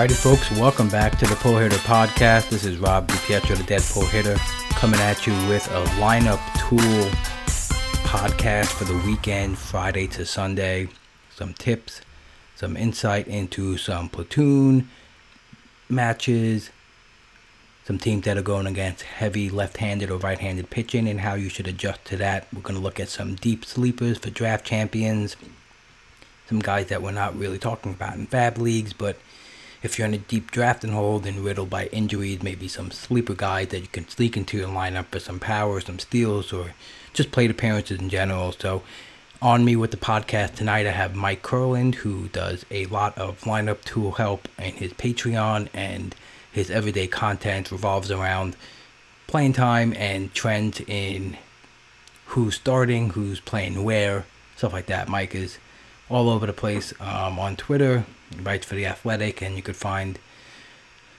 Alrighty, folks, welcome back to the Pull Hitter Podcast. This is Rob DiPietro, the Dead Pull Hitter, coming at you with a lineup tool podcast for the weekend, Friday to Sunday. Some tips, some insight into some platoon matches, some teams that are going against heavy left handed or right handed pitching, and how you should adjust to that. We're going to look at some deep sleepers for draft champions, some guys that we're not really talking about in fab leagues, but if you're in a deep drafting hole and riddled by injuries, maybe some sleeper guys that you can sneak into your lineup for some power, some steals, or just plate appearances in general. So, on me with the podcast tonight, I have Mike Kurland, who does a lot of lineup tool help in his Patreon, and his everyday content revolves around playing time and trends in who's starting, who's playing where, stuff like that. Mike is all over the place um, on Twitter. Writes for the Athletic, and you could find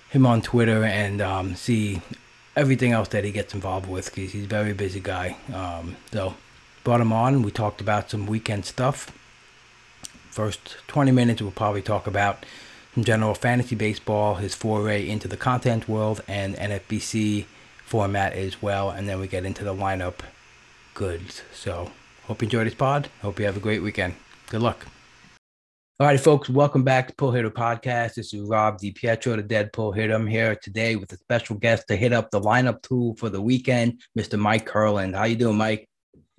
him on Twitter and um, see everything else that he gets involved with because he's a very busy guy. Um, so brought him on. We talked about some weekend stuff. First 20 minutes, we'll probably talk about some general fantasy baseball, his foray into the content world, and NFBC format as well. And then we get into the lineup goods. So hope you enjoyed this pod. Hope you have a great weekend. Good luck. All right, folks, welcome back to Pull Hitter Podcast. This is Rob DiPietro, the Dead Pull Hitter. I'm here today with a special guest to hit up the lineup tool for the weekend, Mr. Mike Kurland. How you doing, Mike?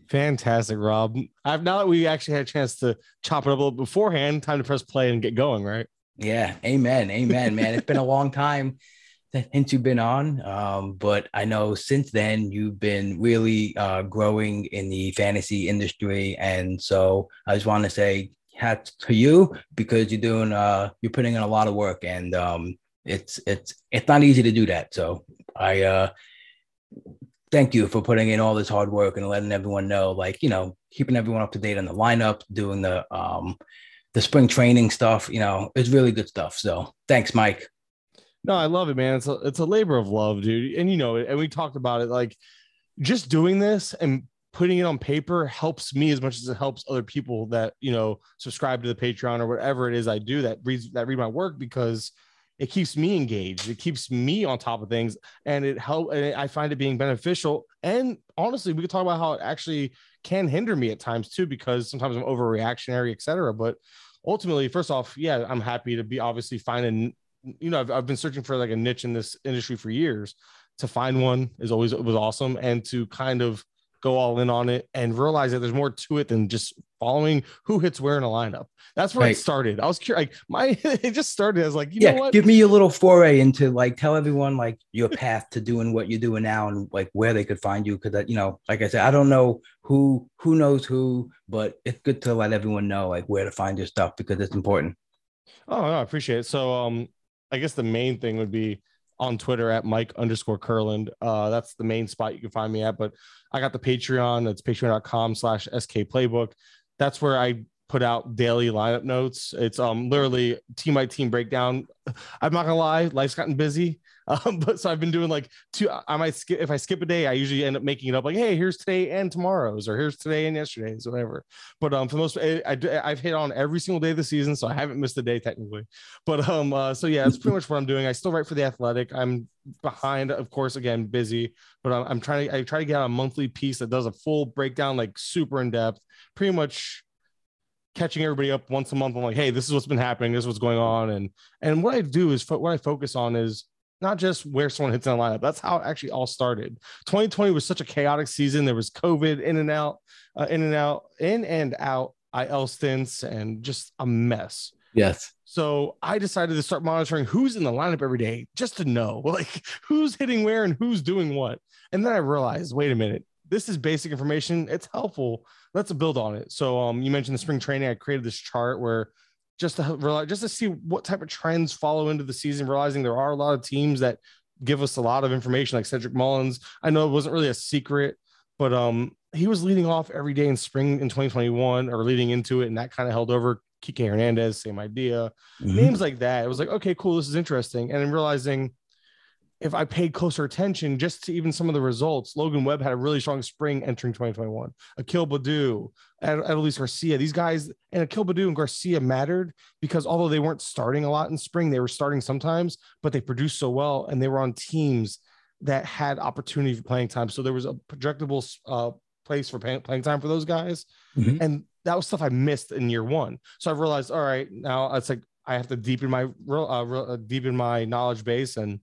Fantastic, Rob. I've now that we actually had a chance to chop it up a little beforehand, time to press play and get going, right? Yeah, amen, amen, man. it's been a long time since you've been on, um, but I know since then you've been really uh, growing in the fantasy industry, and so I just want to say hats to you because you're doing uh, you're putting in a lot of work, and um, it's it's it's not easy to do that. So I uh, thank you for putting in all this hard work and letting everyone know, like you know, keeping everyone up to date on the lineup, doing the um, the spring training stuff. You know, it's really good stuff. So thanks, Mike. No, I love it, man. It's a it's a labor of love, dude. And you know, and we talked about it like just doing this and putting it on paper helps me as much as it helps other people that you know subscribe to the Patreon or whatever it is I do that reads that read my work because it keeps me engaged. It keeps me on top of things, and it help. And I find it being beneficial. And honestly, we could talk about how it actually can hinder me at times too, because sometimes I'm overreactionary, etc. But ultimately, first off, yeah, I'm happy to be obviously finding you know, I've, I've been searching for like a niche in this industry for years. To find one is always was awesome, and to kind of go all in on it and realize that there's more to it than just following who hits where in a lineup. That's where right. it started. I was curious, like my it just started as like, you yeah, know what? Give me a little foray into like tell everyone like your path to doing what you're doing now and like where they could find you. Cause that, you know, like I said, I don't know who who knows who, but it's good to let everyone know like where to find your stuff because it's important. Oh, no, I appreciate it. So um I guess the main thing would be on Twitter at Mike underscore Kurland. Uh, that's the main spot you can find me at. But I got the Patreon. That's patreon.com slash SK Playbook. That's where I put out daily lineup notes. It's um literally team by team breakdown. I'm not gonna lie, life's gotten busy. Um, but so I've been doing like two. I might skip if I skip a day. I usually end up making it up like, hey, here's today and tomorrow's, or here's today and yesterday's, whatever. But um, for most, I, I have hit on every single day of the season, so I haven't missed a day technically. But um, uh, so yeah, that's pretty much what I'm doing. I still write for the Athletic. I'm behind, of course, again busy, but I'm, I'm trying to I try to get out a monthly piece that does a full breakdown, like super in depth, pretty much catching everybody up once a month. I'm like, hey, this is what's been happening. This is what's going on, and and what I do is fo- what I focus on is not just where someone hits in the lineup. That's how it actually all started. 2020 was such a chaotic season. There was COVID in and out, uh, in and out, in and out, IL stints, and just a mess. Yes. So I decided to start monitoring who's in the lineup every day just to know like who's hitting where and who's doing what. And then I realized, wait a minute, this is basic information. It's helpful. Let's build on it. So um, you mentioned the spring training. I created this chart where just to just to see what type of trends follow into the season, realizing there are a lot of teams that give us a lot of information, like Cedric Mullins. I know it wasn't really a secret, but um, he was leading off every day in spring in 2021 or leading into it, and that kind of held over. Kike Hernandez, same idea. Mm-hmm. Names like that. It was like, okay, cool, this is interesting. And then realizing if I paid closer attention just to even some of the results, Logan Webb had a really strong spring entering 2021. Akil Baddoo, Adolis Garcia, these guys, and Akil Baddoo and Garcia mattered because although they weren't starting a lot in spring, they were starting sometimes, but they produced so well and they were on teams that had opportunity for playing time. So there was a projectable uh, place for pay- playing time for those guys. Mm-hmm. And that was stuff I missed in year one. So I realized, all right, now it's like I have to deepen my uh, uh, deepen my knowledge base and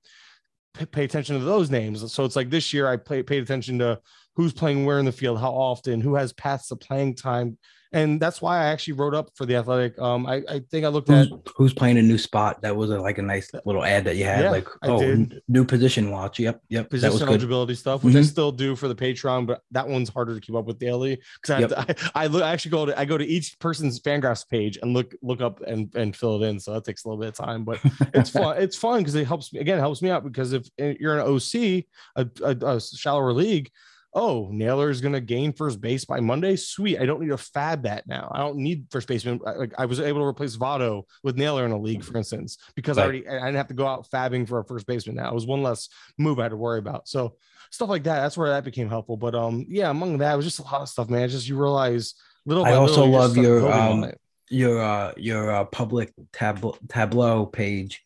pay attention to those names. So it's like this year I paid attention to who's playing where in the field, how often, who has paths to playing time, and that's why I actually wrote up for the Athletic. Um, I, I think I looked who's, at who's playing a new spot. That was a, like a nice little ad that you had. Yeah, like oh, new position watch. Yep, yep. Position eligibility stuff, which mm-hmm. I still do for the Patreon, but that one's harder to keep up with daily because I, yep. I, I, look, I actually go to I go to each person's Fangraphs page and look look up and and fill it in. So that takes a little bit of time, but it's fun. It's fun because it helps me again. It helps me out because if you're an OC, a, a, a shallower league oh, Naylor is going to gain first base by Monday. Sweet. I don't need to fab that now. I don't need first baseman. Like I was able to replace Votto with Naylor in a league, for instance, because right. I already I didn't have to go out fabbing for a first baseman. Now it was one less move I had to worry about. So stuff like that. That's where that became helpful. But um, yeah, among that, it was just a lot of stuff, man. It's just you realize little. I also little, love your um your uh your uh, public tab- tableau page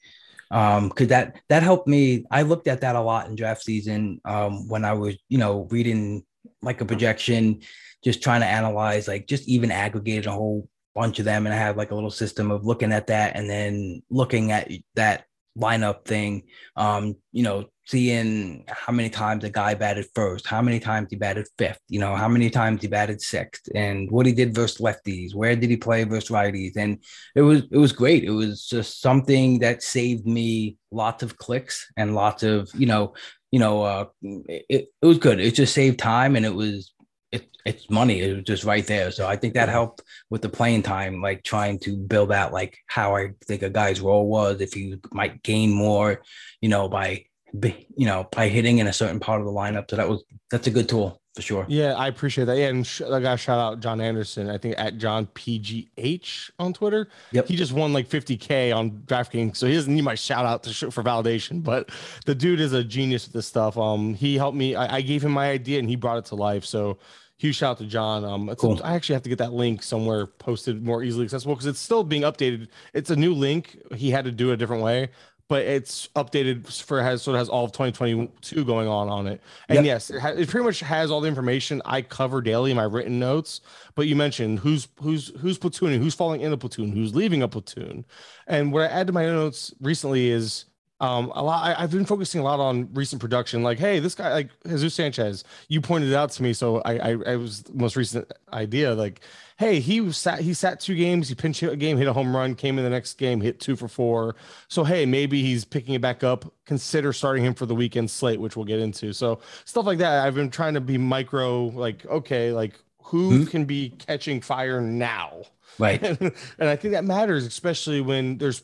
um because that that helped me i looked at that a lot in draft season um when i was you know reading like a projection just trying to analyze like just even aggregated a whole bunch of them and i have like a little system of looking at that and then looking at that lineup thing. Um you know seeing how many times a guy batted first, how many times he batted fifth, you know, how many times he batted sixth, and what he did versus lefties, where did he play versus righties, and it was it was great. It was just something that saved me lots of clicks and lots of you know you know uh, it, it was good. It just saved time and it was it, it's money. It was just right there. So I think that helped with the playing time, like trying to build out like how I think a guy's role was, if he might gain more, you know, by you know, by hitting in a certain part of the lineup. So that was that's a good tool for sure. Yeah, I appreciate that. Yeah, and sh- I got shout out John Anderson. I think at John PGH on Twitter. Yep. He just won like 50k on DraftKings, so he doesn't need my shout out to sh- for validation. But the dude is a genius with this stuff. Um, he helped me. I, I gave him my idea and he brought it to life. So huge shout out to John. Um, cool. a, I actually have to get that link somewhere posted more easily accessible because it's still being updated. It's a new link. He had to do it a different way but it's updated for has so it has all of 2022 going on on it. And yep. yes, it, it, pretty much has all the information I cover daily in my written notes. But you mentioned who's who's who's platooning, who's falling in a platoon, who's leaving a platoon, and what I add to my notes recently is um, a lot. I, have been focusing a lot on recent production. Like, hey, this guy, like Jesus Sanchez, you pointed it out to me, so I, I, I was the most recent idea. Like, hey, he sat, he sat two games, he pinched hit a game, hit a home run, came in the next game, hit two for four. So hey, maybe he's picking it back up. Consider starting him for the weekend slate, which we'll get into. So stuff like that. I've been trying to be micro, like, okay, like who mm-hmm. can be catching fire now? Right. and I think that matters, especially when there's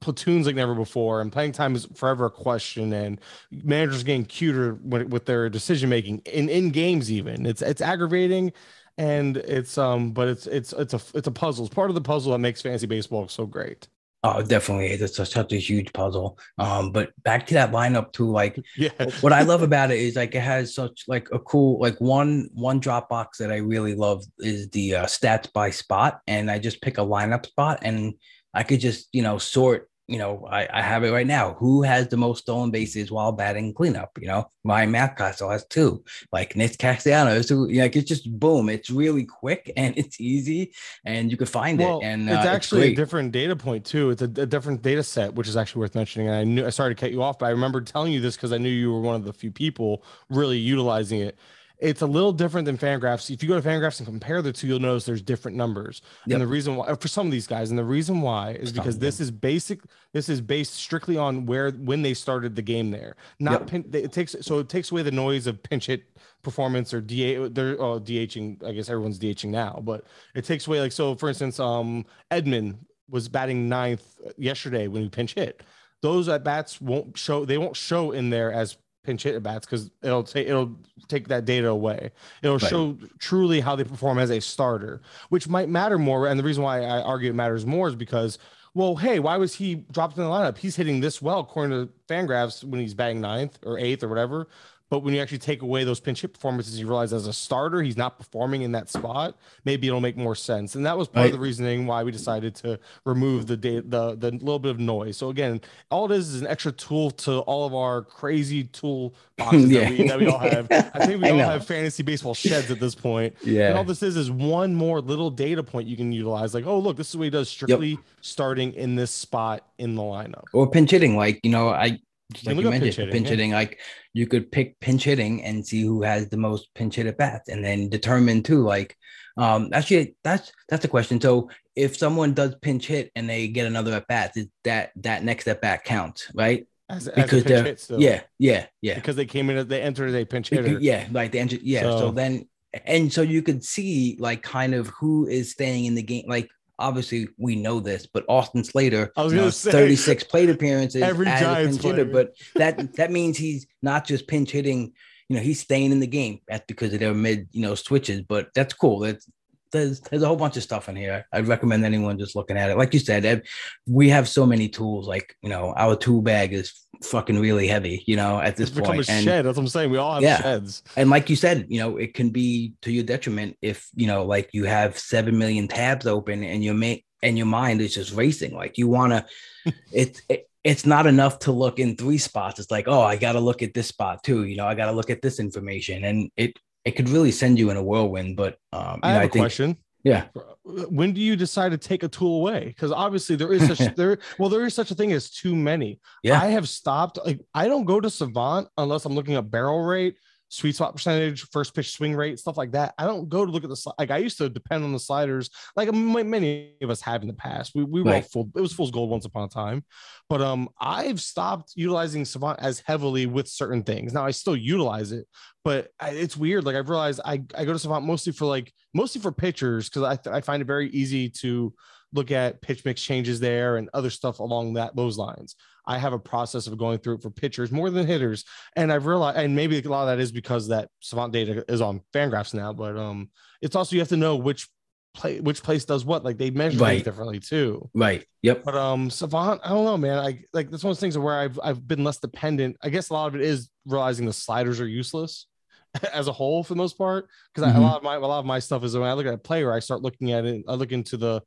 platoons like never before, and playing time is forever a question. And managers getting cuter with, with their decision making in in games. Even it's it's aggravating, and it's um, but it's it's it's a it's a puzzle. It's part of the puzzle that makes fantasy baseball so great. Oh, definitely. It's a, such a huge puzzle. Um, but back to that lineup too. Like, yeah. what I love about it is like it has such like a cool like one one drop box that I really love is the uh, stats by spot, and I just pick a lineup spot and I could just, you know, sort, you know, I, I have it right now. Who has the most stolen bases while batting cleanup? You know, my Ryan Mountcastle has two, like Nick you know, like it's just boom. It's really quick and it's easy and you can find well, it. And it's uh, actually it's a different data point too. It's a, a, different data set, which is actually worth mentioning. And I knew I started to cut you off, but I remember telling you this because I knew you were one of the few people really utilizing it it's a little different than Fangraphs. If you go to Fangraphs and compare the two, you'll notice there's different numbers. Yep. And the reason why for some of these guys, and the reason why is because this is basic. This is based strictly on where when they started the game there. Not Yep. pin, it takes so it takes away the noise of pinch hit performance or DA. They're oh, DHing. I guess everyone's DHing now, but it takes away like so. For instance, um, Edman was batting ninth yesterday when he pinch hit. Those at bats won't show. They won't show in there as pinch hit at bats because it'll take it'll take that data away. It'll Right. show truly how they perform as a starter, which might matter more. And the reason why I argue it matters more is because, well, hey, why was he dropped in the lineup? He's hitting this well according to Fangraphs when he's batting ninth or eighth or whatever. But when you actually take away those pinch hit performances, you realize as a starter, he's not performing in that spot. Maybe it'll make more sense. And that was part Right. of the reasoning why we decided to remove the data, the the little bit of noise. So again, all it is is an extra tool to all of our crazy tool boxes that, we, that we all have. I think we I all know. have fantasy baseball sheds at this point. And Yeah. all this is is one more little data point you can utilize. Like, oh, look, this is what he does strictly starting in this spot in the lineup. Or pinch hitting, like you know, I You like look you up pinch mentioned, hitting, pinch yeah. hitting, like you could pick pinch hitting and see who has the most pinch hit at bats, and then determine too, like, um, actually, that's that's a question. So if someone does pinch hit and they get another at bat, is that that next at bat counts, right? As, as a Because pinch they're hit still. yeah, yeah, yeah. Because they came in, as- they entered as a pinch Because- hitter. Yeah, like the engine. Yeah. So, So- then, and so you could see like kind of who is staying in the game. Like obviously we know this, but Austin Slater, I was you know, say, 36 plate appearances every as a pinch hitter, but that that means he's not just pinch hitting. You know, he's staying in the game. That's because of their mid, you know, switches. But that's cool. That's there's there's a whole bunch of stuff in here. I'd recommend anyone just looking at it. Like you said, we have so many tools. Like you know, our tool bag is fucking really heavy. You know, at this It's become a point, and shed. That's what I'm saying. We all have Yeah. sheds. and like you said, you know, it can be to your detriment if you know, like you have seven million tabs open and your ma- and your mind is just racing. Like you want to, it's it, it's not enough to look in three spots. It's like, oh, I got to look at this spot too. You know, I got to look at this information, and it it could really send you in a whirlwind. But um, I know, have I a think, question. yeah, When do you decide to take a tool away? Because obviously there is such there. Well, there is such a thing as too many. Yeah. I have stopped. Like I don't go to Savant unless I'm looking at barrel rate, sweet spot percentage, first pitch swing rate, stuff like that. I don't go to look at the like I used to depend on the sliders, like many of us have in the past. We we were full. It was fool's gold once upon a time, but um, I've stopped utilizing Savant as heavily with certain things. Now I still utilize it, but I, it's weird. Like I've realized I, I go to Savant mostly for like mostly for pitchers because I, I find it very easy to look at pitch mix changes there and other stuff along that those lines. I have a process of going through it for pitchers more than hitters, and I've realized, and maybe a lot of that is because that Savant data is on Fangraphs now, but um, it's also you have to know which play which place does what. Like they measure Right. differently too. right, yep, But um, Savant, I don't know, man. I like that's one of those things where I've I've been less dependent. I guess a lot of it is realizing the sliders are useless as a whole for the most part. Because a Mhm. lot of my a lot of my stuff is when I look at a player, I start looking at it. I look into the.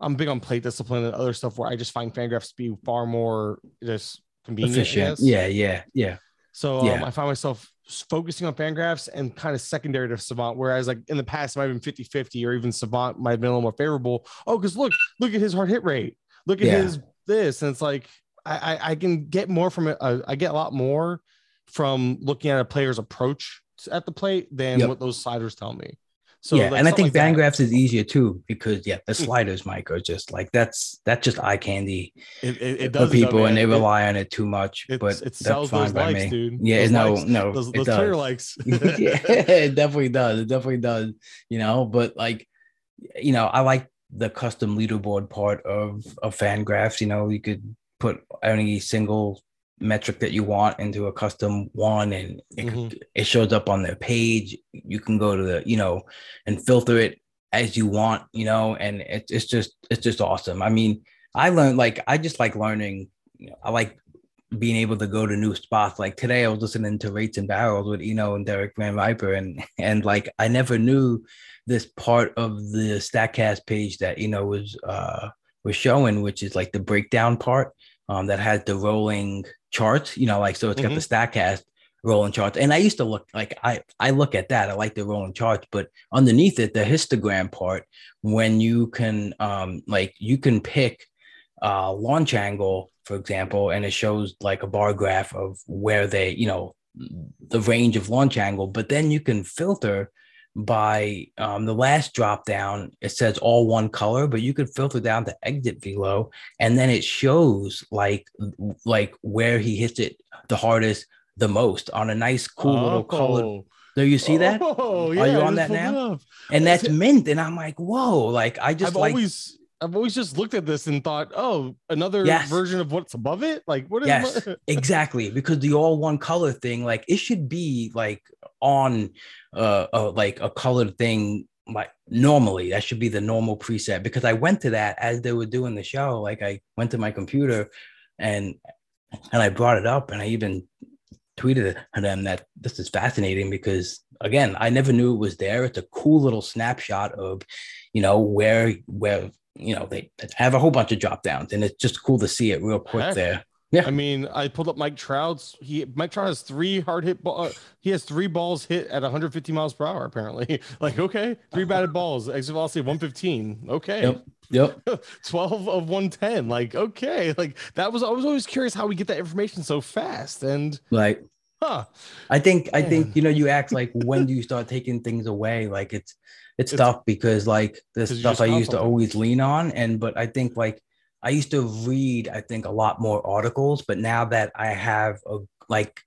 I'm big on plate discipline and other stuff where I just find Fangraphs to be far more just convenient. Efficient, yeah, yeah, yeah, So um, I find myself focusing on Fangraphs and kind of secondary to Savant, whereas like in the past, it might have been 50 50 or even Savant might have been a little more favorable. Oh, because look, look at his hard hit rate. Look at Yeah. his this. And it's like, I, I, I can get more from it. Uh, I get a lot more from looking at a player's approach at the plate than Yep. what those sliders tell me. So yeah, like, and I think like that. Fangraphs is easier too because yeah, the sliders, Mike, are just like that's that's just eye candy it, it, it for does people, and they rely. rely on it too much. It, but it that's sells fine those by likes, me. dude. Yeah, Those no, likes, no, those, it those Twitter does. likes. yeah, it definitely does. It definitely does. You know, but like, you know, I like the custom leaderboard part of of fan Fangraphs. You know, you could put any single metric that you want into a custom one, and it, could- it shows up on their page. You can go to the, you know, and filter it as you want. You know, and it's it's just it's just awesome. I mean, I learned like I just like learning. You know, I like being able to go to new spots. Like today, I was listening to Rates and Barrels with Eno and Derek VanRiper, and and like I never knew this part of the Statcast page that Eno was uh was showing, which is like the breakdown part um that has the rolling charts. You know, like so it's got the Statcast rolling charts, and I used to look like I I look at that. I like the rolling charts, but underneath it, the histogram part, when you can um like you can pick uh launch angle for example and it shows like a bar graph of where they you know the range of launch angle, but then you can filter by um, the last drop down. It says all one color, but you could filter down to exit velo, and then it shows like like where he hits it the hardest, the most on a nice, cool little color. Oh. Do you see that? Oh, Are you on that now? up. And that's mint, and I'm like, whoa! Like I just I've like always I've always just looked at this and thought, oh, another Yes. version of what's above it. Like what is Yes, exactly. Because the all one color thing, like it should be like on uh, uh like a colored thing like normally that should be the normal preset because I went to that as they were doing the show. Like I went to my computer and and I brought it up and I even tweeted to them that this is fascinating because again, I never knew it was there. It's a cool little snapshot of, you know, where where you know they have a whole bunch of drop downs and it's just cool to see it real quick Heck. there. Yeah, I mean, I pulled up Mike Trout's. He Mike Trout has three hard hit ball. uh, He has three balls hit at 150 miles per hour. Apparently, like okay, three batted balls, exit velocity 115. Okay, Yep. Yep. 12 of 110. Like okay, like that was. I was always curious how we get that information so fast. And Like huh, I think I think you know you act like when do you start taking things away? Like it's it's, It's- tough because like the stuff I used to something. always lean on and but I think like I used to read I think a lot more articles, but now that I have a like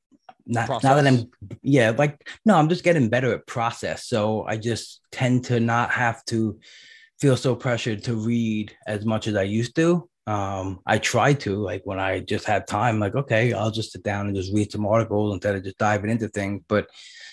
not now that I'm yeah like no I'm just getting better at process, so I just tend to not have to feel so pressured to read as much as I used to. Um, I try to like when I just have time, like okay, I'll just sit down and just read some articles instead of just diving into things. But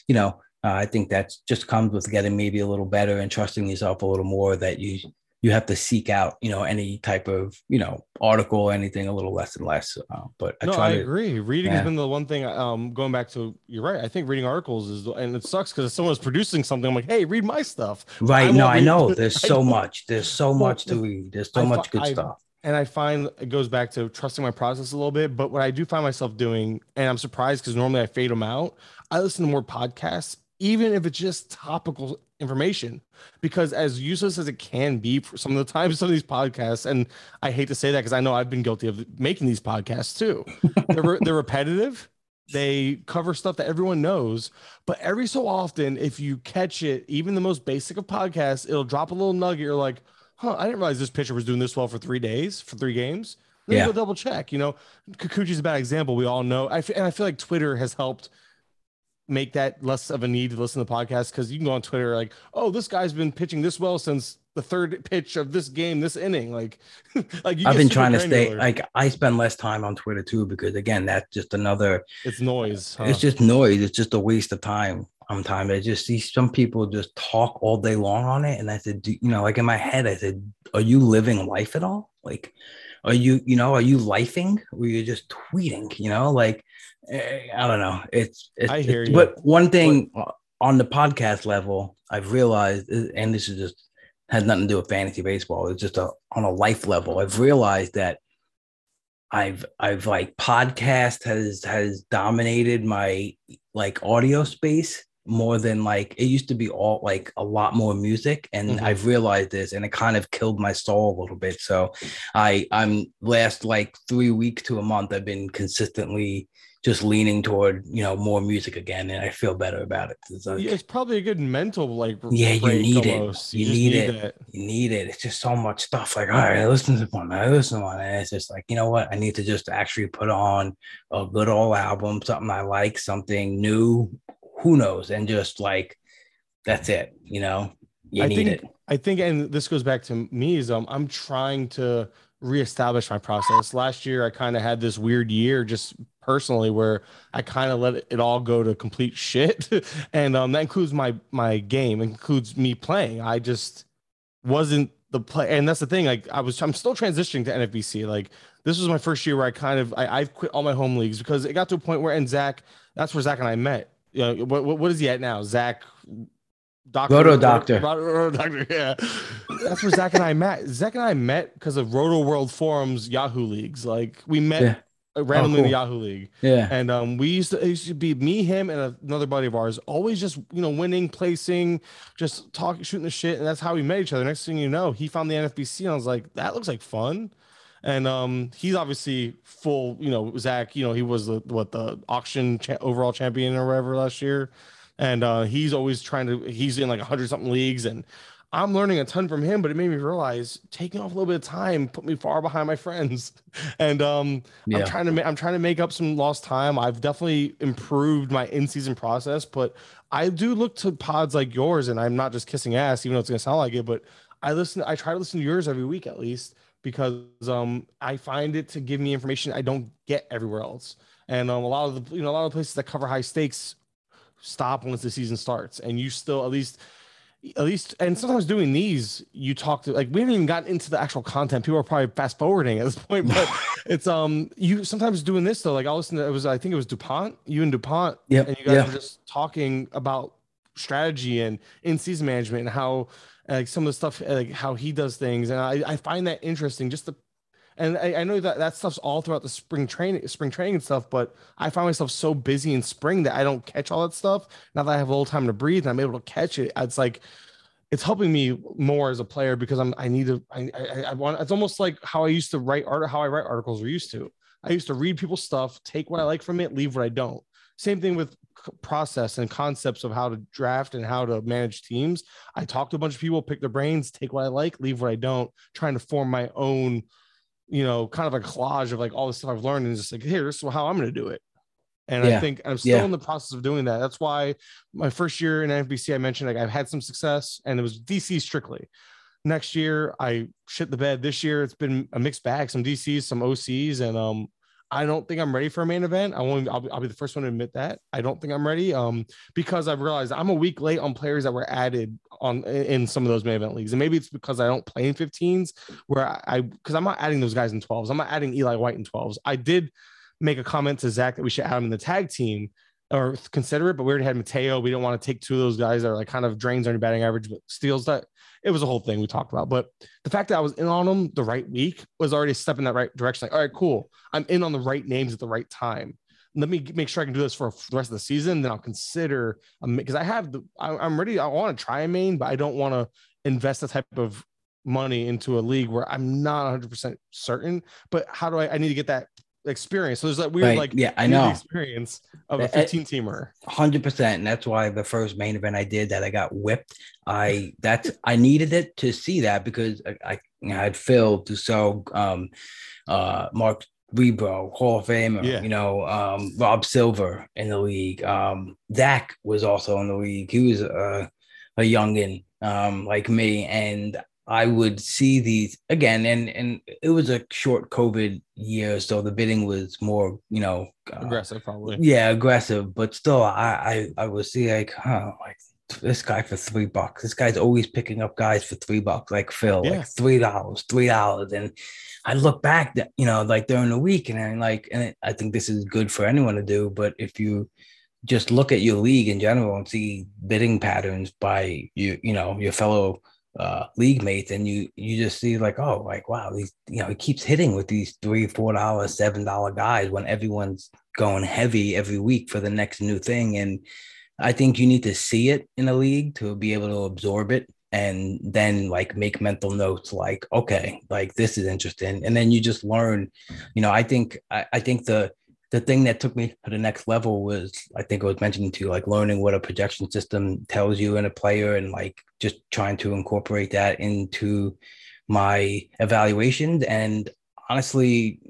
you know, uh, I think that's just comes with getting maybe a little better and trusting yourself a little more. That you you have to seek out, you know, any type of you know article, anything a little less and less. Uh, but I no, try I to. agree. Reading Yeah. has been the one thing. Um, going back to you're right. I think reading articles is, and it sucks because if someone's producing something, I'm like, hey, read my stuff. Right? I no, I know. There's so much. There's so much to read. There's so much good stuff. And I find it goes back to trusting my process a little bit. But what I do find myself doing, and I'm surprised because normally I fade them out. I listen to more podcasts, even if it's just topical information, because as useless as it can be for some of the times, some of these podcasts, and I hate to say that because I know I've been guilty of making these podcasts too. they're, re- they're repetitive. They cover stuff that everyone knows, but every so often, if you catch it, even the most basic of podcasts, it'll drop a little nugget. You're like, huh, I didn't realize this pitcher was doing this well for three days, for three games. Then Yeah. you go double check. You know, Kikuchi's a bad example. We all know. I f- and I feel like Twitter has helped make that less of a need to listen to the podcast because you can go on Twitter like, oh, this guy's been pitching this well since the third pitch of this game, this inning. Like, like you I've been trying to stay like I spend less time on Twitter too because again that's just another it's noise. huh? it's just noise it's just a waste of time sometimes I just see some people just talk all day long on it and I said do, you know like in my head I said are you living life at all? Like are you you know are you lifing? Or you're just tweeting you know like eh, I don't know. It's, it's I hear it's- you. but one thing uh, on the podcast level I've realized uh, and this is just has nothing to do with fantasy baseball it's just a on a life level I've realized that I've I've like podcast has has dominated my like audio space more than like it used to be all like a lot more music and Mhm. I've realized this and it kind of killed my soul a little bit so I I'm last like 3 weeks to a month I've been consistently just leaning toward you know more music again and I feel better about it it's like, Yeah, it's probably a good mental like Yeah, you need it. almost. You just need it. you need it. It's just so much stuff. Like, all right, I listen to one, I listen to one. And it's just like, you know what? I need to just actually put on a good old album, something I like, something new. Who knows? And just like, that's it. You know, you I need think it. I think, and this goes back to me is um I'm trying to reestablish my process. Last year, I kind of had this weird year just personally where I kind of let it, all go to complete shit, and um that includes my my game, includes me playing. I just wasn't the play, and that's the thing. Like I was, I'm still transitioning to NFBC. Like this was my first year where I kind of I, I've quit all my home leagues because it got to a point where and Zach, that's where Zach and I met. You know, what, what, what is he at now? Zach Doctor Roto Doctor. Roto, Roto Doctor, yeah. That's where Zach and I met. Zach and I met because of Rotoworld Forums Yahoo leagues. Like we met Yeah. uh, randomly in the. Yahoo League. Yeah. And um, we used to it used to be me, him, and another buddy of ours, always just you know winning, placing, just talking, shooting the shit, and that's how we met each other. Next thing you know, he found the NFBC, and I was like, that looks like fun. And um, he's obviously full. You know, Zach. You know, he was the what the auction cha- overall champion or whatever last year, and uh, he's always trying to. He's in like a hundred something leagues, and I'm learning a ton from him. But it made me realize taking off a little bit of time put me far behind my friends, and um, Yeah. I'm trying to ma- I'm trying to make up some lost time. I've definitely improved my in season process, but I do look to pods like yours, and I'm not just kissing ass, even though it's gonna sound like it, but I listen. I try to listen to yours every week at least because um I find it to give me information I don't get everywhere else. And um, a lot of the you know a lot of places that cover high stakes stop once the season starts, and you still at least at least and sometimes doing these you talk to like we haven't even gotten into the actual content people are probably fast forwarding at this point but it's um you sometimes doing this though like i'll listen to it was i think it was dupont you and dupont yeah and you guys yeah. were just talking about strategy and in season management and how like some of the stuff uh, like how he does things and i, I find that interesting just the and I, I know that that stuff's all throughout the spring training spring training and stuff but i find myself so busy in spring that i don't catch all that stuff now that i have a little time to breathe and i'm able to catch it it's like it's helping me more as a player because I'm I need to I, I I want it's almost like how I used to write art how I write articles or used to. I used to read people's stuff, take what I like from it, leave what I don't. Same thing with process and concepts of how to draft and how to manage teams. I talk to a bunch of people, pick their brains, take what I like, leave what I don't, trying to form my own, you know, kind of a collage of like all the stuff I've learned and just like, here, this is how I'm going to do it. And I think I'm still Yeah. in the process of doing that. That's why my first year in NFBC, I mentioned like I've had some success and it was DC strictly. Next year, I shit the bed. This year, it's been a mixed bag, some DCs, some OCs, and um, I don't think I'm ready for a main event. I won't. I'll be, I'll be the first one to admit that. I don't think I'm ready. Um, because I've realized I'm a week late on players that were added on in in some of those main event leagues, and maybe it's because I don't play in 15s where I because I'm not adding those guys in 12s. I'm not adding Eli White in 12s. I did make a comment to Zach that we should add him in the tag team or consider it, but we already had Mateo. We don't want to take two of those guys that are like kind of drains on your batting average, but steals that. It was a whole thing we talked about. But the fact that I was in on them the right week was already a step in that right direction. Like, all right, cool. I'm in on the right names at the right time. Let me make sure I can do this for the rest of the season. Then I'll consider um, because I have the I, I'm ready. I want to try a main, but I don't want to invest that type of money into a league where I'm not 100 percent certain. But how do I? I need to get that experience. So there's that weird Right. like yeah, I know. experience of a Uh, 15 teamer. hundred percent. And that's why the first main event I did that I got whipped. I that's I needed it to see that because I, I you know, I'd failed to sell um uh Mark Rebro, Hall of Famer, Yeah. you know, um Rob Silver in the league. Um Zach was also in the league. He was a a youngin um like me. And I would see these again, and and it was a short COVID year, so the bidding was more, you know, uh, Aggressive, probably. yeah, aggressive, but still, I I I would see like, huh, like this guy for three bucks. This guy's always picking up guys for three bucks, like Phil, Yeah. like three dollars, three dollars. And I look back, that you know, like during the week, and I'm like, and I think this is good for anyone to do. But if you just look at your league in general and see bidding patterns by you, you know, your fellow uh league mates and you you just see like oh like wow these you know he keeps hitting with these three four dollar seven dollar guys when everyone's going heavy every week for the next new thing. And i think you need to see it in a league to be able to absorb it and then like make mental notes like okay like this is interesting. And then you just learn you know i think i, I think the the thing that took me to the next level was i think i was mentioning to you like learning what a projection system tells you in a player and like just trying to incorporate that into my evaluations. And honestly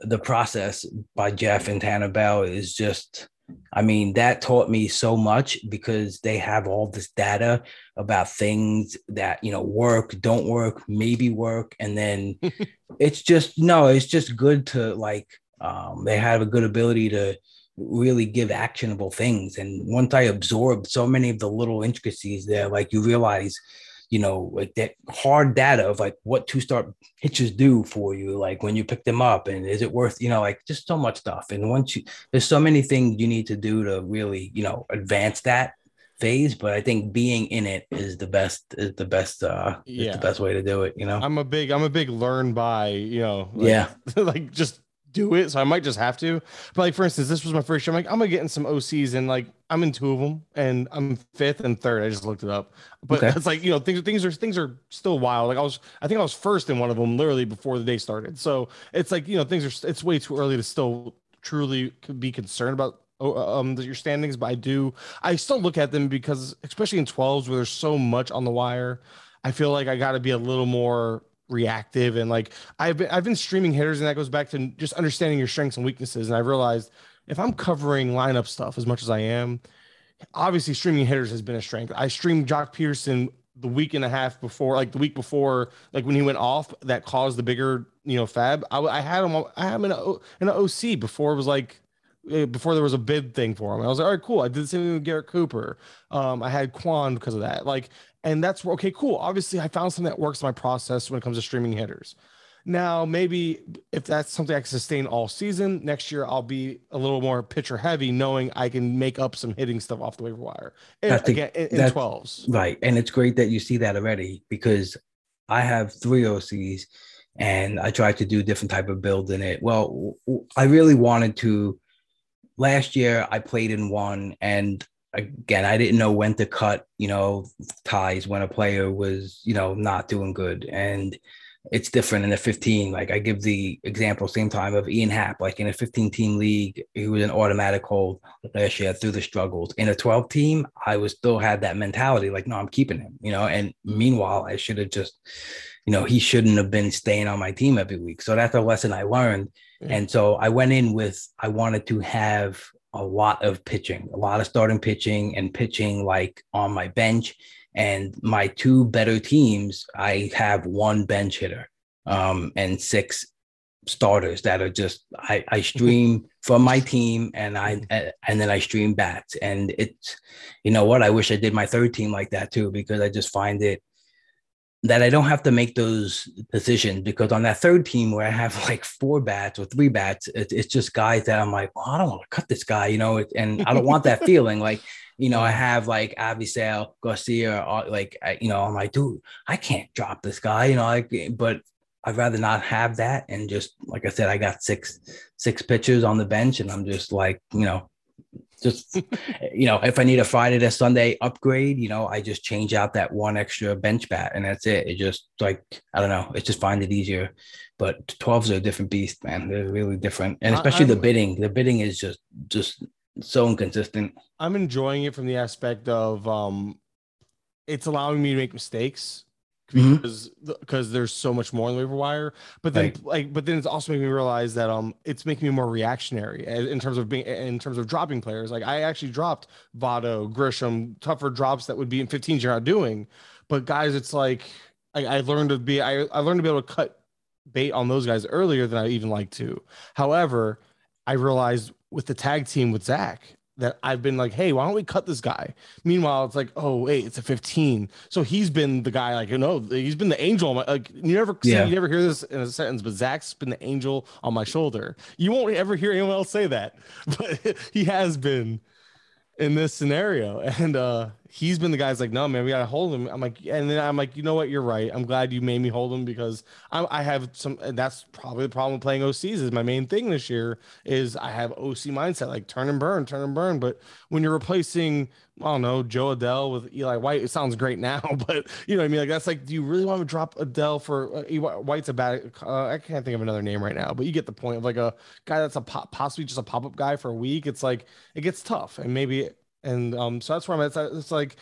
the process by jeff and tanner bell is just i mean that taught me so much because they have all this data about things that you know work don't work maybe work. And then it's just no it's just good to like um, they have a good ability to really give actionable things. And once i absorbed so many of the little intricacies there like you realize you know like that hard data of like what two star pitches do for you like when you pick them up and is it worth you know like just so much stuff. And once you there's so many things you need to do to really you know advance that phase. But i think being in it is the best is the best uh Yeah. the best way to do it you know? I'm a big, I'm a big learn by, you know, like, yeah. like just do it, so I might just have to. But like for instance, this was my first year. I'm like, I'm gonna get in some OCs, and like I'm in two of them, and I'm fifth and third. I just looked it up, but Okay. it's like you know things things are things are still wild. Like I was, I think I was first in one of them literally before the day started. So it's like you know things are it's way too early to still truly be concerned about oh, um your standings. But I do, I still look at them because especially in 12s where there's so much on the wire, I feel like I got to be a little more reactive and like I've been I've been streaming hitters and that goes back to just understanding your strengths and weaknesses and I realized if I'm covering lineup stuff as much as I am, obviously streaming hitters has been a strength. I streamed Joc Pederson the week and a half before, like the week before, like when he went off, that caused the bigger, you know, fab. I, I had him, I had him in an OC before it was like, eh, before there was a bid thing for him. I was like, all right, cool. I did the same thing with Garrett Cooper. Um, I had Kwan because of that. Like, and that's okay, cool. Obviously, I found something that works in my process when it comes to streaming hitters. Now, maybe if that's something I can sustain all season, next year I'll be a little more pitcher heavy, knowing I can make up some hitting stuff off the waiver wire. And That's the- again, in, in 12s. Right. And it's great that you see that already because I have three OCs and I tried to do different type of build in it. Well, I really wanted to last year I played in one and again I didn't know when to cut, you know, ties when a player was, you know, not doing good. And it's different in a 15. Like I give the example same time of Ian Happ, like in a 15 team league, he was an automatic hold last year through the struggles. In a 12 team, I was still had that mentality, like, no, I'm keeping him, you know. And meanwhile, I should have just, you know, he shouldn't have been staying on my team every week. So that's a lesson I learned. Yeah. And so I went in with I wanted to have a lot of pitching, a lot of starting pitching and pitching like on my bench. And my two better teams, I have one bench hitter um, and six starters that are just I, I stream from my team and I and then I stream bats and it's you know what I wish I did my third team like that too because I just find it that I don't have to make those decisions because on that third team where I have like four bats or three bats, it, it's just guys that I'm like, well, I don't want to cut this guy, you know, and I don't want that feeling. Like, you know, I have like Avisail Garcia, or like, I, you know, I'm like, dude, I can't drop this guy, you know, like, but I'd rather not have that. And just like I said, I got six six pitchers on the bench, and I'm just like, you know, just you know, if I need a Friday to Sunday upgrade, you know, I just change out that one extra bench bat, and that's it. It just like I don't know, it just find it easier. But 12s are a different beast, man. They're really different, and especially the I'm- bidding. The bidding is just just so inconsistent. I'm enjoying it from the aspect of um, it's allowing me to make mistakes Mhm. because because there's so much more in the waiver wire. But then Right. like but then it's also making me realize that um it's making me more reactionary in terms of being in terms of dropping players. Like I actually dropped Votto, Grisham, tougher drops that would be in 15s you're not doing. But guys, it's like I, I learned to be I, I learned to be able to cut bait on those guys earlier than I even like to. However, I realized with the tag team with Zach that I've been like, hey, why don't we cut this guy? Meanwhile, it's like, oh wait, it's a 15. So he's been the guy, like, you know, he's been the angel. On my, like you never Yeah. you never hear this in a sentence, but Zach's been the angel on my shoulder. You won't ever hear anyone else say that, but he has been in this scenario. And uh he's been the guy's like, no, man, we gotta hold him. I'm like, and then I'm like, you know what? You're right. I'm glad you made me hold him because I, I have some. That's probably the problem with playing OCs. Is my main thing this year is I have OC mindset, like turn and burn, turn and burn. But when you're replacing, I don't know, Jo Adell with Eli White, it sounds great now, but you know, what I mean, like that's like, do you really want to drop Adele for uh, White's a bad? Uh, I can't think of another name right now, but you get the point of like a guy that's a pop, possibly just a pop up guy for a week. It's like it gets tough, and maybe and um, so that's where I'm at. It's, it's like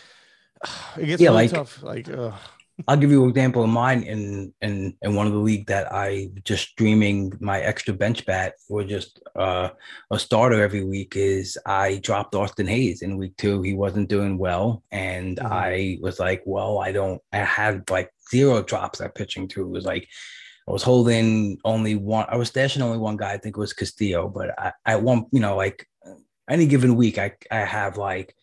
it gets Yeah, really like- tough. Like, uh, I'll give you an example of mine in in in one of the league that I just streaming my extra bench bat or just uh, a starter every week is I dropped Austin Hays in week two. He wasn't doing well, and Mhm. I was like, well, I don't. I had like zero drops at pitching too. It was like I was holding only one. I was stashing only one guy. I think it was Castillo, but I, I one you know like any given week I I have like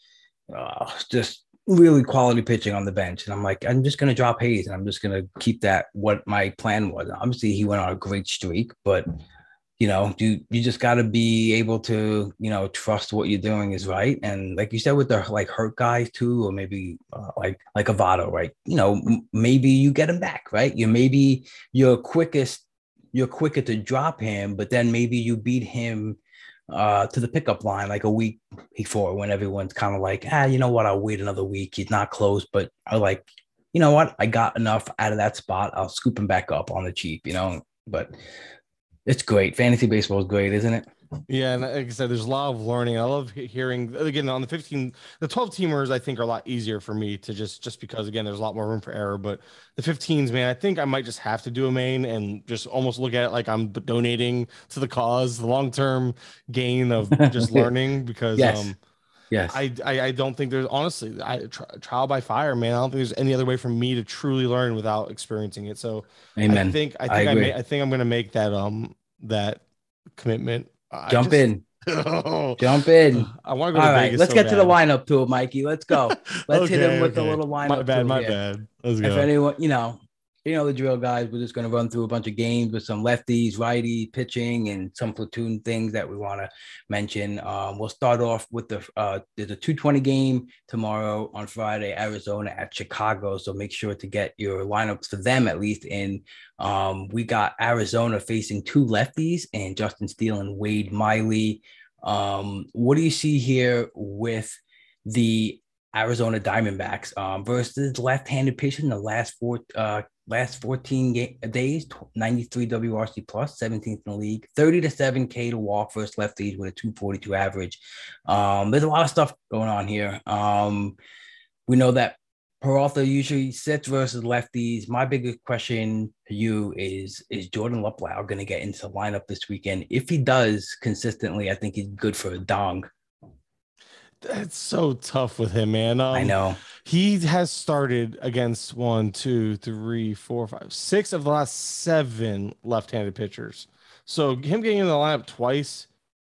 uh, just really quality pitching on the bench. And I'm like, I'm just to drop Hays and I'm just to keep that what my plan was. Obviously, he went on a great streak, but you know, you you just got to be able to you know trust what you're doing is right. And like you said, with the like hurt guys too, or maybe uh, like like Avado, right? You know, maybe you get him back, right? You maybe your quickest you're quicker to drop him, but then maybe you beat him uh, to the pickup line like a week before when everyone's kind of like, ah, you know what? I'll wait another week. He's not close, but I like, you know what? I got enough out of that spot. I'll scoop him back up on the cheap, you know. But it's great. Fantasy baseball is great, isn't it? Yeah, and like I said, there's a lot of learning. I love hearing again on the 15, the 12 teamers. I think are a lot easier for me to just just because again, there's a lot more room for error. But the 15s, man, I think I might just have to do a main and just almost look at it like I'm donating to the cause, the long term gain of just learning. Because yes. um, yes, I, I, I don't think there's honestly I trial by fire, man. I don't think there's any other way for me to truly learn without experiencing it. So Amen. I think I think I, I, may, I think I'm gonna make that um that commitment Jump just, in. Oh, Jump in. I want to go. All right, let's so get bad. to the lineup tour, Mikey. Let's go. Let's okay, hit him with okay. a little lineup. My bad. My here. bad. Let's go. If anyone, you know, you know the drill, guys. We're just going to run through a bunch of games with some lefties, righty pitching, and some platoon things that we want to mention. Um, we'll start off with the uh, there's a 220 game tomorrow on Friday, Arizona at Chicago. So make sure to get your lineups for them at least in. Um, we got Arizona facing two lefties and Justin Steele and Wade Miley. Um, what do you see here with the Arizona Diamondbacks um, versus left-handed pitchers in the last four uh, last 14 ga- days, 93 WRC plus, 17th in the league, 30 to 7 K to walk versus lefties with a 242 average. Um, there's a lot of stuff going on here. Um, we know that Peralta usually sits versus lefties. My biggest question to you is Is Jordan Luplow going to get into the lineup this weekend? If he does consistently, I think he's good for a dong. That's so tough with him, man. Um, I know he has started against one, two, three, four, five, six of the last seven left-handed pitchers. So him getting in the lineup twice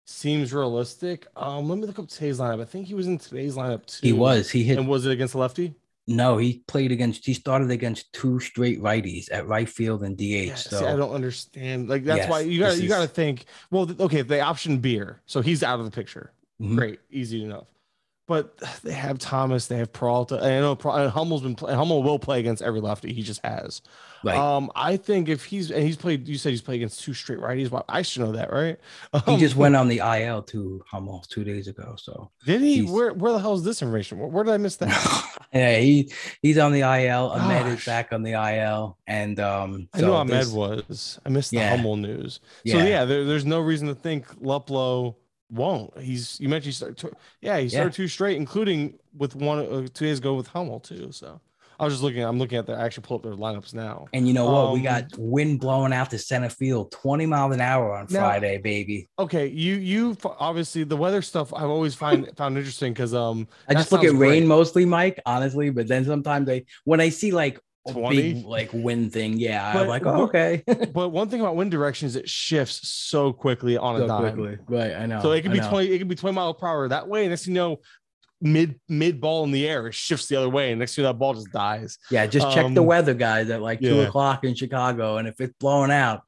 seems realistic. Um, let me look up today's lineup. I think he was in today's lineup too. He was. He hit. And was it against a lefty? No, he played against. He started against two straight righties at right field and DH. Yeah, so see, I don't understand. Like that's yes, why you got you got to think. Well, okay, they option beer, so he's out of the picture. Mm-hmm. Great, easy enough but they have Thomas, they have Peralta. I know Hummel's been play, Hummel will play against every lefty. He just has. Right. Um, I think if he's and he's played, you said he's played against two straight righties. Well, I should know that, right? Um, he just went on the IL to Hummel two days ago. So did he? Where where the hell is this information? Where, where did I miss that? yeah, he he's on the IL. Gosh. Ahmed is back on the IL, and um, so I knew Ahmed was. I missed the yeah. Hummel news. So yeah, yeah there, there's no reason to think Luplow won't. He's you mentioned he started two, yeah he started yeah. two straight, including with one uh, two days ago with Hummel too. So I was just looking. I'm looking at the I actually pull up their lineups now. And you know what? Um, we got um, wind blowing out to center field, 20 miles an hour on now, Friday, baby. Okay, you you obviously the weather stuff I've always find found interesting because um I just look at great. rain mostly, Mike. Honestly, but then sometimes I when I see like 20 big, like wind thing. Yeah, but, I'm like, oh, okay. but one thing about wind direction is it shifts so quickly on so a dime. Quickly. Right, I know. So it could be 20, it could be 20 mile per hour that way. And next you know, mid mid ball in the air, it shifts the other way, and next thing that ball just dies. Yeah, just check um, the weather, guys, at like two yeah. o'clock in Chicago. And if it's blowing out,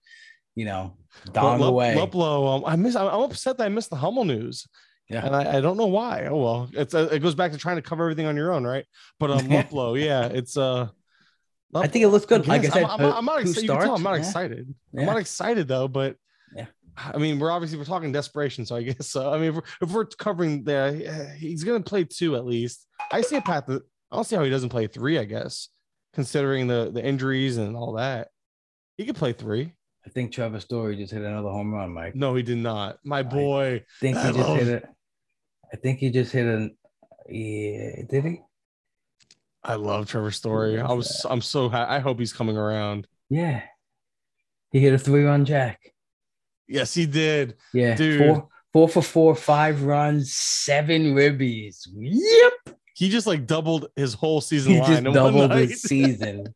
you know, dong away. Luplow, um, I miss I'm upset that I missed the Hummel news. Yeah. And I, I, don't know why. Oh well, it's uh, it goes back to trying to cover everything on your own, right? But um Luplow, yeah, it's uh I think it looks good. Like I said, I'm, I'm, I'm not excited. I'm not yeah. excited. Yeah. I'm not excited though, but yeah. I mean, we're obviously we're talking desperation, so I guess so. I mean, if we're, if we're covering there, he's gonna play two at least. I see a path. That, I don't see how he doesn't play three. I guess considering the the injuries and all that, he could play three. I think Trevor Story just hit another home run, Mike. No, he did not. My boy. I think he I just hit it. I think he just hit an. Yeah, did he? I love Trevor Story. I was I'm so happy. I hope he's coming around. Yeah. He hit a three run jack. Yes, he did. Yeah. Dude. Four, four for four, five runs, seven ribbies. Yep. He just like doubled his whole season he line. Just doubled his season.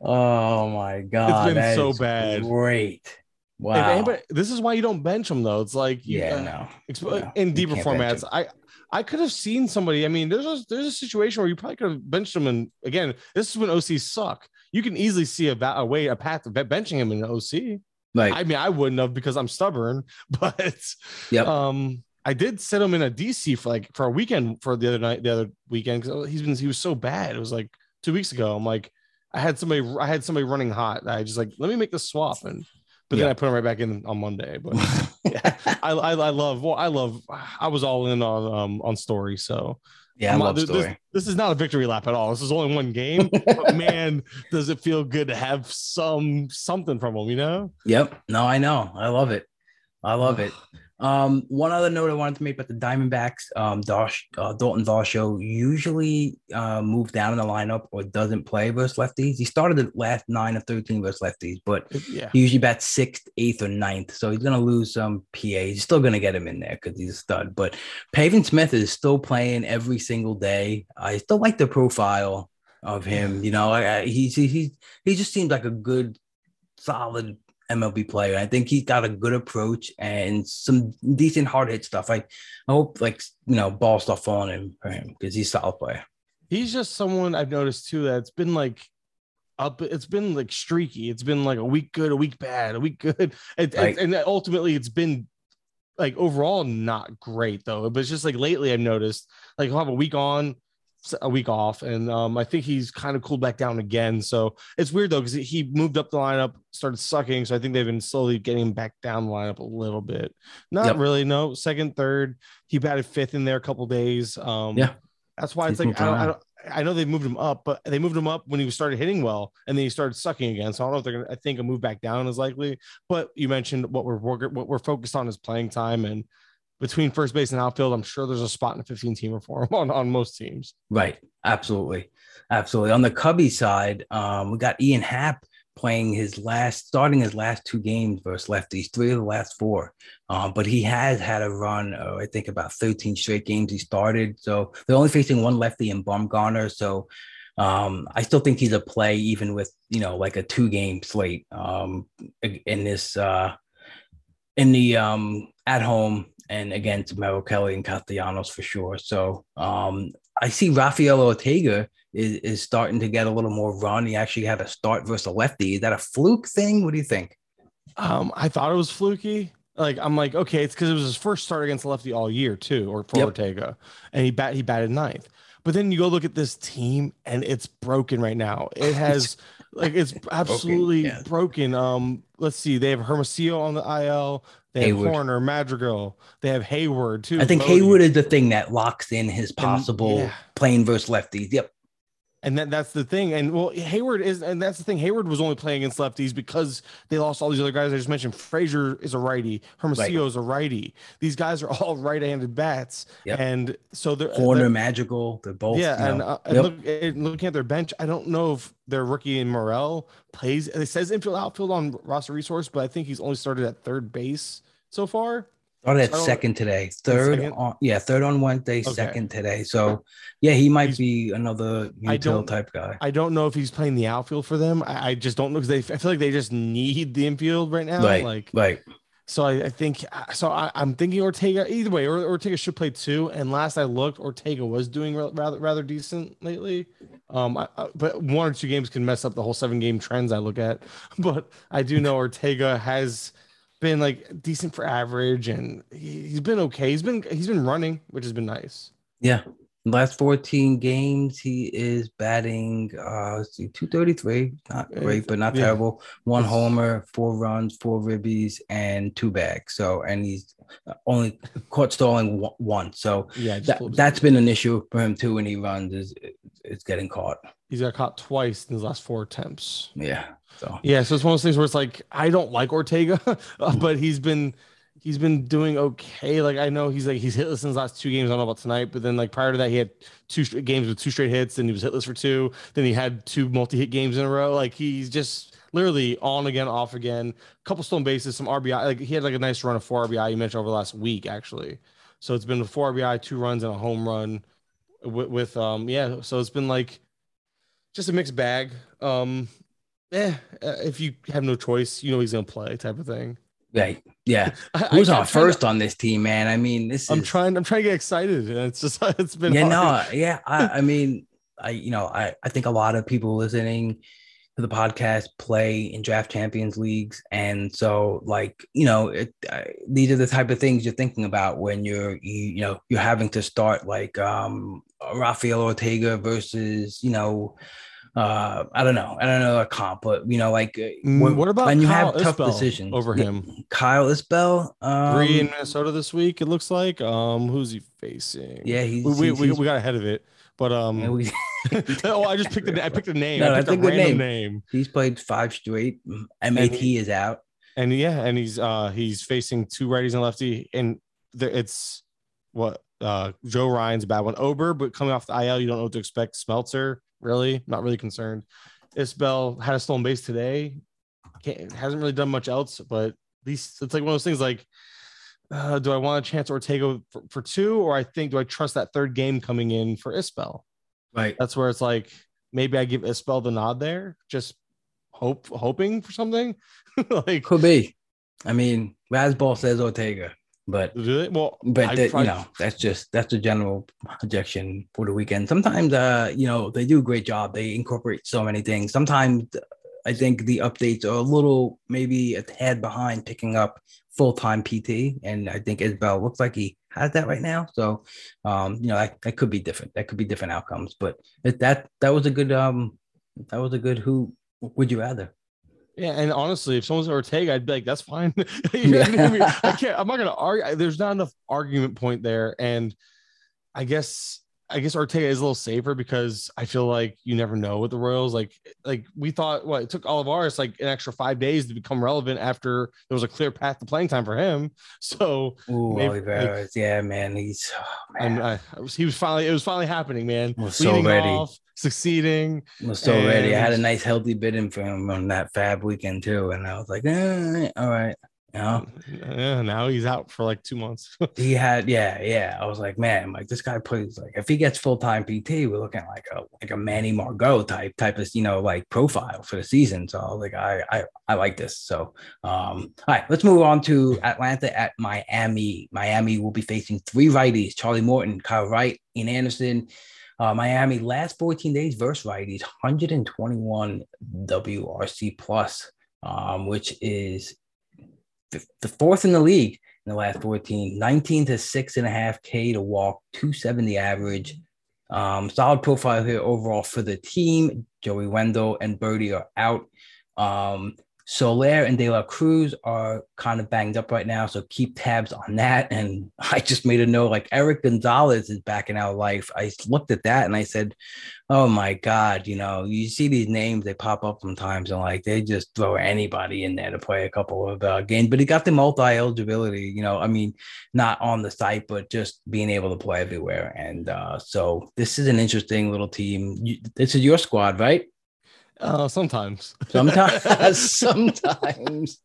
oh my god. It's been so bad. Great. Wow. Anybody, this is why you don't bench him though. It's like yeah, uh, no, exp- no, in deeper formats. I I could have seen somebody. I mean, there's a, there's a situation where you probably could have benched him. And again, this is when OCs suck. You can easily see a, a way, a path of benching him in an OC. Like, I mean, I wouldn't have because I'm stubborn, but yeah. Um, I did set him in a DC for like for a weekend for the other night, the other weekend because he's been he was so bad. It was like two weeks ago. I'm like, I had somebody, I had somebody running hot. I just like let me make the swap and but then I put him right back in on Monday. But yeah, I, I I love well I love I was all in on um on story. So Yeah, I love this, story. This, this is not a victory lap at all. This is only one game, but man, does it feel good to have some something from him? You know. Yep. No, I know. I love it. I love it. Um, one other note I wanted to make about the Diamondbacks, um, Dosh, uh, Dalton Varsho usually uh, moves down in the lineup or doesn't play versus lefties. He started the last nine of 13 versus lefties, but yeah. he usually bats sixth, eighth, or ninth. So he's going to lose some PA. He's still going to get him in there because he's a stud. But Pavin Smith is still playing every single day. I still like the profile of him. You know, I, I, he's, he, he just seems like a good, solid MLB player. I think he's got a good approach and some decent hard hit stuff. I, I hope like you know ball stuff on him for him because he's a solid player. He's just someone I've noticed too that's been like up. It's been like streaky. It's been like a week good, a week bad, a week good, and, and ultimately it's been like overall not great though. But it's just like lately I've noticed like he'll have a week on, a week off, and um, I think he's kind of cooled back down again. So it's weird though because he moved up the lineup, started sucking. So I think they've been slowly getting him back down the lineup a little bit. Not Yep. really, no. Second, third, he batted fifth in there a couple days. Um, Yeah. that's why it's like I, don't, I, don't, I know they moved him up, but they moved him up when he started hitting well, and then he started sucking again. So I don't know if they're gonna. I think a move back down is likely. But you mentioned what we're what we're focused on is playing time, and between first base and outfield, I'm sure there's a spot in a 15 teamer for him on on most teams. Right. Absolutely. Absolutely. On the Cubby side, um, we got Ian Happ playing his last, starting his last two games versus lefties, three of the last four. Um, but he has had a run, I think about 13 straight games he started. So they're only facing one lefty in Bumgarner. So um, I still think he's a play, even with, you know, like a two game slate um, in this, uh, in the um, at home and against Merrill Kelly and Castellanos for sure. So um, I see Rafael Ortega is, is starting to get a little more run. He actually had a start versus a lefty. Is that a fluke thing? What do you think? Um, I thought it was fluky. Like I'm like, okay, it's because it was his first start against the lefty all year too, or for Yep. Ortega, and he bat he batted ninth. But then you go look at this team, and it's broken right now. It has like it's absolutely yeah. broken. Um, let's see, they have Hermosillo on the IL. They have Heyward. Hoerner, Madrigal. They have Heyward too. I think Bodie. Heyward is the thing that locks in his possible yeah. playing versus lefties. Yep. And that, that's the thing. And well, Heyward is, and that's the thing. Heyward was only playing against lefties because they lost all these other guys I just mentioned. Frazier is a righty. Hermosillo is a righty. These guys are all right-handed bats. Yep. And so they're Hoerner, they're- Madrigal. They're both. yeah, you and, know, uh, and yep. look, and looking at their bench, I don't know if their rookie in Morel plays. It says infield outfield on roster resource, but I think he's only started at third base so far. Started at so- second today. Third second? on yeah, third on Wednesday, Okay. second today. So yeah, he might He's- be another I util type guy. I don't know if he's playing the outfield for them. I, I just don't know because they. I feel like they just need the infield right now. right. Like right. So I, I think so. I, I'm thinking Ortega. Either way, or, Ortega should play two. And last I looked, Ortega was doing rather rather decent lately. Um, I, I- but one or two games can mess up the whole seven game trends I look at. But I do know Ortega has been like decent for average, and he, he's been okay. He's been he's been running, which has been nice. Yeah. Last 14 games, he is batting uh let's see, 233. Not great, but not yeah. terrible. One homer, four runs, four ribbies, and two bags. So and he's only caught stealing one-. So Yeah, that, that's been an issue for him too when he runs is it's getting caught. he's got caught twice in his last four attempts. Yeah. So Yeah, so it's one of those things where it's like I don't like Ortega, uh, but he's been he's been doing okay. Like I know he's like he's hitless in his last two games. I don't know about tonight, but then like prior to that, he had two games with two straight hits, and he was hitless for two. Then he had two multi-hit games in a row. Like he's just literally on again, off again. A couple stolen bases, some RBI. Like he had like a nice run of four RBI. You mentioned over the last week actually. So it's been four RBI, two runs, and a home run. With, with um yeah, so it's been like just a mixed bag. Um, eh, if you have no choice, you know he's gonna play, type of thing. Right. Yeah. Who's on I'm to- first on this team, man? I mean, this I'm is trying. I'm trying to get excited, and it's just it's been yeah, hard. no, yeah. I, I mean, I you know, I, I think a lot of people listening to the podcast play in draft champions leagues, and so like you know, it, these are the type of things you're thinking about when you're you, you know you're having to start like um Rafael Ortega versus you know uh, I don't know. I don't know a comp, but you know, like uh, when, what about when you Kyle have tough Isbel decisions over him? Kyle Isbel, um, Three in Minnesota this week. It looks like. Um, who's he facing? yeah, he's, we we, he's- we, he's- we got ahead of it, but um, yeah, we- oh, I just picked a, I picked a name. No, I picked a a random name. name. he's played five straight. MAT is out. and yeah, and he's uh he's facing two righties and lefty, and there it's what uh Joe Ryan's a bad one. Ober, but coming off the IL, you don't know what to expect. Smeltzer, really, not really concerned. Isbel had a stolen base today. Can't, hasn't really done much else, but at least it's like one of those things like. Uh, do I want to chance Ortega for, for two, or I think do I trust that third game coming in for Isbel? Right. That's where it's like maybe I give Isbel the nod there, just hope hoping for something. like Could be. I mean, Razzball says Ortega, but? Well, but that, you know that's just that's the general projection for the weekend. Sometimes, uh, you know, they do a great job. They incorporate so many things. Sometimes, I think the updates are a little maybe a tad behind picking up full time PT, and I think Isbel looks like he has that right now. So, um, you know, that, that could be different. That could be different outcomes. But that that was a good um, that was a good who would you rather? Yeah, and honestly, if someone's Ortega, I'd be like, that's fine. What I, mean? I can't. I'm not gonna argue. There's not enough argument point there, and I guess I guess Ortega is a little safer because I feel like you never know with the Royals. Like like we thought, what it took Olivares like an extra five days to become relevant after there was a clear path to playing time for him. So Ooh, Maybe, Olivares. yeah, man, he's oh, man. I, he was finally it was finally happening, man. Was so ready. off, succeeding. I was so ready. I had a nice healthy bidding for him on that FAAB weekend too, and I was like, eh, all right. You know, Yeah, now he's out for like two months. he had, yeah, yeah. I was like, man, like this guy plays like if he gets full time PT, we're looking at like a like a Manny Margot type type of you know like profile for the season. So I like, I I I like this. So um, all right, let's move on to Atlanta at Miami. Miami will be facing three righties: Charlie Morton, Kyle Wright, Ian Anderson. Uh, Miami last 14 days versus righties, 121 WRC plus, um, which is the, fourth in the league in the last 14, 19 to six and a half K to walk, 270 average. Um, solid profile here overall for the team. Joey Wendle and Berti are out. Um, Soler and De La Cruz are kind of banged up right now, so keep tabs on that. And I just made a note like Erik Gonzalez is back in our life. I looked at that and I said, "Oh my God!" You know, you see these names they pop up sometimes, and like they just throw anybody in there to play a couple of uh, games. But he got the multi eligibility. You know, I mean, not on the site, but just being able to play everywhere. And uh, so this is an interesting little team. You, this is your squad, right? Uh, sometimes. Sometimes, sometimes.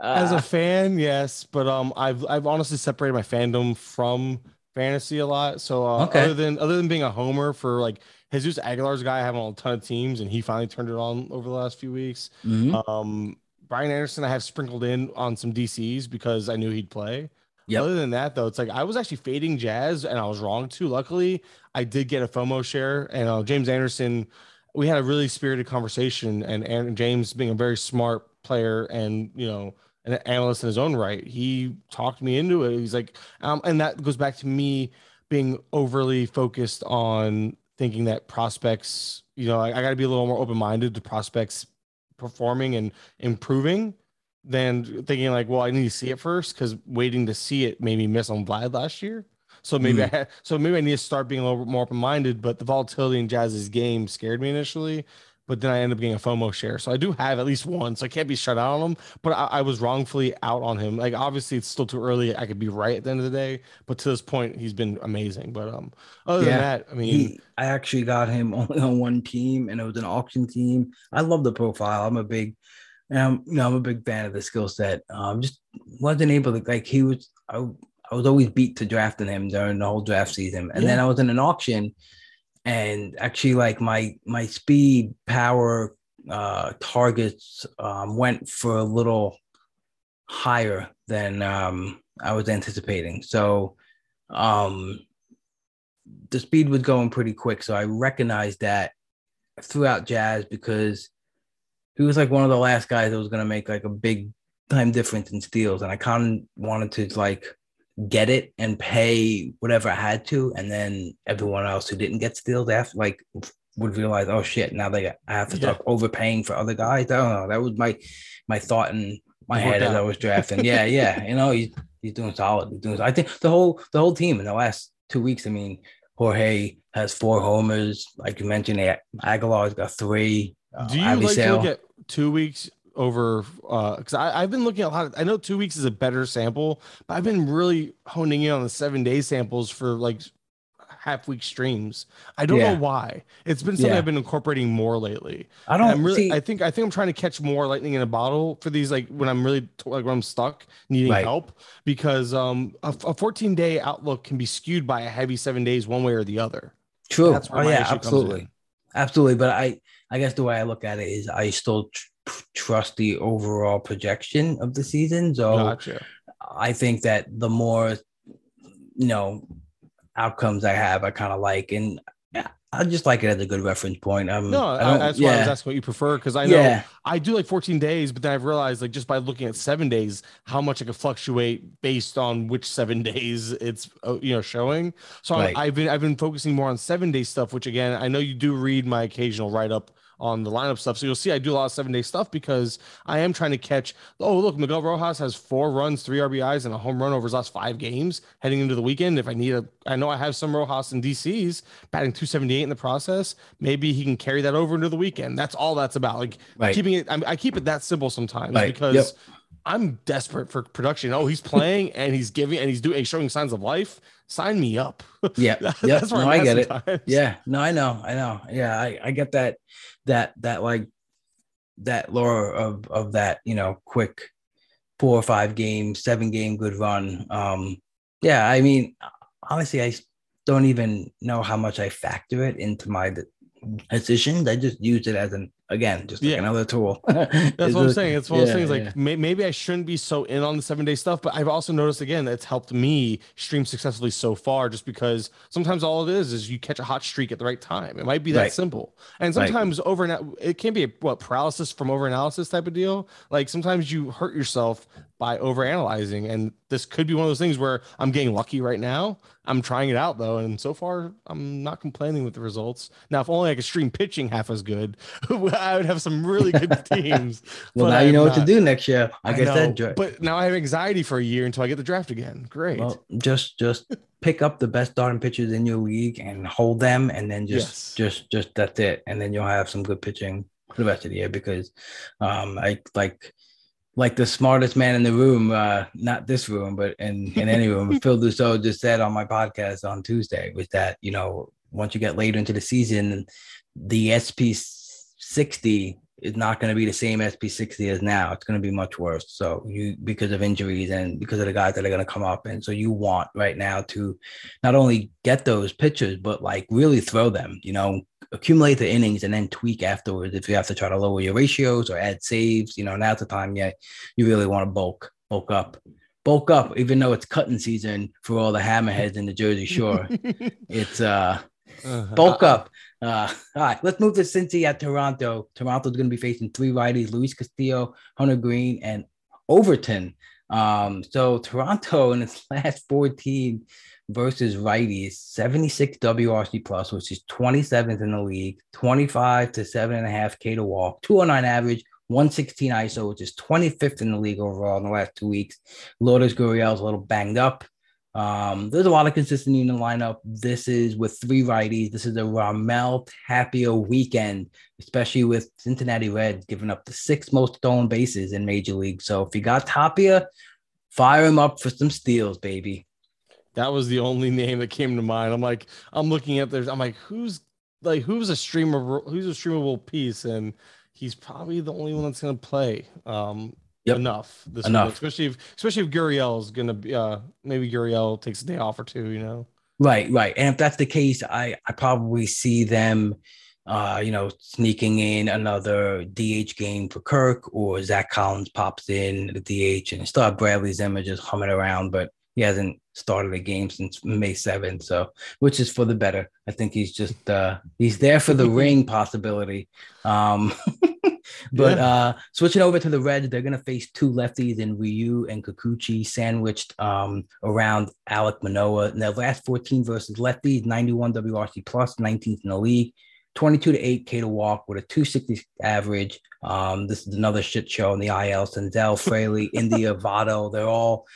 As a fan, yes, but um, I've I've honestly separated my fandom from fantasy a lot. So uh, Okay. other than other than being a homer for like Jesus Aguilar's guy I have on a ton of teams, and he finally turned it on over the last few weeks. mhm. Um, Brian Anderson, I have sprinkled in on some DCs because I knew he'd play. Yep. Other than that, though, it's like I was actually fading Jazz, and I was wrong too. Luckily, I did get a FOMO share, and uh, James Anderson. We had a really spirited conversation, and James, being a very smart player and you know an analyst in his own right, he talked me into it. He's like, um, and that goes back to me being overly focused on thinking that prospects, you know, I, I got to be a little more open minded to prospects performing and improving than thinking like, well, I need to see it first because waiting to see it made me miss on Vlad last year. So maybe I had, so maybe I need to start being a little bit more open minded. But the volatility in Jazz's game scared me initially. But then I ended up getting a FOMO share, so I do have at least one. So I can't be shut out on him. But I, I was wrongfully out on him. Like obviously it's still too early. I could be right at the end of the day. But to this point, he's been amazing. But um, other Yeah. than that, I mean, he, I actually got him only on one team, and it was an auction team. I love the profile. I'm a big, um, you know, I'm a big fan of the skill set. Um, just wasn't able to like he was. I, I was always beat to drafting him during the whole draft season, and then I was in an auction, and actually like my my speed, power, uh, targets um, went for a little higher than um, I was anticipating. So, um, the speed was going pretty quick. So I recognized that throughout Jazz because he was like one of the last guys that was going to make like a big time difference in steals. And I kind of wanted to like get it and pay whatever I had to. And then everyone else who didn't get steals after, like would realize, oh shit, now they I have to Yeah. overpaying for other guys. I don't know. That was my my thought in my head as I was drafting. Yeah, yeah. You know, he's he's doing solid. He's doing. I think the whole the whole team in the last two weeks. I mean, Jorge has four homers, like you mentioned. Aguilar's got three. Uh, Do you like to look at two weeks over? Uh because I I've been looking at a lot. Of, I know two weeks is a better sample, but I've been really honing in on the seven day samples for like half week streams. I don't Yeah. know why. It's been something Yeah. I've been incorporating more lately. I don't I'm really. see. I think. I think I'm trying to catch more lightning in a bottle for these. Like when I'm really like when I'm stuck needing Right. help because um a, a 14 day outlook can be skewed by a heavy seven days one way or the other. True. That's oh yeah, absolutely, absolutely. But I, I guess the way I look at it is, I still tr- trust the overall projection of the season. So Gotcha. I think that the more, you know, outcomes I have, I kind of like, and I just like it as a good reference point. Um, No, I that's why I was asking what you prefer because I know yeah, I do like 14 days, but then I've realized like just by looking at seven days, how much I could fluctuate based on which seven days it's uh, you know showing. So I- Right. I've been I've been focusing more on seven day stuff, which again I know you do read my occasional write up on the lineup stuff. So you'll see I do a lot of seven day stuff because I am trying to catch. Oh look, Miguel Rojas has four runs, three RBIs, and a home run over his last five games heading into the weekend. If I need a, I know I have some Rojas and DCs batting 278 in the process. Maybe he can carry that over into the weekend. That's all that's about. Like right. keeping it I, I keep it that simple sometimes Right. because Yep. I'm desperate for production oh he's playing and he's giving and he's doing he's showing signs of life sign me up Yeah, That- yeah. that's where No, I get it. Yeah, no, I know, I know. Yeah, I, I get that, that, that like that lure of of that, you know, quick four or five game, seven game good run. Um, yeah, I mean, honestly, I don't even know how much I factor it into my decisions. I just use it as an again, just like Yeah. another tool. That's what I'm saying. It's one of those things like yeah. may, maybe I shouldn't be so in on the seven day stuff, but I've also noticed again that it's helped me stream successfully so far just because sometimes all it is is you catch a hot streak at the right time. It might be that Right. simple. And Right. sometimes over it can be a what paralysis from over analysis type of deal. Like sometimes you hurt yourself by over analyzing. And this could be one of those things where I'm getting lucky right now. I'm trying it out though. And so far I'm not complaining with the results. Now, if only I could stream pitching half as good, I would have some really good teams. well, now you I'm know what to do next year. Like I, know, said, dra- but now I have anxiety for a year until I get the draft again. Great. Well, just just pick up the best starting pitchers in your league and hold them, and then just Yes. just just that's it, and then you'll have some good pitching for the rest of the year. Because, um, I like like the smartest man in the room, uh, not this room, but in in any room, Phil Dussault just said on my podcast on Tuesday was that you know once you get later into the season, the SP sixty is not going to be the same SP60 as now. It's going to be much worse. So you because of injuries and because of the guys that are going to come up, and so you want right now to not only get those pitches, but like really throw them. You know, accumulate the innings and then tweak afterwards if you have to try to lower your ratios or add saves. You know, now's the time yet you really want to bulk bulk up. Bulk up, even though it's cutting season for all the hammerheads in the Jersey Shore. it's uh Uh, bulk up. Uh, all right, let's move to Cincy at Toronto. Toronto's going to be facing three righties: Luis Castillo, Hunter Greene, and Overton. Um, so Toronto in its last 14 versus righties, 76 WRC plus, which is 27th in the league, 25 to seven and a half K to walk, 209 average, 116 ISO, which is 25th in the league overall in the last two weeks. Lourdes Gurriel's a little banged up. Um, there's a lot of consistency in the lineup. This is with three righties. This is a Raimel Tapia weekend, especially with Cincinnati Reds giving up the sixth most stolen bases in Major League. So if you got Tapia, fire him up for some steals, baby. that was the only name that came to mind. I'm like, I'm looking at there's, I'm like, who's like, who's a streamer, who's a streamable piece, and he's probably the only one that's gonna play. Um, Yep. enough this Enough. weekend, especially if, especially if Gurriel is gonna be, uh, maybe Gurriel takes a day off or two, you know. Right, right. And if that's the case, I I probably see them, uh, you know, sneaking in another DH game for Kirk, or Zack Collins pops in the DH, and still have Bradley Zimmer just humming around, but he hasn't started a game since May seventh, so which is for the better. I think he's just uh he's there for the ring possibility. Um, but uh switching over to the Reds, they're gonna face two lefties in Ryu and Kikuchi sandwiched um around Alek Manoah. In their last 14 versus lefties, 91 WRC plus, 19th in the league, 22 to 8 K to walk with a 260 average. Um, this is another shit show in the IL. Senzel, Fraley, India, Votto, they're all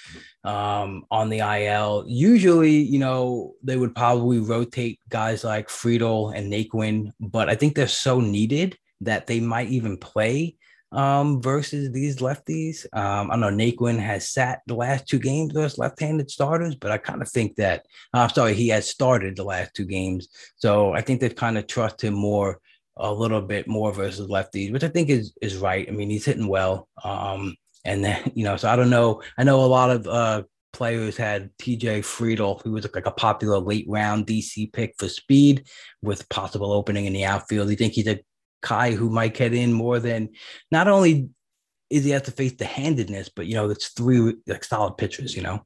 um, on the IL. Usually, you know, they would probably rotate guys like Friedl and Naquin, but I think they're so needed that they might even play um, versus these lefties. Um, I know Naquin has sat the last two games versus left-handed starters, but I kind of think that I'm sorry, he has started the last two games. So I think they've kind of trust him more a little bit more versus lefties, which I think is is right. I mean, he's hitting well. Um, and then, you know, so I don't know. I know a lot of uh players had TJ Friedl, who was like a popular late round DC pick for speed with possible opening in the outfield. You think he's a Kai who might get in more than not only is he have to face the handedness, but you know, it's three like solid pitchers, you know.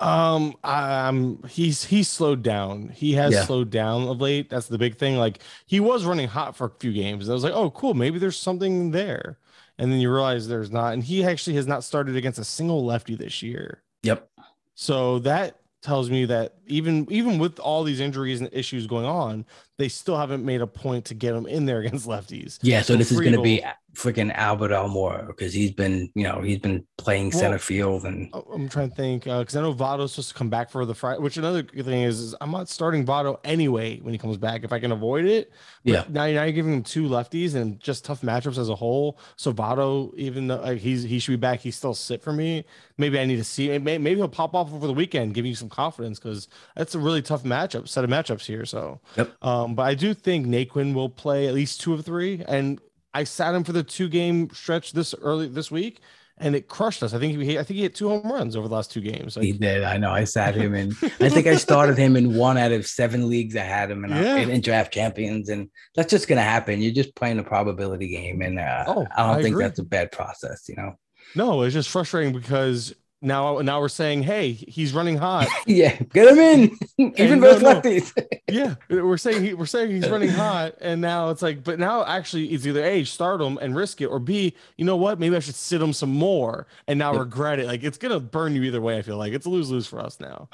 Um, um, he's he's slowed down. He has yeah. slowed down of late. That's the big thing. Like he was running hot for a few games. I was like, oh, cool, maybe there's something there. And then you realize there's not. And he actually has not started against a single lefty this year. Yep. So that tells me that even even with all these injuries and issues going on, they still haven't made a point to get him in there against lefties. Yeah, so, so this Friedl, is going to be freaking Albert Almora because he's been, you know, he's been playing well, center field and I'm trying to think because uh, I know Votto's supposed to come back for the Friday. Which another thing is, is I'm not starting Votto anyway when he comes back if I can avoid it. But yeah. Now, now you're giving him two lefties and just tough matchups as a whole. So Votto, even though like, he's he should be back, he's still sit for me. Maybe I need to see. Maybe, maybe he'll pop off over the weekend, giving you some confidence because that's a really tough matchup set of matchups here. So, yep. Um, but I do think Naquin will play at least two of three, and I sat him for the two game stretch this early this week, and it crushed us. I think he, I think he hit two home runs over the last two games. Like, he did. I know. I sat him in. I think I started him in one out of seven leagues I had him in, yeah. in, in, draft champions, and that's just gonna happen. You're just playing a probability game, and uh, oh, I don't I think agree. that's a bad process. You know. No, it's just frustrating because now now we're saying, hey, he's running hot. yeah, get him in, even those no, lefties. yeah, we're saying he, we're saying he's running hot, and now it's like, but now actually it's either a start him and risk it, or b, you know what, maybe I should sit him some more and now regret it. Like it's gonna burn you either way. I feel like it's a lose lose for us now.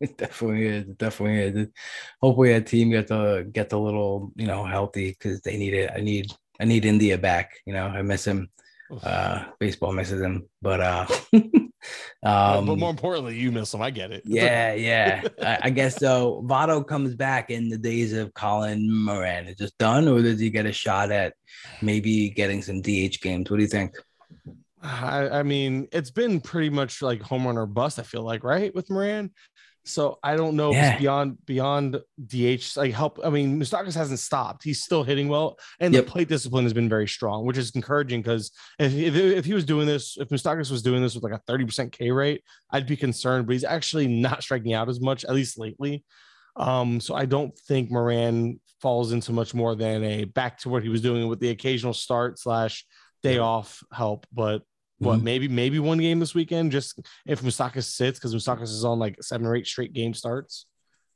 it definitely is. It definitely is. Hopefully, a team gets a get a little you know healthy because they need it. I need I need India back. You know, I miss him. Uh, baseball misses him, but uh. Um, but more importantly, you miss him. I get it. Yeah, yeah. I, I, guess so. Votto comes back in the days of Colin Moran. Is just done, or does he get a shot at maybe getting some DH games? What do you think? I, I mean, it's been pretty much like home run or bust. I feel like right with Moran. So I don't know yeah. if it's beyond beyond DH like help. I mean, Moustakas hasn't stopped. He's still hitting well, and yep. the plate discipline has been very strong, which is encouraging. Because if, if, if he was doing this, if Moustakas was doing this with like a thirty percent K rate, I'd be concerned. But he's actually not striking out as much, at least lately. Um, so I don't think Moran falls into much more than a back to what he was doing with the occasional start slash day off help. But what mm-hmm. maybe maybe one game this weekend just if Moustakas sits because Moustakas is on like seven or eight straight game starts.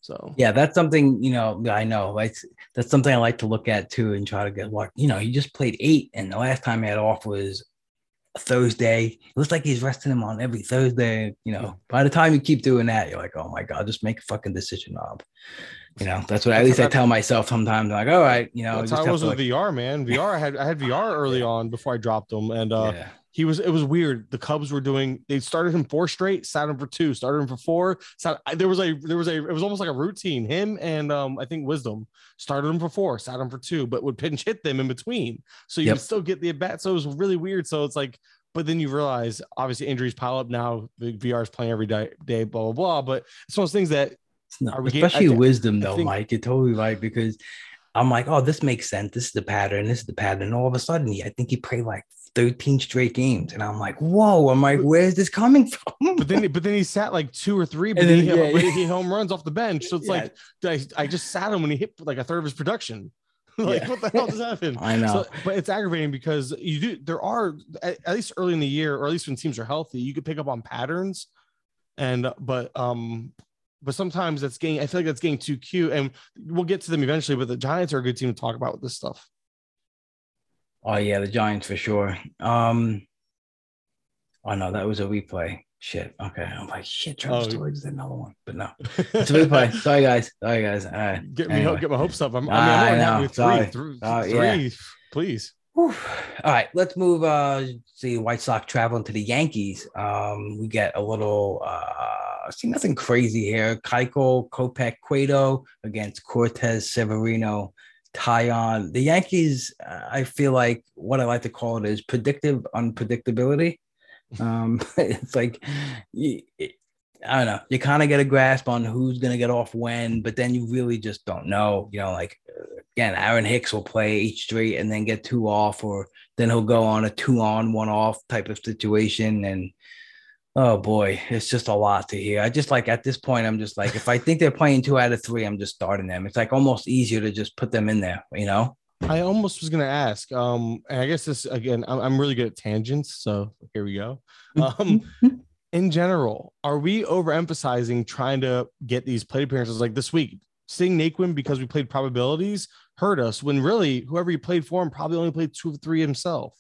So yeah, that's something you know I know like that's something I like to look at too and try to get what you know he just played eight and the last time he had off was Thursday. It looks like he's resting him on every Thursday. You know, by the time you keep doing that, you're like, oh my god, just make a fucking decision, Rob. You know, that's what at least I tell myself sometimes. Like, all right, you know, that's how I was with like, VR, man. VR, I had I had VR early on before I dropped them, and uh, yeah he was it was weird. The Cubs were doing they started him four straight, sat him for two, started him for four. Sat, there was a there was a it was almost like a routine. Him and um I think Wisdom started him for four, sat him for two, but would pinch hit them in between. So you yep. still get the at bat. So it was really weird. So it's like, but then you realize obviously injuries pile up now. The VR is playing every day, day, blah blah blah. But it's one of those things that no, especially getting, wisdom though, think, Mike. You're totally right because I'm like, oh, this makes sense. This is the pattern. This is the pattern. And all of a sudden, he, I think he played like 13 straight games. And I'm like, whoa, I'm like, where's this coming from? but then but then he sat like two or three, but then, then, he, yeah, he home runs off the bench. So it's yeah. like I, I, just sat him when he hit like a third of his production. like, yeah. what the hell just happened? I know. So, but it's aggravating because you do there are at, at least early in the year, or at least when teams are healthy, you could pick up on patterns. And but um but sometimes that's getting I feel like that's getting too cute. And we'll get to them eventually, but the Giants are a good team to talk about with this stuff. Oh yeah, the Giants for sure. Um, oh no, that was a replay. Shit. Okay. I'm like, shit, Trevor oh. Story is another one. But no. It's a replay. Sorry, guys. Sorry, guys. All right. Get anyway. me get my hopes up. I'm, I mean, I'm I know. Sorry. Three, uh, three, yeah. please. All right, let's move. Uh, see, White Sox traveling to the Yankees. Um, we get a little. Uh, see, nothing crazy here. Keuchel, Kopech, Cueto against Cortes, Severino, Taillon. The Yankees. Uh, I feel like what I like to call it is predictive unpredictability. Um, it's like I don't know. You kind of get a grasp on who's going to get off when, but then you really just don't know. You know, like again, Aaron Hicks will play each straight and then get two off, or then he'll go on a two on, one off type of situation. And oh boy, it's just a lot to hear. I just like at this point, I'm just like, if I think they're playing two out of three, I'm just starting them. It's like almost easier to just put them in there, you know? I almost was gonna ask. Um, and I guess this again, I'm, I'm really good at tangents, so here we go. Um, in general, are we overemphasizing trying to get these plate appearances like this week? Seeing Naquin because we played probabilities hurt us when really whoever he played for him probably only played two or three himself.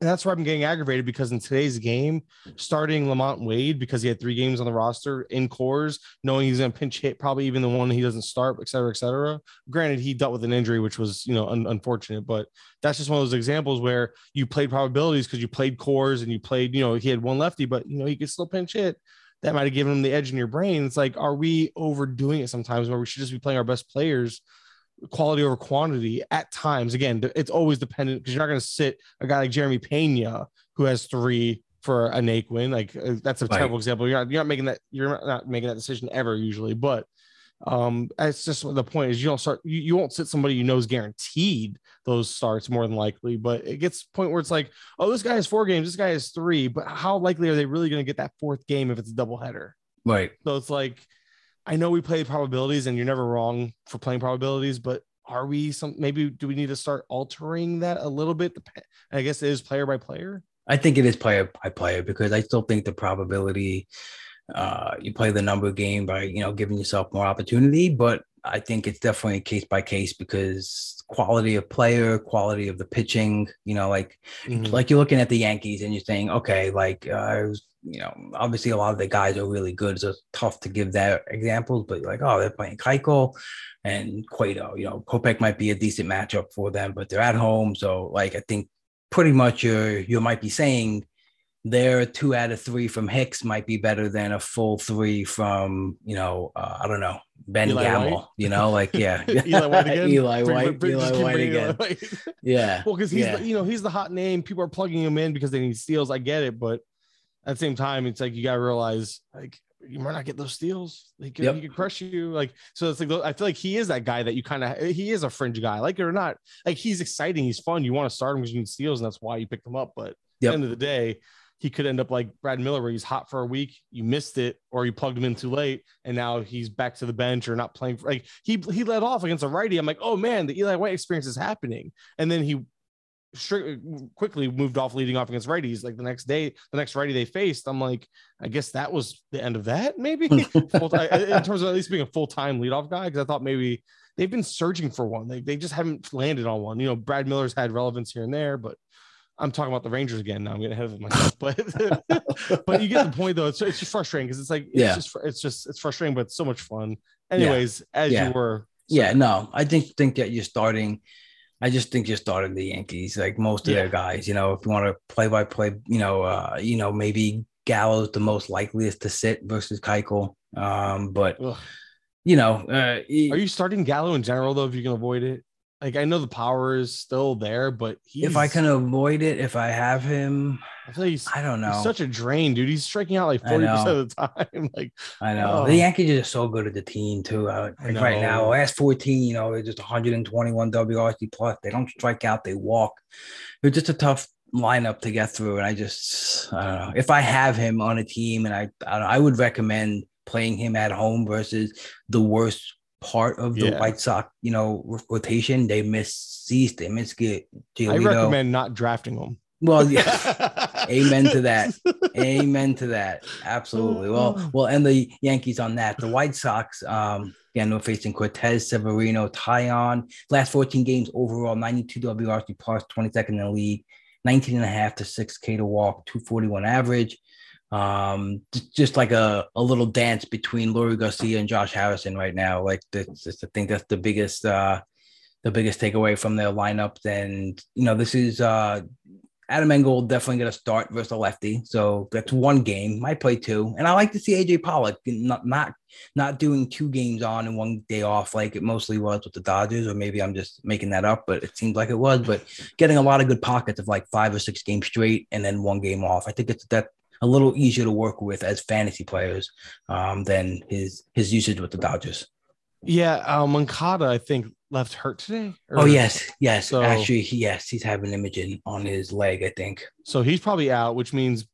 And that's where I'm getting aggravated because in today's game, starting LaMonte Wade because he had three games on the roster in cores, knowing he's going to pinch hit probably even the one he doesn't start, et cetera, et cetera. Granted, he dealt with an injury, which was, you know, un- unfortunate, but that's just one of those examples where you played probabilities because you played cores and you played, you know, he had one lefty, but, you know, he could still pinch hit. That might have given him the edge in your brain. It's like, are we overdoing it sometimes where we should just be playing our best players quality over quantity at times. Again, it's always dependent because you're not going to sit a guy like Jeremy Pena who has three for a Naquin. Like uh, that's a right. terrible example. You're not, you're not making that. You're not making that decision ever usually, but um it's just the point is you don't start you, you won't sit somebody you know is guaranteed those starts more than likely but it gets point where it's like oh this guy has four games this guy has three but how likely are they really going to get that fourth game if it's a double header right so it's like I know we play probabilities and you're never wrong for playing probabilities, but are we some maybe do we need to start altering that a little bit? I guess it is player by player. I think it is player by player because I still think the probability uh, you play the number game by you know giving yourself more opportunity, but I think it's definitely case by case because quality of player, quality of the pitching, you know, like mm-hmm. like you're looking at the Yankees and you're saying, okay, like uh, I was you know, obviously a lot of the guys are really good. So it's tough to give that examples, but like, oh, they're playing Keuchel and Cueto. You know, Kopech might be a decent matchup for them, but they're at home. So like, I think pretty much you're you might be saying their two out of three from Hicks might be better than a full three from you know uh, I don't know Ben Eli Gamel. White? You know, like yeah, Eli White again. Eli White. Eli White again. White. yeah. Well, because he's yeah. the, you know he's the hot name. People are plugging him in because they need steals. I get it, but at the same time, it's like you gotta realize like you might not get those steals. Like yep. he could crush you. Like, so it's like, I feel like he is that guy that you kind of, he is a fringe guy, like it or not. Like, he's exciting. He's fun. You want to start him because you need steals, and that's why you picked him up. But yep. at the end of the day, he could end up like Brad Miller, where he's hot for a week, you missed it, or you plugged him in too late, and now he's back to the bench or not playing. For, like, he, he led off against a righty. I'm like, oh man, the Eli White experience is happening. And then he quickly moved off leading off against righties. Like the next day, the next righty they faced, I'm like, I guess that was the end of that, maybe in terms of at least being a full time leadoff guy. Because I thought maybe they've been searching for one. They, they just haven't landed on one. You know, Brad Miller's had relevance here and there, but I'm talking about the Rangers again. Now I'm getting ahead of myself, but but you get the point though. It's, it's just frustrating because it's like it's yeah. just it's just it's frustrating, but it's so much fun. Anyways, yeah. as yeah. you were, yeah, no, I think think that you're starting I just think you're starting the Yankees, like most of yeah. their guys. You know, if you want to play by play, you know, uh, you know, maybe Gallo's the most likeliest to sit versus Keuchel. Um, but Ugh. you know, uh, are you starting Gallo in general though? If you can avoid it, like I know the power is still there, but if I can avoid it, if I have him, I feel like he's I don't know. He's such a drain, dude. He's striking out like 40% of the time. like I know. Oh. The Yankees are so good at the team too. Like right now, last 14, you know, they're just 121 WRC plus. They don't strike out, they walk. They're just a tough lineup to get through. And I just I don't know. If I have him on a team and I I, I would recommend playing him at home versus the worst part of the yeah. White Sox, you know, rotation. They miss Cease, they miss get. I recommend not drafting them. Well, yeah. amen to that. Amen to that. Absolutely. Well, we'll end the Yankees on that. The White Sox, um, again, we're facing Cortes, Severino, Taillon. Last 14 games overall, 92 WRC plus, 22nd in the league, 19 and a half to 6K to walk, 241 average. Um, just like a, a little dance between Leury Garcia and Josh Harrison right now. Like I think that's the biggest uh, the biggest takeaway from their lineup. And you know, this is uh, Adam Engel definitely going to start versus a lefty, so that's one game. Might play two, and I like to see AJ Pollock not not not doing two games on and one day off like it mostly was with the Dodgers, or maybe I'm just making that up, but it seems like it was. But getting a lot of good pockets of like five or six games straight and then one game off, I think it's that a little easier to work with as fantasy players um, than his his usage with the Dodgers. Yeah, uh, Moncada, I think left hurt today. oh yes, yes. So- Actually, he- yes, he's having imaging on his leg. I think. So he's probably out, which means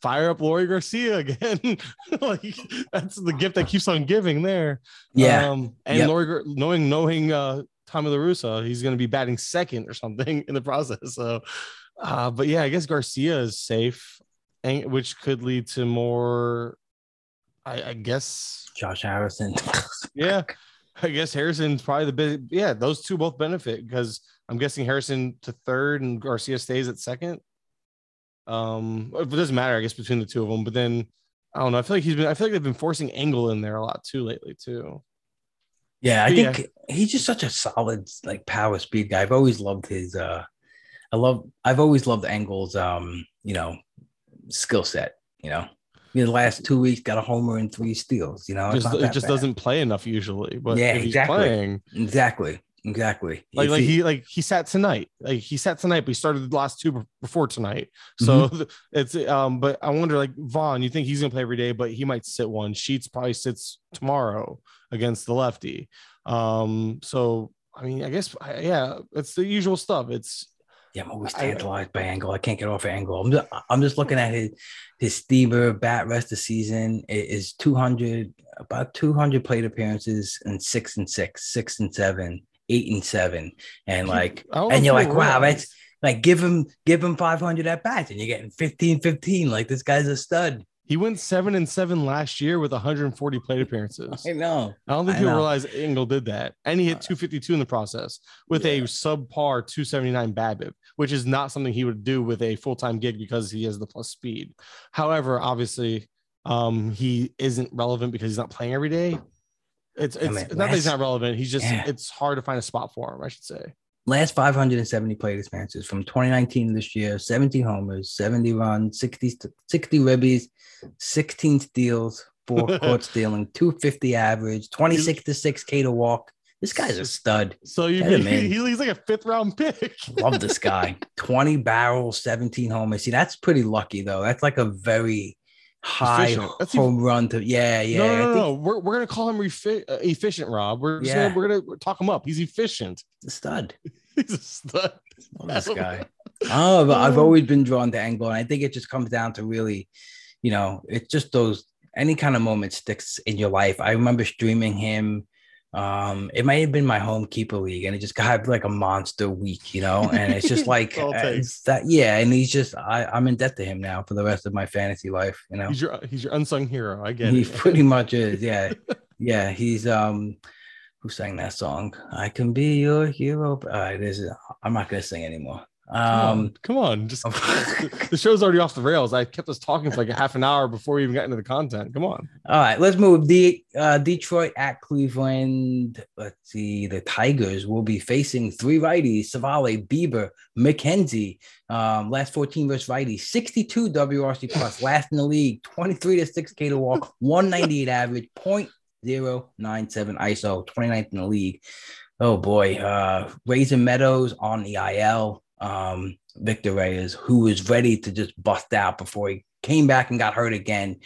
fire up Leury Garcia again. like that's the gift that keeps on giving there. Yeah, Um, and Yep. Leury, knowing knowing uh, Tommy La Russa, he's going to be batting second or something in the process. So, uh, but yeah, I guess Garcia is safe, and which could lead to more. I, I guess, Josh Harrison. yeah, I guess Harrison's probably the big. Yeah, those two both benefit because I'm guessing Harrison to third and Garcia stays at second. Um, it doesn't matter, I guess, between the two of them. But then I don't know. I feel like he's been. I feel like they've been forcing Engel in there a lot too lately too. Yeah, I Yeah. think he's just such a solid like power speed guy. I've always loved his uh I love I've always loved Engel's um, you know, skill set, you know. In the last two weeks got a homer and three steals, you know. just it just bad. doesn't play enough usually. But Yeah, if he's exactly. playing, exactly. Exactly. like like he like he sat tonight, like he sat tonight, but he started the last two before tonight. So Mm-hmm. it's um, but I wonder like Vaughn, you think he's gonna play every day, but he might sit one. Sheets probably sits tomorrow against the lefty. Um, so I mean, I guess yeah, it's the usual stuff. It's Yeah, I'm always tantalized by Engel. I can't get off of Engel. I'm just, I'm just looking at his his steamer bat rest of the season It is 200 about 200 plate appearances and six and six, six and seven, eight and seven, and like and you're like, wow, that's like give him give him 500 at bats, and you're getting 15, 15. Like this guy's a stud. He went seven and seven last year with 140 plate appearances. I know. I don't think I people know. realize Engel did that. And he hit 252 in the process with a subpar 279 BABIP, which is not something he would do with a full-time gig because he has the plus speed. However, obviously, um, he isn't relevant because he's not playing every day. It's it's mean, not that he's not relevant. He's just Yeah. it's hard to find a spot for him, I should say. Last 570 plate appearances from 2019 this year 17 homers, 70 runs, 60, 60 ribbies, 16 steals, four caught stealing, 250 average, 26 to 6K to walk. This guy's a stud. So you Get him he, in. he- he's like a fifth round pick. Love this guy. 20 barrels, 17 homers. See, that's pretty lucky, though. That's like a very high Efficient. That's home run to, yeah, yeah. no, no, no, think no. We're, we're gonna call him refi- uh, efficient, Rob. We're Yeah. gonna, we're gonna talk him up. He's efficient. he's a stud. He's a stud. Love this guy. Oh, but I've Oh. always been drawn to Engel, and I think it just comes down to really, you know, it's just those any kind of moment sticks in your life. I remember streaming him. Um, it might have been my home keeper league, and it just got like a monster week, you know. And it's just like uh, it's that, yeah. And he's just I, I'm in debt to him now for the rest of my fantasy life, you know. He's your he's your unsung hero. I get He it. pretty much is, yeah, yeah. He's um, who sang that song? I can be your hero. All right, this is. I'm not gonna sing anymore. Come on, Um, come on. Just the show's already off the rails. I kept us talking for like a half an hour before we even got into the content. Come on. all right, let's move. The uh, Detroit at Cleveland. Let's see. The Tigers will be facing three righties: Civale, Bieber, McKenzie. Um, last 14 versus righties, 62 WRC plus, last in the league, 23 to 6K to walk, 198 average, 0.097 ISO, 29th in the league. Oh boy, uh, Raisin Meadows on the IL. Um, Victor Reyes, who was ready to just bust out before he came back and got hurt again.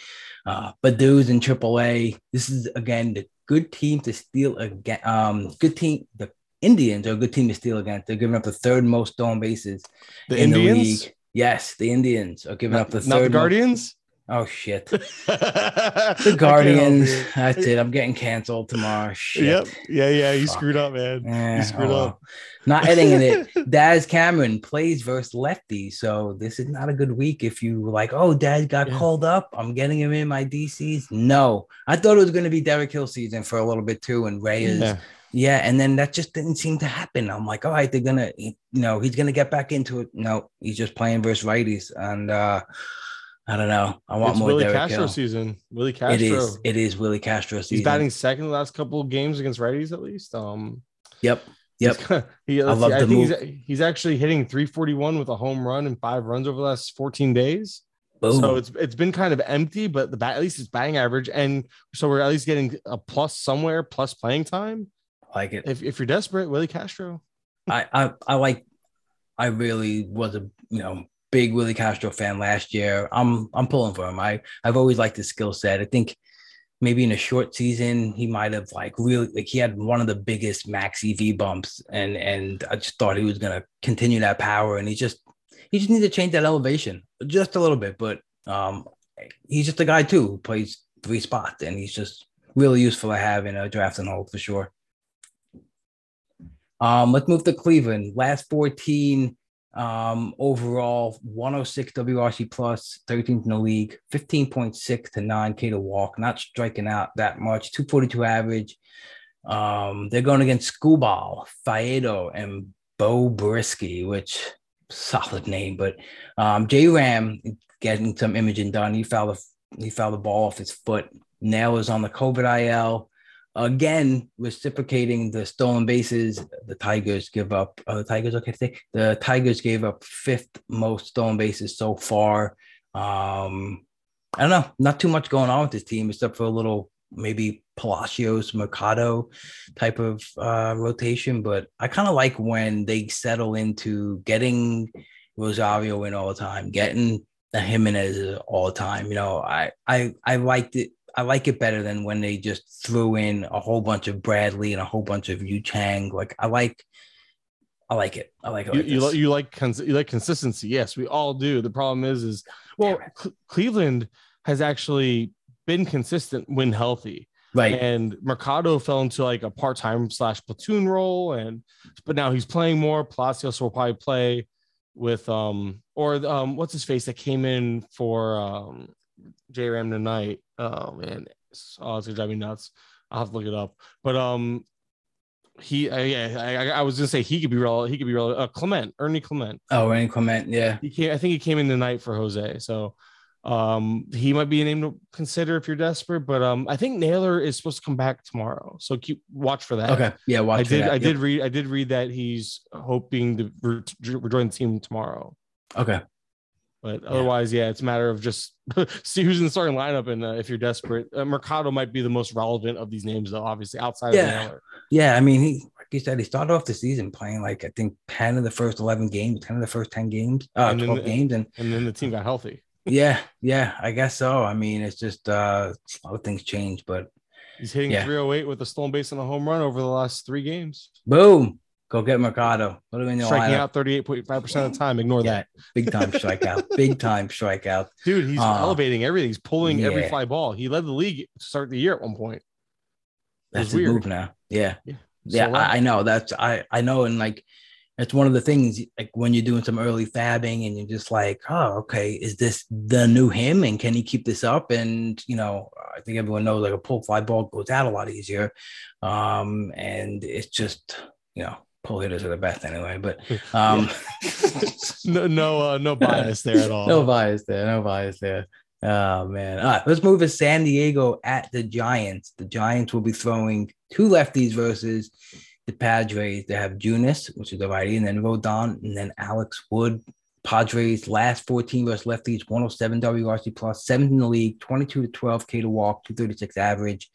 Uh, but dudes in AAA, this is again the good team to steal again. Um, good team. The Indians are a good team to steal against. They're giving up the third most stolen bases The in Indians, the league. Yes, the Indians are giving not, up the third. not the Guardians. Oh shit, the Guardians. That's it. I'm getting canceled tomorrow. Shit. Yep. Yeah. Yeah. You Fuck. screwed up, man. Eh, You screwed oh, up. Not editing it. Daz Cameron plays versus lefty, so this is not a good week. If you were like, "Oh, Daz got Yeah. called up, I'm getting him in my DCs." No, I thought it was going to be Derek Hill season for a little bit too, and Reyes. Yeah. Yeah, and then that just didn't seem to happen. I'm like, all right, they're gonna, you know, he's gonna get back into it. No, he's just playing versus righties, and uh, I don't know. I want it's more Willie Derek Castro Hill. season. Willie Castro. It is. It is Willie Castro season. He's batting second the last couple of games against righties at least. Um, Yep. Yep. he's- he, I love see, I the think he's, he's actually hitting 341 with a home run and five runs over the last 14 days. Boom. So it's it's been kind of empty, but the bat at least it's batting average, and so we're at least getting a plus somewhere, plus playing time. like it. If, if you're desperate, Willie Castro. I, I I like I really was a you know big Willie Castro fan last year. I'm I'm pulling for him. I I've always liked his skill set. I think maybe in a short season he might have like really like he had one of the biggest max EV bumps and and I just thought he was gonna continue that power and he just he just needs to change that elevation just a little bit. But um he's just a guy too who plays three spots and he's just really useful to have in a draft and hold for sure. Um, let's move to Cleveland. Last 14 um, overall, 106 WRC plus, 13th in the league, 15.6 to 9K to walk, not striking out that much, 242 average. Um, they're going against Skubal, Faedo, and Beau Brieske, which solid name, but um, J Ram getting some imaging done. He fouled the he fouled the ball off his foot. Nail is on the COVID IL again reciprocating the stolen bases the tigers give up uh, the tigers okay to say the tigers gave up fifth most stolen bases so far. Um i don't know not too much going on with this team except for a little maybe palacios mercado type of uh rotation but i kind of like when they settle into getting rosario in all the time getting Jimenez all the time you know i i i liked it I like it better than when they just threw in a whole bunch of Bradley and a whole bunch of Yu Chang. Like I like, I like it. I like it. You, Like you, this. you like cons- you like consistency. Yes, we all do. The problem is, is well, Cle- Cleveland has actually been consistent when healthy. right. and Mercado fell into like a part-time slash platoon role, and but now he's playing more. Palacios will probably play with um or um what's his face that came in for um J Ram tonight. Oh man, oh it's gonna drive me nuts. I'll have to look it up. But um he I, yeah, I, I was gonna say he could be real he could be real uh, Clement Ernie Clement oh, Ernie Clement, Yeah. he came I think he came in tonight for Jose so um he might be a name to consider if you're desperate but um I think Naylor is supposed to come back tomorrow so keep watch for that Okay. Yeah. Watch I did that. I Yep. did read I did read that he's hoping to re- rejoin the team tomorrow Okay. But otherwise yeah it's a matter of just see who's in the starting lineup and uh, if you're desperate uh, Mercado might be the most relevant of these names though obviously outside Yeah. of Naylor Yeah. I mean, he, like you said, he started off the season playing like, I think 10 of the first 11 games, 10 of the first 10 games, uh, And 12 the- games. And and then the team got healthy yeah, yeah, I guess so. I mean, it's just, uh, a lot of things change, but he's hitting Yeah. 308 with a stolen base and a home run over the last three games boom, go get Mercado. Put him in the striking lineup. out 38.5% of the time. Ignore Yeah. that. Big time strikeout. Big time strikeout. Dude, he's Uh, elevating everything. He's pulling every yeah. fly ball. He led the league to start the year at one point. That's weird. move now. Yeah. Yeah. Yeah, So, uh, I, I know. That's I I know, and like it's one of the things like when you're doing some early fabbing and you're just like, oh, okay, is this the new him? And can he keep this up? And you know, I think everyone knows like a pull fly ball goes out a lot easier. Um, and it's just, you know, pull hitters are the best anyway. But um no, no, uh, no bias there at all. no bias there, no bias there. Oh man. All right, let's move to San Diego at the Giants. The Giants will be throwing two lefties versus the Padres. They have Junis, which is the righty, and then Rodon, and then Alex Wood. Padres last 14 versus lefties, 107 WRC plus, seventh in the league, 22 to 12 K to walk, 236 average.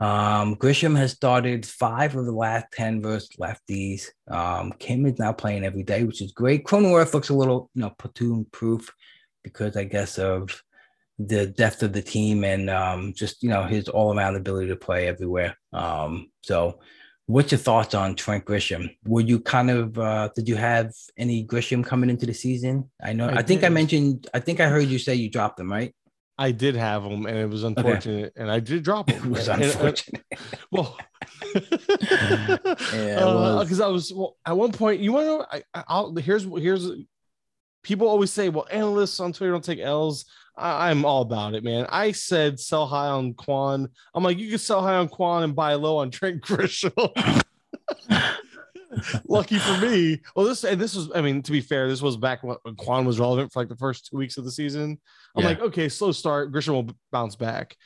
Um, Grisham has started five of the last 10 versus lefties. Um, Kim is now playing every day, which is great. Cronenworth looks a little, you know, platoon proof because I guess of the depth of the team and um, just, you know, his all around ability to play everywhere. Um, so, what's your thoughts on Trent Grisham? Were you kind of, uh, did you have any Grisham coming into the season? I know, I I, think I mentioned, I think I heard you say you dropped him, right? I did have him, and it was unfortunate, and I did drop It was And- and- uh, unfortunate. well, Yeah, it uh, was. because I was well, at one point. You want to know? I, I- I'll here's here's. People always say, "Well, analysts on Twitter don't take L's." I, I'm all about it, man. I said sell high on Kwan. I'm like, you can sell high on Kwan and buy low on Trent Grisham. Lucky for me. Well, this and this was, I mean, to be fair, this was back when Kwan was relevant for like the first two weeks of the season. I'm Yeah. like, okay, slow start. Grisham will bounce back.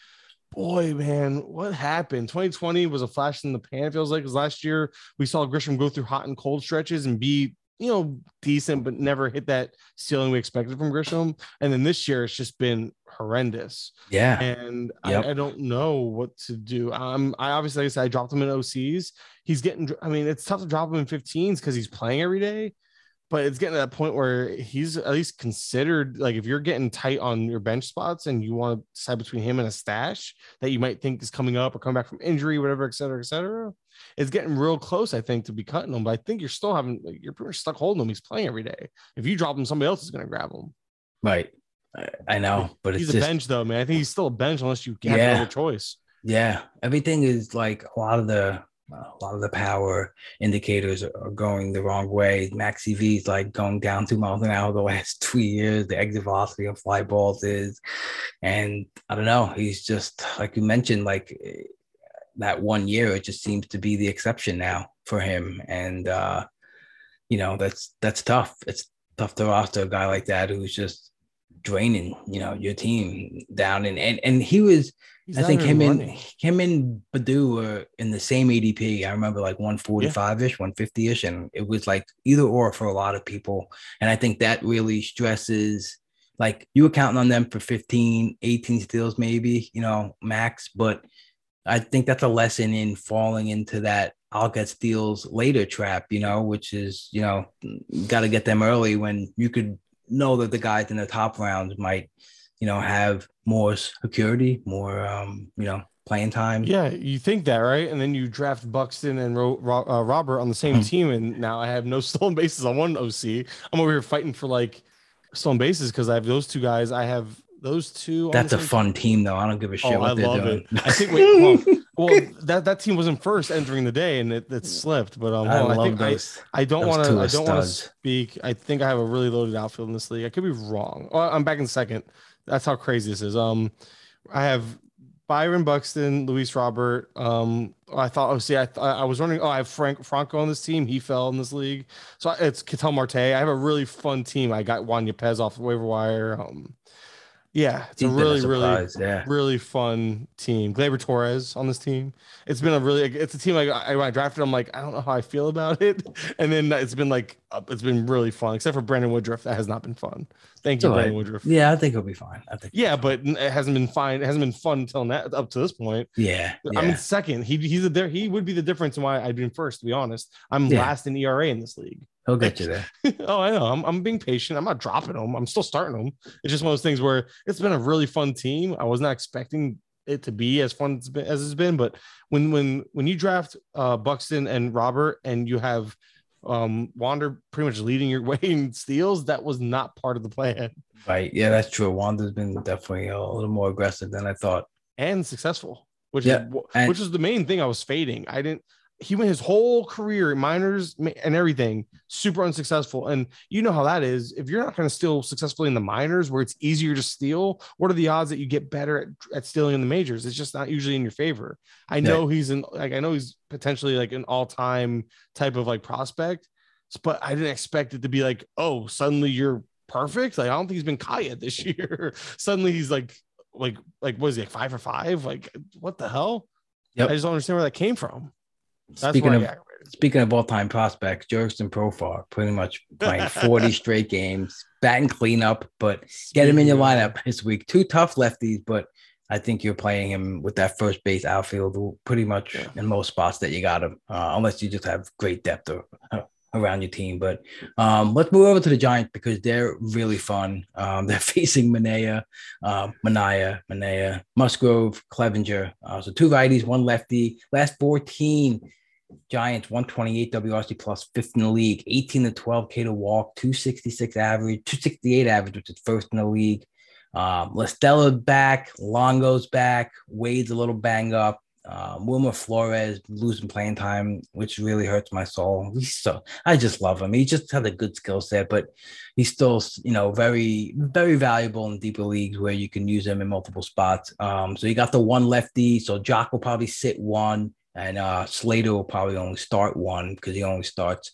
Boy, man, what happened? 2020 was a flash in the pan. It feels like because last year we saw Grisham go through hot and cold stretches and be, you know, decent, but never hit that ceiling we expected from Grisham. And then this year it's just been horrendous Yeah. and Yep. I, I don't know what to do. Um, I obviously, like I said, I dropped him in OCs. He's getting. I mean, it's tough to drop him in 15s because he's playing every day, but it's getting to that point where he's at least considered. Like, if you're getting tight on your bench spots and you want to decide between him and a stash that you might think is coming up or coming back from injury, whatever, et cetera, et cetera, it's getting real close. I think to be cutting him, but I think you're still having. Like, you're pretty much stuck holding him. He's playing every day. If you drop him, somebody else is going to grab him. Right. I, know, but it's He's a just bench though, man. I think he's still a bench unless you have Yeah. no other choice. Yeah, everything is like a lot of the a lot of the power indicators are are going the wrong way. Max EV is like going down two miles an hour the last two years. The exit velocity of fly balls is, and I don't know. He's just like you mentioned, like eh, that one year. It just seems to be the exception now for him, and uh, you know that's that's tough. It's tough to roster a guy like that who's just draining, you know, your team down. And and and he was. He's I think him and him and Baddoo were in the same ADP. I remember like 145 ish, 150 ish, and it was like either or for a lot of people. And I think that really stresses like you were counting on them for 15, 18 steals, maybe, you know, max. But I think that's a lesson in falling into that I'll get steals later trap, you know, which is, you know, got to get them early when you could know that the guys in the top rounds might, you know, have more security, more, um, you know, playing time. Yeah, you think that, right? And then you draft Buxton and Ro- Ro- uh, Robert on the same Hmm. team, and now I have no stolen bases on one OC. I'm over here fighting for like stolen bases because I have those two guys. I have those two. That's a fun team, though. I don't give a shit Oh, what I they're love doing. it. I think. Wait. Well, that that team wasn't first entering the day, and it, it slipped. But um, I. I love think those. I don't want to. I don't want to speak. I think I have a really loaded outfield in this league. I could be wrong. Oh, I'm back in second. That's how crazy this is. Um, I have Byron Buxton, Luis Robert. Um, I thought. Oh, see, I I was wondering. Oh, I have Frank Franco on this team. He fell in this league. So it's Ketel Marte. I have a really fun team. I got Juan Yepez off the waiver wire. Um, yeah, it's a He's been really, really yeah. really fun team. Gleyber Torres on this team. It's been a really, it's a team like I, when I drafted, I'm like, I don't know how I feel about it. And then it's been like, it's been really fun, except for Brandon Woodruff. That has not been fun. Thank you, all Brandon. Woodruff. Yeah, I think he'll be fine. I think. Yeah, but it hasn't been fine. It hasn't been fun until now, up to this point. Yeah. yeah. I'm in second. He he's a there. He would be the difference in why I'd been first. To be honest, I'm Yeah. last in ERA in this league. he'll get you there. oh, I know. I'm, I'm being patient. I'm not dropping them. I'm still starting them. It's just one of those things where it's been a really fun team. I was not expecting it to be as fun as it's been, as it's been but when when when you draft uh Buxton and Robert and you have um Wander pretty much leading your way in steals, that was not part of the plan Right. Yeah, that's true. Wander's been definitely a little more aggressive than I thought. and successful, which Yeah, is and- which is the main thing I was fading. I didn't. He went his whole career in minors and everything super unsuccessful. And you know how that is. If you're not going to steal successfully in the minors, where it's easier to steal, what are the odds that you get better at, at stealing in the majors? It's just not usually in your favor. I know he's in like I know he's potentially like an all time type of like prospect, but I didn't expect it to be like oh suddenly you're perfect. Like I don't think he's been caught yet this year. suddenly he's like like like what is he like five for five? Like what the hell? Yep. I just don't understand where that came from. That's Speaking of speaking of all time prospects, Jurickson Profar pretty much playing 40 straight games, batting cleanup, but get him in your lineup this week. Two tough lefties, but I think you're playing him with that first base outfield pretty much Yeah. in most spots that you got him, uh, unless you just have great depth or, uh, around your team. But um, let's move over to the Giants because they're really fun. Um, they're facing Manaea, uh, Manaya, Manaea, Musgrove, Clevinger. Uh, so two righties, one lefty. Last 14 Giants 128 WRC plus fifth in the league, 18 to 12 K to walk, 266 average, 268 average, which is first in the league. Um, back, Longo's back, Wade's a little banged up. Um, Wilmer Flores losing playing time, which really hurts my soul. He's so I just love him. He just had a good skill set, but he's still, you know, very, very valuable in deeper leagues where you can use him in multiple spots. Um, so you got the one lefty. So Joc will probably sit one. And uh, Slater will probably only start one because he only starts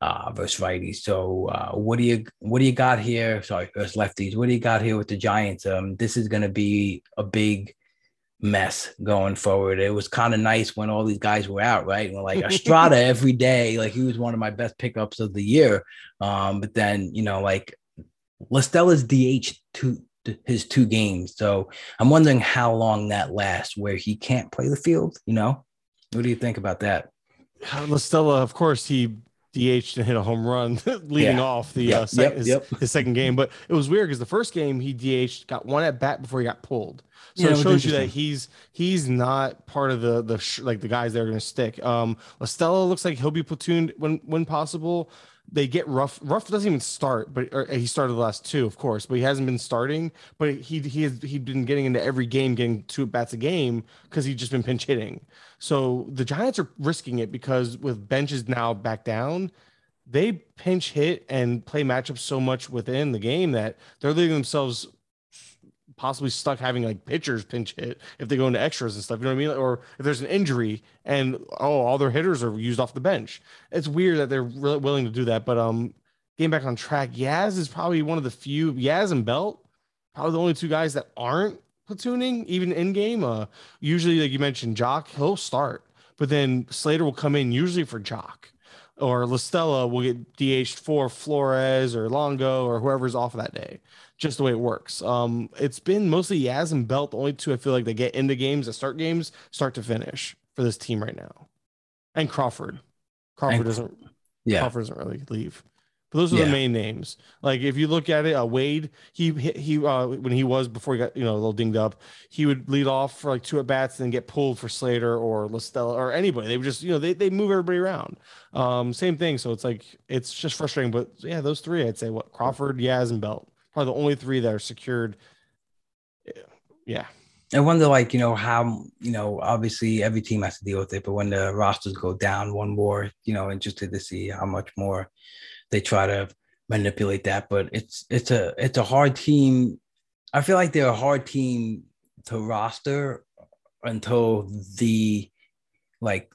uh, versus righties. So uh, what do you what do you got here? Sorry, versus lefties. What do you got here with the Giants? Um, this is going to be a big mess going forward. It was kind of nice when all these guys were out, right? Like Estrada every day, like he was one of my best pickups of the year. Um, but then you know, like La Stella's DH two his two games. So I'm wondering how long that lasts where he can't play the field, you know? What do you think about that? La Stella, of course, he DH and hit a home run leading yeah. off the yep, uh, sec- yep, his, yep. his, second game. But it was weird because the first game he DH got one at bat before he got pulled. So yeah, it shows you that he's he's not part of the the sh- like the guys that are going to stick. Um, La looks like he'll be platooned when when possible they get Ruf. Ruf doesn't even start, but he started the last two, of course, but he hasn't been starting. But he he has he'd been getting into every game, getting two bats a game because he's just been pinch hitting. So the Giants are risking it because with benches now back down, they pinch hit and play matchups so much within the game that they're leaving themselves possibly stuck having like pitchers pinch hit if they go into extras and stuff. You know what I mean? Or if there's an injury and oh, all their hitters are used off the bench. It's weird that they're really willing to do that. But um, getting back on track, Yaz is probably one of the few. Yaz and Belt, probably the only two guys that aren't platooning even in game. Uh, usually, like you mentioned, Joc he'll start, but then Slater will come in usually for Joc, Or La Stella will get DH'd for Flores or Longo or whoever's off that day just the way it works. Um, it's been mostly Yaz and Belt, the only two I feel like they get into games that start games, start to finish for this team right now. And Crawford. Crawford and, doesn't yeah. Crawford doesn't really leave. But those are yeah. the main names. Like if you look at it, uh, Wade, he he uh, when he was before he got you know a little dinged up, he would lead off for like two at bats and then get pulled for Slater or La Stella or anybody. They would just you know they they move everybody around. Um, same thing. So it's like it's just frustrating. But yeah, those three I'd say what Crawford, Yaz, and Belt probably the only three that are secured. Yeah. I wonder, like, you know, how, you know, obviously every team has to deal with it, but when the rosters go down one more, you know, interested to see how much more they try to manipulate that. But it's, it's a, it's a hard team. I feel like they're a hard team to roster until the, like,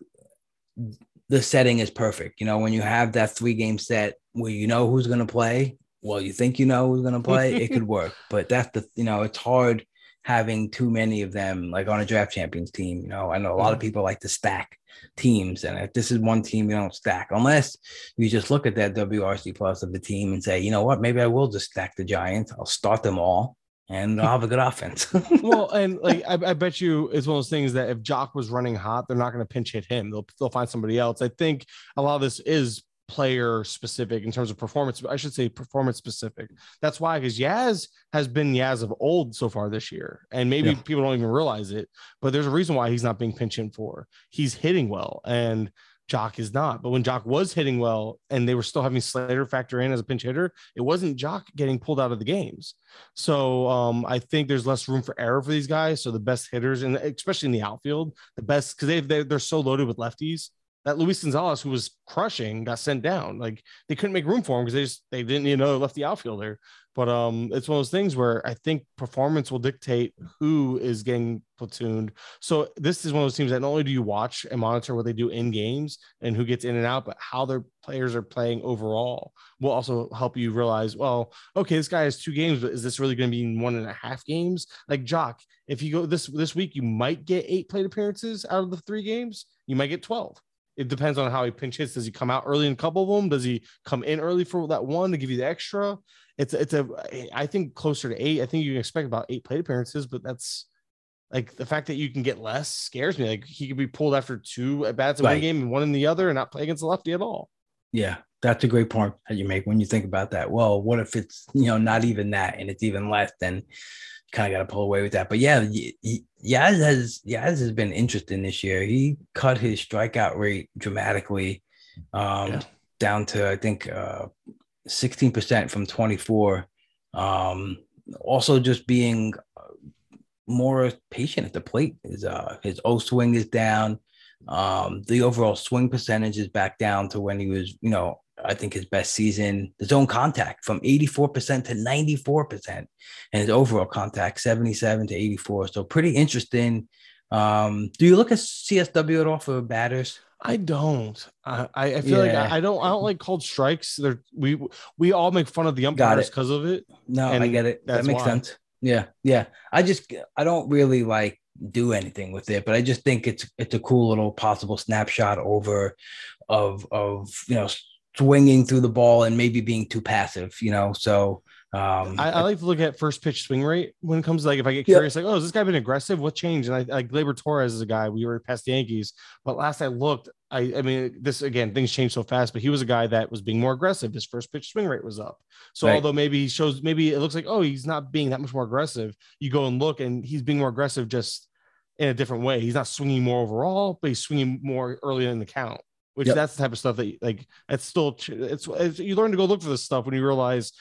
the setting is perfect. You know, when you have that three game set where you know who's going to play well, you think you know who's going to play, it could work. But that's the, you know, it's hard having too many of them like on a draft champions team. You know, I know a lot of mm-hmm. people like to stack teams, and if this is one team you don't stack, unless you just look at that WRC plus of the team and say, you know what, maybe I will just stack the Giants. I'll start them all. And I'll have a good offense. well, and like I, I, bet you it's one of those things that if Joc was running hot, they're not going to pinch hit him. They'll they'll find somebody else. I think a lot of this is player specific in terms of performance. I should say performance specific. That's why, because Yaz has been Yaz of old so far this year, and maybe yeah. people don't even realize it. But there's a reason why he's not being pinch hit for. He's hitting well, and Joc is not. But when Joc was hitting well, and they were still having Slater factor in as a pinch hitter, it wasn't Joc getting pulled out of the games. So um, I think there's less room for error for these guys. So the best hitters, and especially in the outfield, the best because they they're, they're so loaded with lefties that Luis Gonzalez, who was crushing, got sent down. Like they couldn't make room for him because they just they didn't you know left the outfielder. But um, it's one of those things where I think performance will dictate who is getting platooned. So this is one of those teams that not only do you watch and monitor what they do in games and who gets in and out, but how their players are playing overall will also help you realize, well, okay, this guy has two games, but is this really going to be one and a half games? Like Joc, if you go this this week, you might get eight plate appearances out of the three games. You might get 12 it depends on how he pinch hits. Does he come out early in a couple of them? Does he come in early for that one to give you the extra? It's it's a I think closer to eight. I think you can expect about eight plate appearances, but that's like the fact that you can get less scares me. Like he could be pulled after two at bats in right. one game and one in the other and not play against the lefty at all. Yeah, that's a great point that you make when you think about that. Well, what if it's you know not even that and it's even less? Then kind of got to pull away with that. But yeah, Yaz has Yaz has been interesting this year. He cut his strikeout rate dramatically um, yeah. down to I think uh, 16% from 24. Um, also, just being uh, more patient at the plate. His uh, his O swing is down. Um, the overall swing percentage is back down to when he was, you know, I think his best season, the zone contact from 84% to 94%, and his overall contact 77 to 84. So pretty interesting Um, do you look at CSW at all for batters? I don't. I I feel Yeah. like I, I don't. I don't like called strikes. They're we we all make fun of the umpires because of it. No, I get it. That makes why. sense. Yeah, yeah. I just I don't really like do anything with it, but I just think it's it's a cool little possible snapshot over of of you know swinging through the ball and maybe being too passive. You know, so um, I, I like to look at first pitch swing rate when it comes to like if I get Yeah. curious, like, oh, has this guy been aggressive? What changed? And I like Gleyber Torres is a guy we were past the Yankees, but last I looked, I I mean, this again, things change so fast, but he was a guy that was being more aggressive. His first pitch swing rate was up. So Right. although maybe he shows, maybe it looks like, oh, he's not being that much more aggressive. You go and look, and he's being more aggressive just in a different way. He's not swinging more overall, but he's swinging more early in the count. Which Yep. that's the type of stuff that like it's still it's, it's you learn to go look for this stuff when you realize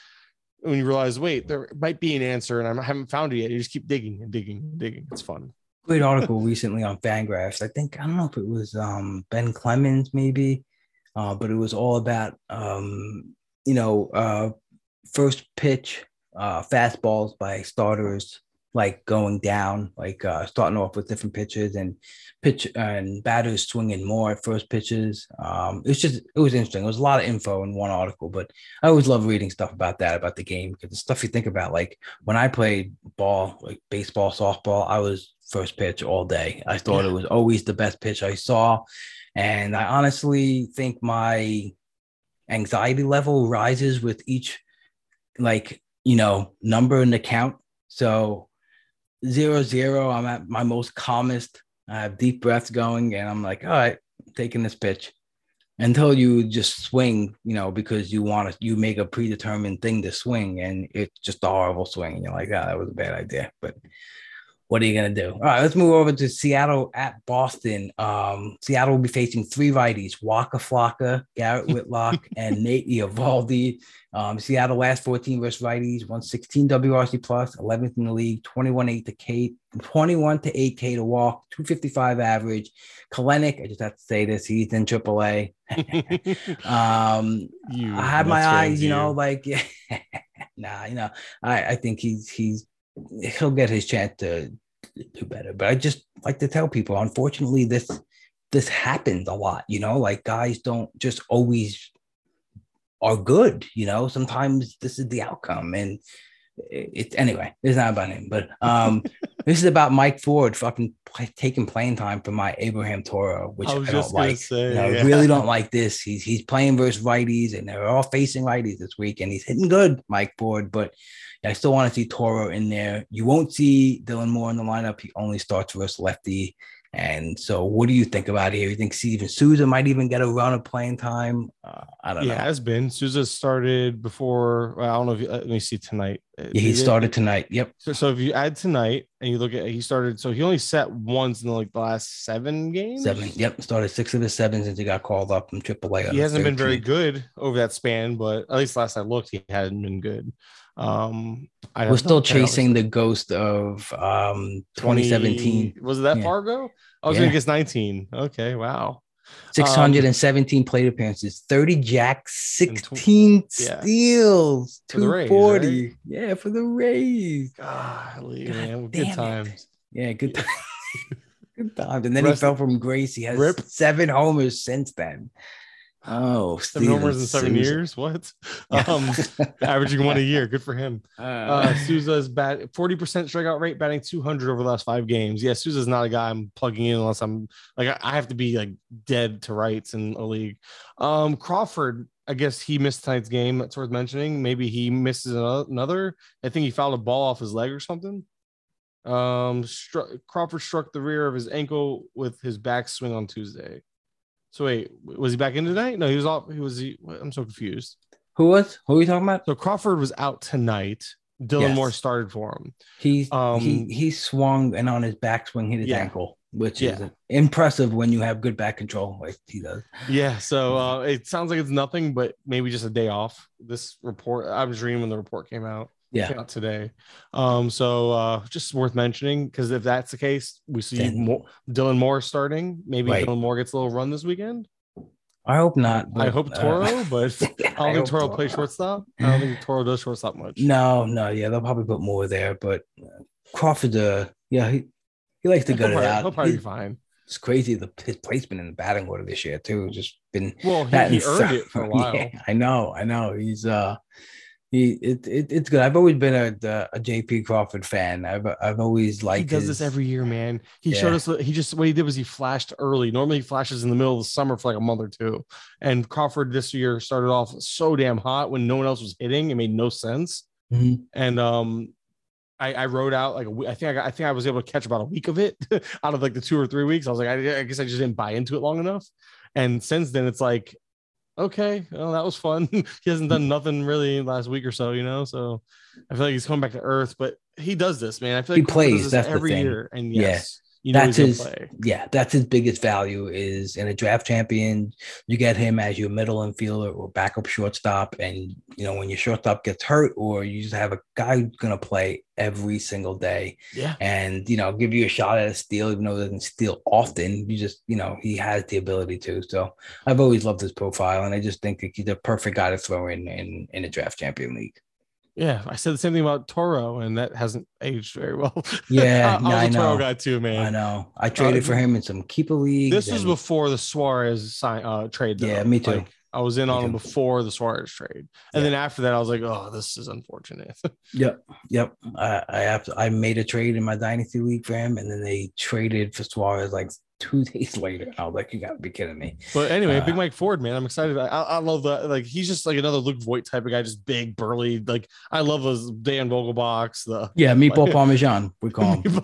when you realize, wait, there might be an answer, and I haven't found it yet. You just keep digging and digging and digging. It's fun. great article recently on Fangraphs. I think I don't know if it was um, Ben Clemens maybe, uh, but it was all about um, you know uh, first pitch uh, fastballs by starters like going down, like uh, starting off with different pitches and pitch and batters swinging more at first pitches. Um, it's just it was interesting. It was a lot of info in one article, but I always love reading stuff about that about the game because the stuff you think about, like when I played ball, like baseball, softball, I was first pitch all day. I thought Yeah. it was always the best pitch I saw, and I honestly think my anxiety level rises with each like you know number in the count. So zero zero, I'm at my most calmest. I have deep breaths going, and I'm like, all right, I'm taking this pitch until you just swing, you know, because you want to, you make a predetermined thing to swing, and it's just a horrible swing. And you're like, ah, that was a bad idea. But what are you gonna do? All right, let's move over to Seattle at Boston. Um, Seattle will be facing three righties: Waka Flocka, Garrett Whitlock, and Nate Eovaldi. Um, Seattle last 14 versus righties, 116 WRC plus, 11th in the league, 21 8 to K, 21 to 8 K to walk, 255 average. Kelenic, I just have to say this, he's in AAA. Um, you, I have my eyes, you know, like nah, you know, I, I think he's he's he'll get his chance to do better. But I just like to tell people, unfortunately, this this happens a lot, you know, like guys don't just always are good, you know. Sometimes this is the outcome. And it's anyway, it's not about him, but um this is about Mike Ford fucking taking playing time for my Abraham Toro, which I I, don't just like. say, You know, I really don't like this. He's he's playing versus righties, and they're all facing righties this week, and he's hitting good, Mike Ford. But I still want to see Toro in there. You won't see Dylan Moore in the lineup. He only starts versus lefty. And so, what do you think about here? You think Steven Souza might even get a run of playing time? Uh, I don't Yeah, know. He has been. Souza started before. Well, I don't know if you, let me see tonight. Uh, Yeah, he started tonight. Yep. So, so if you add tonight and you look at he started, so he only set once in the, like the last seven games. Seven. Yep. Started six of his seven since he got called up from AAA. He hasn't been very good over that span, but at least last I looked, he hadn't been good. Um, I We're still chasing the ghost of um 2017. 20 Was it that Yeah. far ago? I was Yeah. gonna guess 19. Okay, wow. 617 plate appearances, 30 jacks, 16 yeah. steals, For the Rays, 240. right? Yeah, for the Rays. Golly, God man, good it. times. Yeah, good times. good times. And then Rest- he fell from grace. He has Rip. seven homers since then. Oh, Seven Steven homers in seven Souza. years. What? Um, averaging one a year. Good for him. Uh, Uh, Souza's bat 40% strikeout rate, batting 200 over the last five games. Yeah, Souza's not a guy I'm plugging in unless I'm like, I- I have to be like dead to rights in a league. Um, Crawford, I guess he missed tonight's game. That's worth mentioning. Maybe he misses another. I think he fouled a ball off his leg or something. Um, struck, Crawford struck the rear of his ankle with his backswing on Tuesday. So wait, was he back in tonight? No, he was off. He was. He, I'm so confused. who was? Who are you talking about? So Crawford was out tonight. Dylan Yes. Moore started for him. He Um, he he swung and on his backswing hit his Yeah. ankle, which is impressive when you have good back control like he does. Yeah, so uh, it sounds like it's nothing, but maybe just a day off. This report, I was reading when the report came out. Yeah. out today. Um, so uh, just worth mentioning because if that's the case, we see more, Dylan Moore starting. Maybe Right. Dylan Moore gets a little run this weekend. I hope not. I but, hope uh, Toro, but I don't think Toro Toro. plays shortstop. I don't think Toro does shortstop much. No, no, yeah, they'll probably put more there, but uh, Crawford, uh, yeah, he, He likes to gut it out. he'll probably be fine. it's crazy the his placement in the batting order this year too. Just been Well, he, he earned stuff. it for a while. Yeah, I know, I know. He's uh, he it, it it's good. I've always been a a JP Crawford fan. I've I've always liked. He does his- this every year, man. He showed us he just what he did was he flashed early. Normally he flashes in the middle of the summer for like a month or two. And Crawford this year started off so damn hot when no one else was hitting. It made no sense. Mhm. And um I, I wrote out like a I think I, got, I think I was able to catch about a week of it out of like the two or three weeks. I was like, I, I guess I just didn't buy into it long enough. And since then, it's like, okay, well, that was fun. he hasn't done nothing really last week or so, you know. So I feel like he's coming back to earth, but he does this, man. I feel He like does plays, every year, and yes, you know That's his. Yeah, that's his biggest value is in a draft champion. You get him as your middle infielder or backup shortstop, and you know when your shortstop gets hurt, or you just have a guy who's gonna play every single day, Yeah, and you know give you a shot at a steal, even though he doesn't steal often. You just you know he has the ability to. So I've always loved his profile, and I just think that he's the perfect guy to throw in in in a draft champion league. Yeah. I said the same thing about Toro, and that hasn't aged very well. Yeah, I, no, I was a Toro know. guy too, man. I know. I traded for him in some keeper leagues. This was before the Suarez sign uh trade. Yeah, me too. Like, I was in Me on him before the Suarez trade, and Yeah. then after that, I was like, "Oh, this is unfortunate." Yep, yep. I I have to, I made a trade in my dynasty league for him, and then they traded for Suarez like two days later. And I was like, "You got to be kidding me!" but anyway, Uh, Big Mike Ford, man, I'm excited. I, I love that. Like, he's just like another Luke Voit type of guy, just big, burly. Like, I love those Dan Vogelbachs. The Yeah, meatball parmesan. We call him.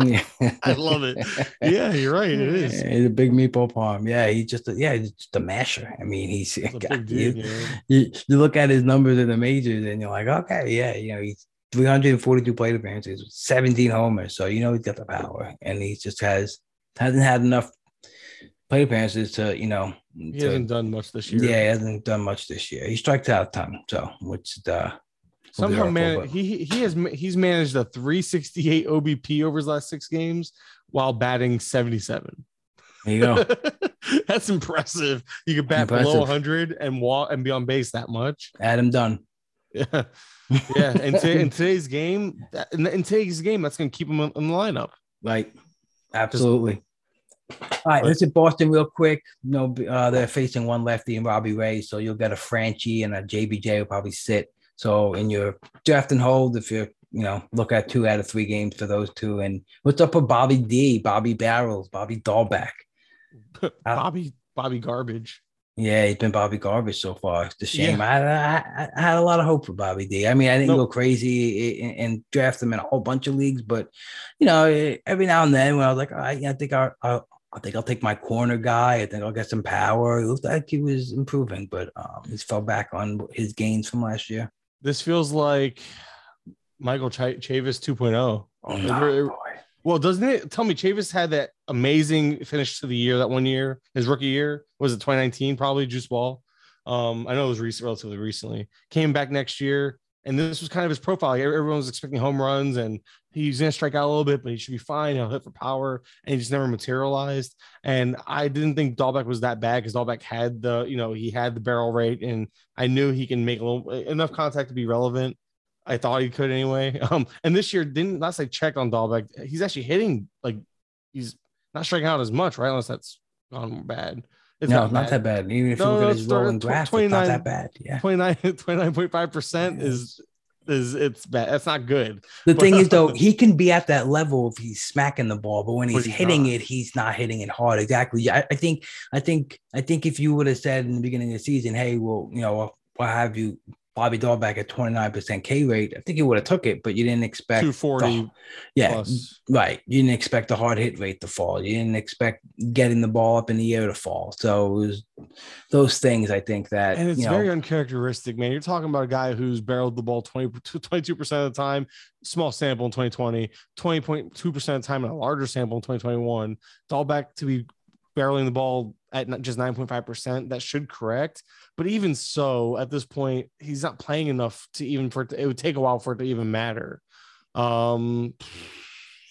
Yeah. I love it. Yeah, you're right. It is. Yeah, he's a big meatball palm. Yeah, he's just a, yeah, he's just a masher. I mean, he's He's a God, big dude. you, you, you look at his numbers in the majors, and you're like, okay, yeah, you know, he's 342 plate appearances, 17 homers, so you know he's got the power, and he just has hasn't had enough plate appearances to you know. He to- hasn't done much this year. yeah, he hasn't done much this year. He strikes out a ton, so which uh, Somehow, man, but- he he has he's managed a 368 OBP over his last six games while batting 77. there you go. That's impressive. You could bat below 100 and walk and be on base that much. Adam Dunn. Yeah, yeah. And to, in today's game, in, in today's game, that's going to keep him in, in the lineup. Right. Absolutely. All right, But- let's hit Boston real quick. No, uh, they're facing one lefty and Robbie Ray, so you'll get a Franchy and a JBJ will probably sit. So in your draft and hold, if you're you know look at two out of three games for those two, and what's up with Bobby D, Bobby Barrels, Bobby Dalbec? Bobby, Bobby Garbage. Yeah, he's been Bobby Garbage so far. It's a shame. Yeah. I, I, I had a lot of hope for Bobby D. I mean, I didn't Nope. go crazy and, and draft him in a whole bunch of leagues, but you know, every now and then when I was like, all right, yeah, I think I'll, I'll, I think I'll take my corner guy. I think I'll get some power. It looked like he was improving, but um, he's fell back on his gains from last year. This feels like Michael Ch- Chavis 2.0. Oh, It no, re- boy. Well, doesn't it tell me Chavis had that amazing finish to the year that one year, his rookie year? Was it 2019? Probably Juice Ball. Um, I know it was recent, relatively recently. Came back next year, and this was kind of his profile. Everyone was expecting home runs, and he's gonna strike out a little bit, but he should be fine. He'll hit for power, and he just never materialized. And I didn't think Dalbec was that bad because Dalbec had the, you know, he had the barrel rate, and I knew he can make a little enough contact to be relevant. I thought he could anyway. Um, and this year didn't last I checked on Dalbec, he's actually hitting like he's not striking out as much, right? Unless that's gone bad. It's no, not, that bad. Even if you look no, at his rolling graph, it's not that bad. Yeah. 29 29.5 percent is is it's bad. That's not good. The But- thing is, though, he can be at that level if he's smacking the ball, but when he's, he's hitting not. it, he's not hitting it hard. Exactly. I, I think, I think, I think if you would have said in the beginning of the season, "Hey, well, you know, we'll have you Bobby Dalbec at twenty nine percent K rate," I think he would have took it, but you didn't expect. 240 the- yeah, plus. right. You didn't expect the hard hit rate to fall. You didn't expect getting the ball up in the air to fall. So it was those things. I think that And it's you know, very uncharacteristic, man. You're talking about a guy who's barreled the ball 20 22% of the time, small sample in 2020, 20.2% of the time in a larger sample in 2021. Dalbec to be barreling the ball at just 9.5%, that should correct. But even so, at this point, he's not playing enough to even for it, to, it would take a while for it to even matter. Um,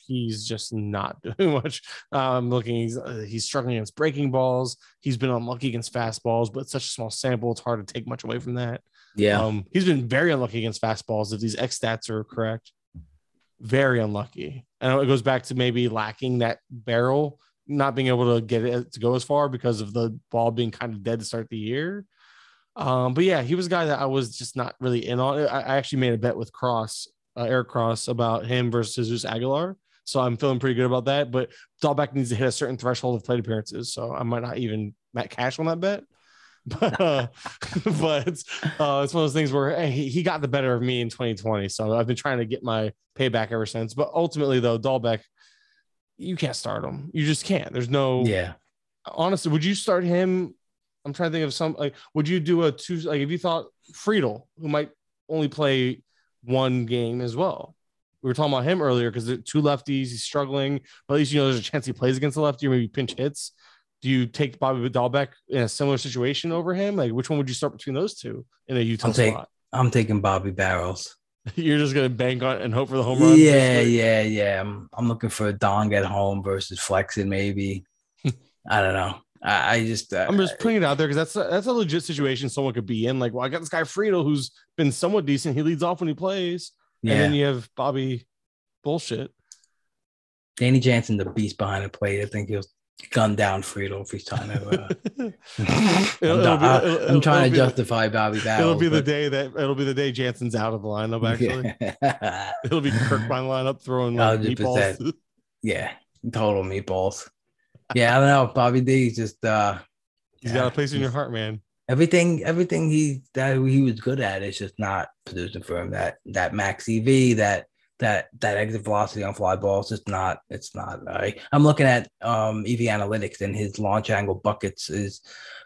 he's just not doing much. Um, looking, he's uh, he's struggling against breaking balls. He's been unlucky against fastballs, but such a small sample, it's hard to take much away from that. yeah. Um, he's been very unlucky against fastballs if these X stats are correct. very unlucky. And it goes back to maybe lacking that barrel, not being able to get it to go as far because of the ball being kind of dead to start the year. Um, but yeah, he was a guy that I was just not really in on. I, I actually made a bet with Cross, uh, Eric Cross, about him versus Jesus Aguilar. So I'm feeling pretty good about that. But Dalbec needs to hit a certain threshold of plate appearances. So I might not even Matt cash on that bet. But uh, but it's, uh, it's one of those things where hey, he, got the better of me in 2020. So I've been trying to get my payback ever since. But ultimately, though, Dalbec, you can't start him. You just can't. There's no. Yeah. Honestly, would you start him? I'm trying to think of some like. Would you do a two? Like if you thought Friedl, who might only play one game as well. We were talking about him earlier because two lefties, he's struggling, but at least you know there's a chance he plays against the lefty or maybe pinch hits do you take Bobby Dalbec in a similar situation over him? Like, which one would you start between those two in a Utah I'm take, spot? I'm taking Bobby Barrels. You're just gonna bank on and hope for the home run. Yeah, yeah, yeah. I'm, I'm looking for a Dong at home versus flexing, maybe. I don't know. I, I just uh, I'm just putting it out there because that's a, that's a legit situation someone could be in. Like, well, I got this guy Friedl who's been somewhat decent. He leads off when he plays, yeah. and then you have Bobby bullshit. Danny Jansen, the beast behind the plate. I think he'll gun down Friedl if time trying to. Uh, It'll- it'll be- I, it'll- am trying it'll to be- justify Bobby Barrels. It'll be the day that it'll be the day Jansen's out of the lineup. Actually, yeah. it'll be Kirkline lineup throwing like meatballs. yeah, total meatballs. Yeah, I don't know. Bobby D's just uh He's yeah, got a place in your heart, man. everything everything he that he was good at is just not producing for him. That that max EV, that that that exit velocity on fly balls, just not it's not right. I'm looking at um EV analytics and his launch angle buckets is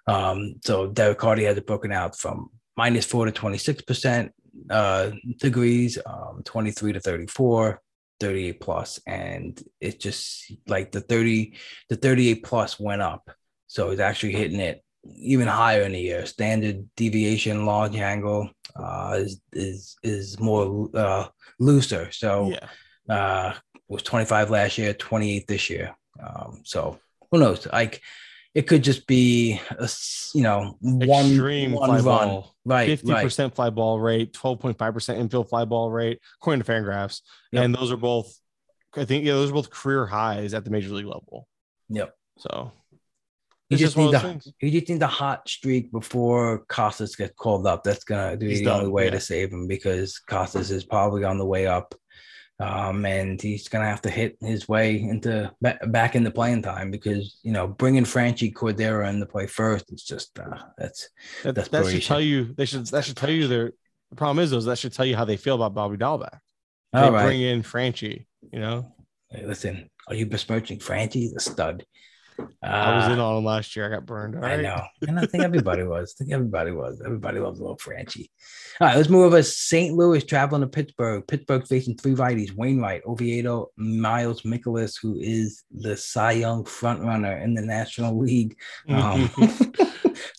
um so Derek Carty has it broken out from minus four to 26 percent uh degrees, um 23 to 34. 38 plus and it's just like the 30 the 38 plus went up so it's actually hitting it even higher in the air. Standard deviation launch angle uh, is is is more uh, looser. So Yeah. uh, was 25 last year, 28 this year. Um, so who knows? Like it could just be a you know one Extreme one fly run. ball. Right, Fifty right. percent fly ball rate, twelve point five percent infield fly ball rate, according to Fangraphs, Yep. and those are both, I think, yeah, those are both career highs at the major league level. Yep. So You just need the you just need the hot streak before Casas gets called up. That's gonna be He's the done, only way yeah. to save him because Casas is probably on the way up, um, and he's gonna have to hit his way into ba- back into playing time because you know bringing Franchy Cordero in to play first is just uh, that's That, that should tell you they should that should tell you their the problem is those that should tell you how they feel about Bobby Dalbec. They all right. bring in Franchy, you know. Hey, listen, are you besmirching Franchy? The a stud. I was Uh, in on him last year. I got burned. All I right. know. And I think everybody was. I think everybody was. Everybody loves a little Franchy. All right, let's move over. St. Louis traveling to Pittsburgh. Pittsburgh facing three righties Wainwright, Oviedo, Miles Mikolas, who is the Cy Young frontrunner in the National League. Um,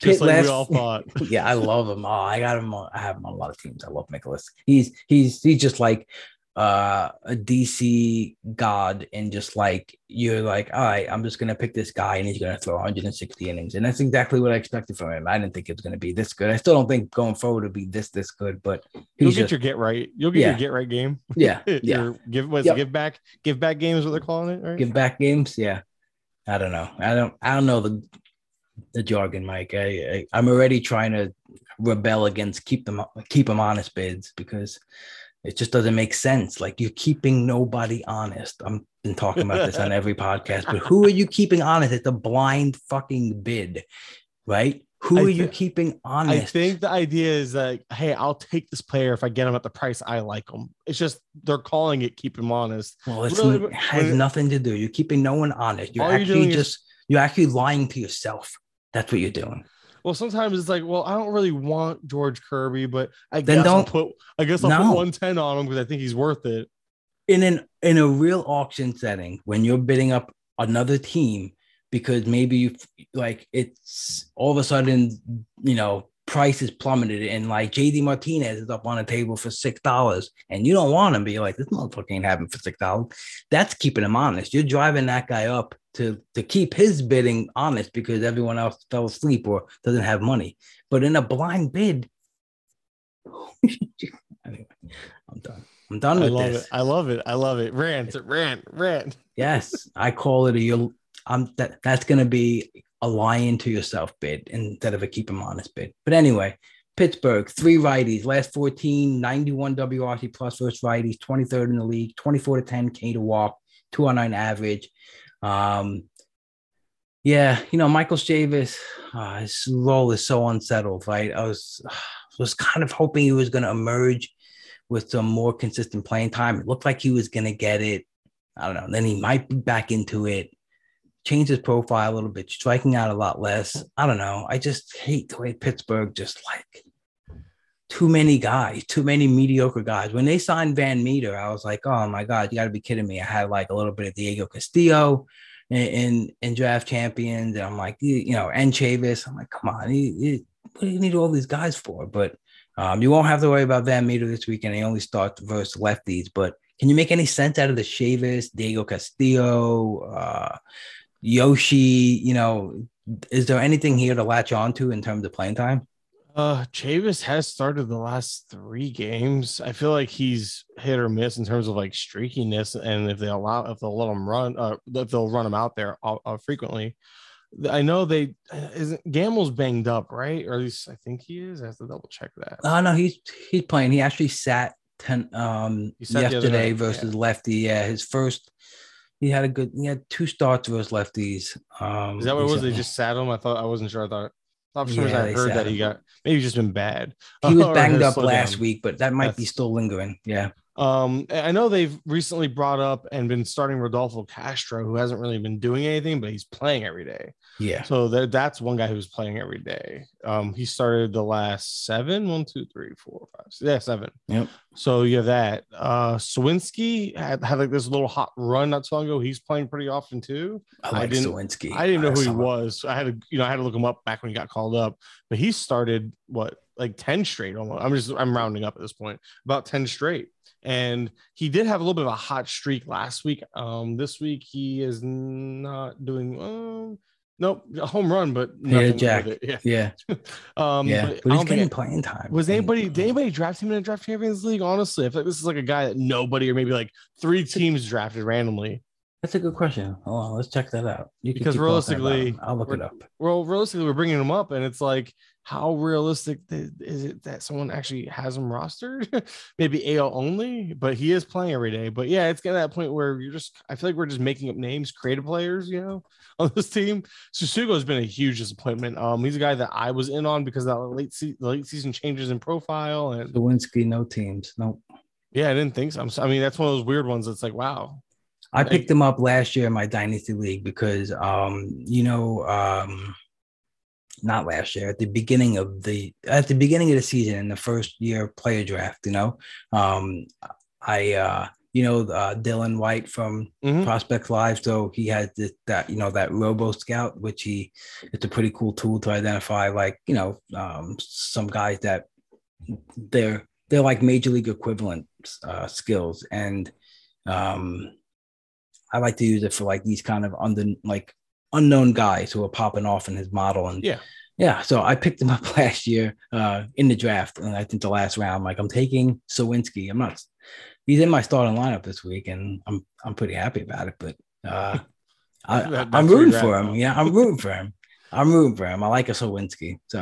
Just like we all thought. yeah, I love him. Oh, I got him. On, I have him on a lot of teams. I love Mikolas. He's he's he's just like uh, a DC god, and just like you're like, all right, I'm just gonna pick this guy, and he's gonna throw 160 innings, and that's exactly what I expected from him. I didn't think it was gonna be this good. I still don't think going forward would be this this good, but You'll get just your get right. You'll get Yeah. your get right game. yeah yeah. Your give what's Yep. give back give back games what they're calling it, right? Give back games, yeah. I don't know. I don't. I don't know the the jargon, Mike. I, I I'm already trying to rebel against keep them keep them honest bids because it just doesn't make sense. Like you're keeping nobody honest. I'm been talking about this on every podcast, but who are you keeping honest? It's a blind fucking bid, right? Who I are you keeping keeping I think the idea is like, hey, I'll take this player if I get him at the price I like him. It's just they're calling it keep him honest. well, it's, really, it has nothing to do. You're keeping no one honest. You're All you're actually is- just you're actually lying to yourself. That's what you're doing. Well, sometimes it's like, well, I don't really want George Kirby, but I Then guess I'll put I guess I'll No. put 110 on him because I think he's worth it. in an in a real auction setting when you're bidding up another team because maybe you like it's all of a sudden you know price is plummeted and like JD Martinez is up on a table for six dollars and you don't want him but you're like this motherfucker ain't having for six dollars that's keeping him honest you're driving that guy up to to keep his bidding honest because everyone else fell asleep or doesn't have money but in a blind bid anyway I'm done I'm done with. I love it. I love it. I love it. I love it. this. I love it. Rant, rant, rant. yes, I call it a you'll. I'm that. That's gonna be a lying to yourself bid instead of a keep them honest bid. But anyway, Pittsburgh, three righties, last 14, 91 WRC plus versus righties, 23rd in the league, 24 to 10 K to walk, 209 average. Um, yeah, you know, Michael Chavis, uh, his role is so unsettled, right? I was was kind of hoping he was going to emerge with some more consistent playing time. It looked like he was going to get it. I don't know. Then he might be back into it, change his profile a little bit, striking out a lot less. I don't know. I just hate the way Pittsburgh just like too many guys, too many mediocre guys. When they signed Van Meter, I was like, oh my God, you got to be kidding me. I had like a little bit of Diego Castillo in, in, in draft champions. And I'm like, you, know, and Chavis. I'm like, come on, what do you need all these guys for? But um, you won't have to worry about Van Meter this weekend. He only starts versus lefties. But can you make any sense out of the Chavis, Diego Castillo, uh, Yoshi? You know, is there anything here to latch on to in terms of playing time? Uh, Chavis has started the last three games. I feel like he's hit or miss in terms of like streakiness, and if they allow, if they'll let him run, uh, if they'll run him out there uh, uh, frequently. I know they isn't Gamel's banged up, right? Or at least I think he is. I have to double check that. Oh no, he's he's playing. He actually sat ten um sat yesterday versus yeah. lefty. Yeah, his first. He had a good. He had two starts versus lefties. Um, Is that what it was? They just sat him. I thought I wasn't sure. I thought. I thought for some reason Yeah, I heard that he got maybe he's just been bad. He was banged up last down. week, but that might be still lingering. Yeah. Um, I know they've recently brought up and been starting Rodolfo Castro, who hasn't really been doing anything, but he's playing every day. Yeah. So that that's one guy who's playing every day. Um, he started the last seven, one, two, three, four, five, six, yeah, seven. Yep. So you have that. Uh, Suwinski had, had like this little hot run not so long ago. He's playing pretty often too. I I like didn't- Suwinski. I didn't know who he him. was. I had to, you know, I had to look him up back when he got called up. But he started what like 10 straight almost. I'm just I'm rounding up at this point, about 10 straight. And he did have a little bit of a hot streak last week. Um, this week he is not doing um nope, a home run, but Yeah, Jack. it. Yeah. Yeah. Um yeah. but But, he's getting playing time. was anybody did anybody draft him in a draft champions league? Honestly, I feel like this is like a guy that nobody or maybe like three teams drafted randomly. That's a good question. Hold on, let's check that out. You Because keep talking about realistically. I'll look it up. well, realistically, we're bringing them up, and it's like, how realistic is it that someone actually has him rostered? Maybe AL only, but he is playing every day. But yeah, it's getting that point where you're just, I feel like we're just making up names, creative players, you know, on this team. Tsutsugo has been a huge disappointment. Um, he's a guy that I was in on because of that late, se- the late season changes in profile, and Suwinski, no teams. Nope. yeah, I didn't think so. I'm, so- I mean, that's one of those weird ones. That's like, wow, I picked him up last year in my dynasty league because um, you know, um not last year, at the beginning of the at the beginning of the season in the first year player draft, you know. Um I uh you know uh Dylan White from Mhm. Prospects Live, so he has this that you know that Robo Scout, which he it's a pretty cool tool to identify like, you know, um some guys that they're they're like major league equivalent uh skills and um I like to use it for like these kind of under like unknown guys who are popping off in his model and Yeah. yeah so I picked him up last year uh in the draft and I think the last round like I'm taking Suwinski I'm not he's in my starting lineup this week and I'm I'm pretty happy about it but uh I, That- I'm rooting for him yeah I'm rooting for him I'm rooting for him I like a Suwinski so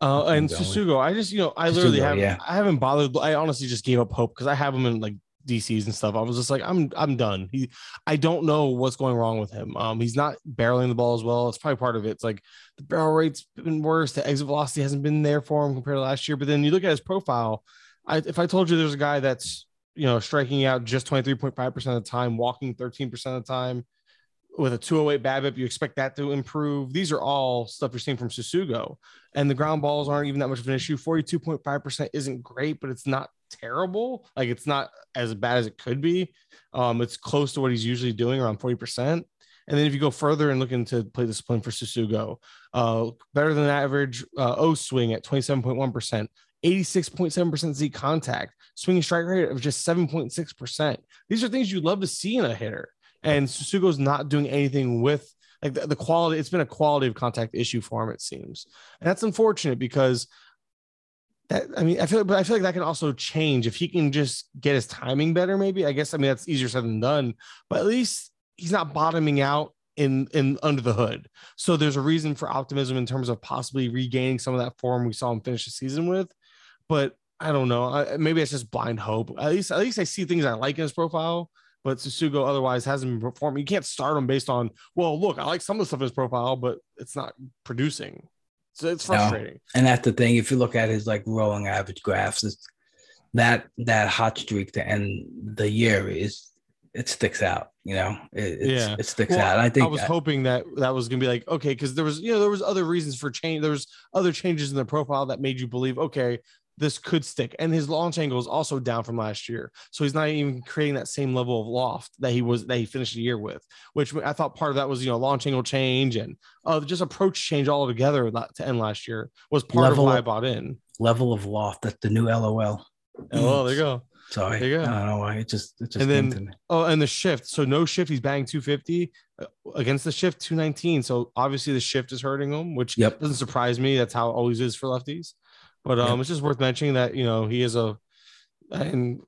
Uh, and going Tsutsugo, I just you know I literally Tsutsugo, have yeah. I haven't bothered. I honestly just gave up hope because I have him in like DCs and stuff. I was just like I'm I'm done. He I don't know what's going wrong with him. Um, he's not barreling the ball as well. It's probably part of it. It's like the barrel rate's been worse. The exit velocity hasn't been there for him compared to last year. But then you look at his profile. I if I told you there's a guy that's you know striking out just 23.5 percent of the time, walking 13 percent of the time. With a 208 BABIP, you expect that to improve. These are all stuff you're seeing from Tsutsugo and the ground balls aren't even that much of an issue. 42.5% isn't great, but it's not terrible. Like it's not as bad as it could be. Um, it's close to what he's usually doing, around 40%. And then if you go further and look into play discipline for Tsutsugo, uh, better than average uh, O swing at 27.1%, 86.7% Z contact, swinging strike rate of just 7.6%. These are things you'd love to see in a hitter. And Tsutsugo's not doing anything with like the, the quality, it's been a quality of contact issue for him, it seems. And that's unfortunate because that I mean, I feel, but I feel like that can also change if he can just get his timing better. Maybe I guess I mean that's easier said than done, but at least he's not bottoming out in in under the hood. So there's a reason for optimism in terms of possibly regaining some of that form we saw him finish the season with. But I don't know. I, maybe it's just blind hope. At least at least I see things I like in his profile. But Tsutsugo otherwise hasn't been performing. You can't start him based on well, look, I like some of the stuff in his profile, but it's not producing. So it's frustrating. No. And that's the thing. If you look at his like rolling average graphs, it's that that hot streak to end the year is it sticks out. You know, it, yeah, it sticks well, out. I think I was I, hoping that that was gonna be like okay, because there was you know there was other reasons for change. There was other changes in the profile that made you believe okay, this could stick. And his launch angle is also down from last year. So he's not even creating that same level of loft that he was that he finished the year with, which I thought part of that was, you know, launch angle change and uh, just approach change altogether to end last year was part level, of why I bought in. Level of loft. That's the new LOL. Oh, there you go. Sorry. There you go. I don't know why. It just, it just and then, oh, and the shift. So no shift. He's banging 250 uh, against the shift 219. So obviously the shift is hurting him, which yep. doesn't surprise me. That's how it always is for lefties. But um, yeah. it's just worth mentioning that you know he is a and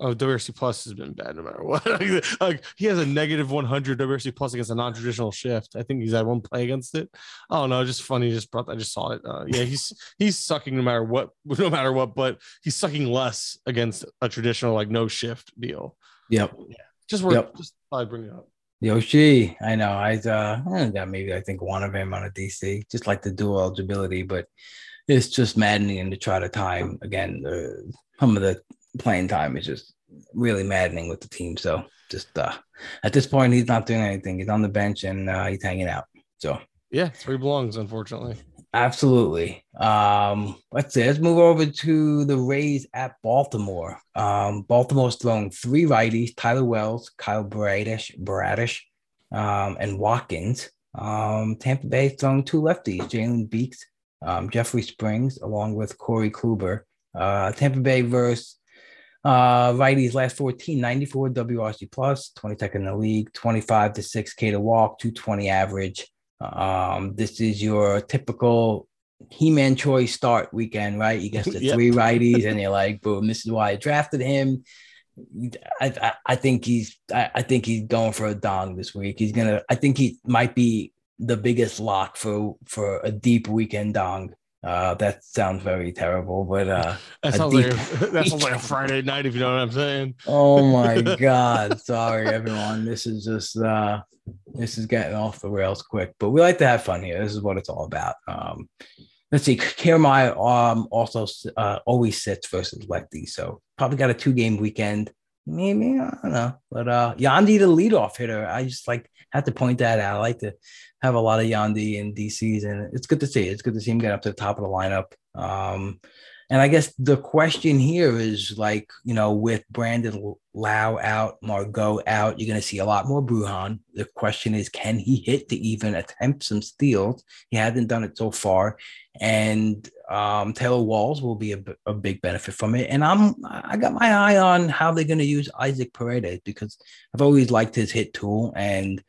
oh, WRC plus has been bad no matter what. like, he has a negative 100 WRC plus against a non-traditional shift. I think he's had one play against it. Oh no, just funny. Just brought. I just saw it. Uh, yeah, he's he's sucking no matter what, no matter what. But he's sucking less against a traditional like no shift deal. Yep. Yeah. Just worth. Yep. Just I bring it up. Yoshi, I know. I uh, I got maybe I think one of him on a DC, just like the dual eligibility, but it's just maddening to try to time again. The, some of the playing time is just really maddening with the team. So just uh, at this point, he's not doing anything. He's on the bench and uh, he's hanging out. So yeah, three belongs, unfortunately. Absolutely. Um, let's see. Let's move over to the Rays at Baltimore. Um, Baltimore's thrown three righties: Tyler Wells, Kyle Bradish, Bradish, um, and Watkins. Um, Tampa Bay thrown two lefties: Jalen Beeks um, Jeffrey Springs, along with Corey Kluber. Uh, Tampa Bay versus uh, righties last 14, 94 WRC plus, 22nd in the league, 25 to 6K to walk, 220 average. Um, this is your typical He-Man choice start weekend, right? You get the yep. three righties, and you're like, boom, this is why I drafted him. I, I, I think he's I, I, think he's going for a dong this week. He's gonna I think he might be the biggest lock for for a deep weekend dong. Uh, that sounds very terrible, but uh, that sounds like a, that sounds like a Friday night, if you know what I'm saying. Oh my god! Sorry, everyone. This is just uh, this is getting off the rails quick, but we like to have fun here. This is what it's all about. Um, let's see. Kiermaier um also uh, always sits versus lefty, so probably got a two game weekend. Maybe I don't know, but uh, Yandy the leadoff hitter. I just like have to point that out. I like to have a lot of Yandy and DCs, and it's good to see. It's good to see him get up to the top of the lineup. Um, and I guess the question here is like, you know, with Brandon Lowe out, Margot out, you're going to see a lot more Bruján. The question is, can he hit to even attempt some steals? He hasn't done it so far. And um, Taylor Walls will be a, a big benefit from it. And I'm, I got my eye on how they're going to use Isaac Paredes because I've always liked his hit tool. And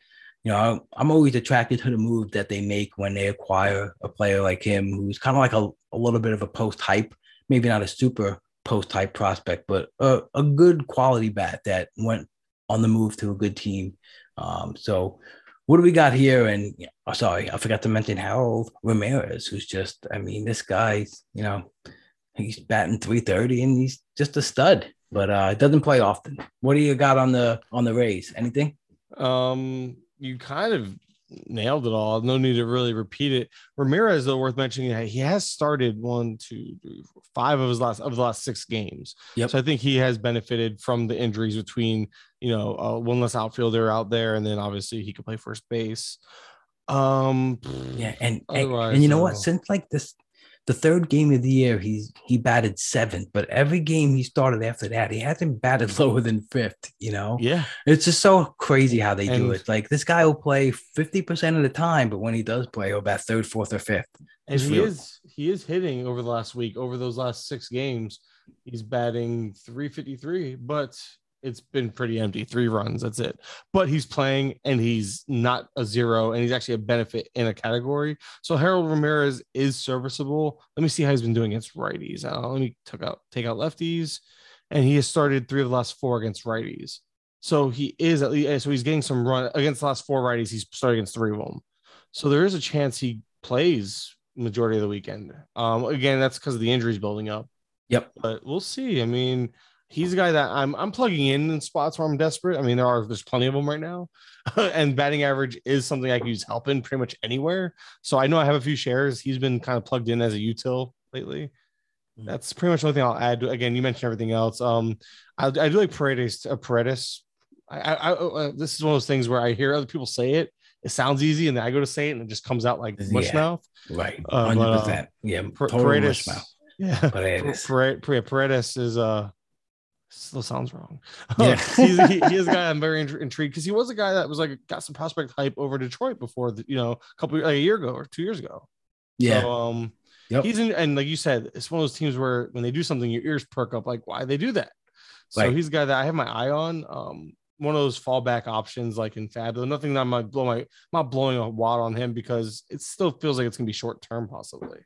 you know, I'm always attracted to the move that they make when they acquire a player like him, who's kind of like a, a little bit of a post hype, maybe not a super post type prospect, but a, a good quality bat that went on the move to a good team. Um, so, what do we got here? And oh, sorry, I forgot to mention Harold Ramirez, who's just, I mean, this guy's, you know, he's batting 330 and he's just a stud, but uh, doesn't play often. What do you got on the on the Rays? Anything? Um, you kind of nailed it all. No need to really repeat it. Ramirez, though, worth mentioning, he has started one, two, three, four, five of his last of the last six games. Yep. So I think he has benefited from the injuries between you know uh, one less outfielder out there, and then obviously he could play first base. Um, yeah, and and, and you know what? Since like this the third game of the year, he's he batted seventh, but every game he started after that, he hasn't batted lower than fifth. You know, yeah, it's just so crazy how they and, do it. Like this guy will play fifty percent of the time, but when he does play, he'll bat third, fourth, or fifth. And he is he is hitting over the last week, over those last six games, he's batting three fifty three, but it's been pretty empty. Three runs, that's it. But he's playing and he's not a zero, and he's actually a benefit in a category. So Harold Ramirez is serviceable. Let me see how he's been doing against righties. Uh, let me take out take out lefties, and he has started three of the last four against righties. So he is at least so he's getting some run against the last four righties. He's started against three of them. So there is a chance he plays majority of the weekend. Um, again, that's because of the injuries building up. Yep. But we'll see. I mean, he's a guy that I'm I'm plugging in in spots where I'm desperate. I mean, there are there's plenty of them right now, and batting average is something I can use help in pretty much anywhere. So I know I have a few shares. He's been kind of plugged in as a util lately. Mhm. That's pretty much the only thing I'll add. Again, you mentioned everything else. Um, I, I do like Paredes. Uh, Paredes. I, I, uh, this is one of those things where I hear other people say it. It sounds easy, and then I go to say it, and it just comes out like mush Yeah. mouth. Right. Uh, Hundred uh, percent. Yeah. Paredes. Yeah, Paredes. Pare- Pare- Paredes is uh still sounds wrong. Yeah. He's, he, he is a guy I'm very intri- intrigued because he was a guy that was like got some prospect hype over Detroit before the, you know a couple like a year ago or two years ago. Yeah. So, um, Yep. he's in, and like you said, it's one of those teams where when they do something, your ears perk up. Like, why they do that? So Right. he's a guy that I have my eye on. Um, one of those fallback options like in Fabulous. Nothing that I'm not blow my I'm not blowing a wad on him because it still feels like it's gonna be short term possibly.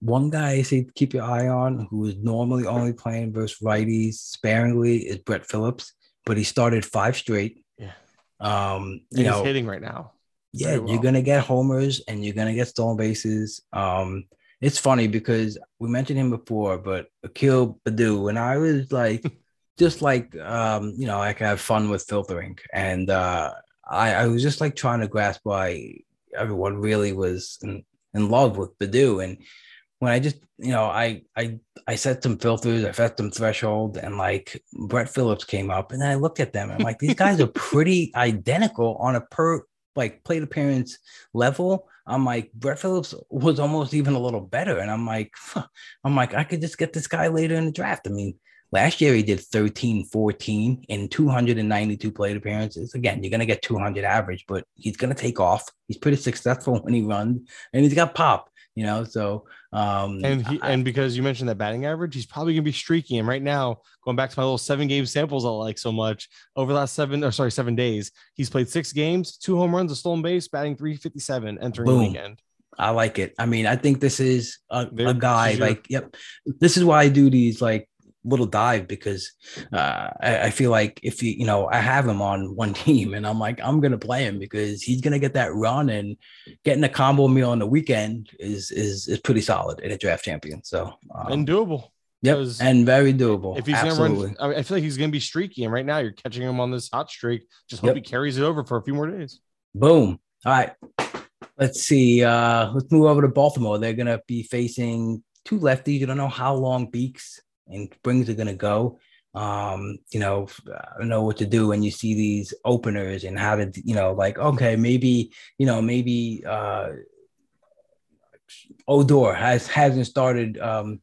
One guy I say keep your eye on who is normally only playing versus righties sparingly is Brett Phillips, but he started five straight. Yeah. Um, you he's know, hitting right now. yeah, well. you're gonna get homers and you're gonna get stolen bases. Um, it's funny because we mentioned him before, but Akil Baddoo, and I was like, just like um, you know, I can have fun with filtering, and uh, I, I was just like trying to grasp why everyone really was in, in love with Baddoo, and when I just you know, I I I set some filters, I set some threshold, and like Brett Phillips came up, and then I looked at them, and I'm like, these guys are pretty identical on a per like plate appearance level. I'm like, Brett Phillips was almost even a little better. And I'm like, huh. I'm like, I could just get this guy later in the draft. I mean, last year he did 13, 14 in 292 plate appearances. Again, you're to get 200 average, but he's to take off. He's pretty successful when he runs and he's got pop, you know? So, um, And he I- and because you mentioned that batting average, he's probably gonna be streaky. And right now, going back to my little seven game samples I like so much, over the last seven or sorry, seven days, he's played six games, two home runs, a stolen base, batting 357 entering the weekend. I like it. I mean, I think this is a, a guy is your- like, yep. This is why I do these like little dive because uh, I, I feel like if you, you know, I have him on one team and I'm like, I'm gonna play him because he's gonna get that run and getting a combo meal on the weekend is is is pretty solid in a draft champion. So, um, and doable. yep, and very doable. If he's Absolutely. gonna run, I, mean, I feel like he's gonna be streaky. And right now, you're catching him on this hot streak. Just hope Yep. he carries it over for a few more days. Boom. All right. Let's see. Uh, let's move over to Baltimore. They're gonna be facing two lefties. You don't know how long Beeks and Springs are gonna go. Um, you know, know what to do when you see these openers and how to, you know, like, okay, maybe, you know, maybe uh Odor has hasn't started um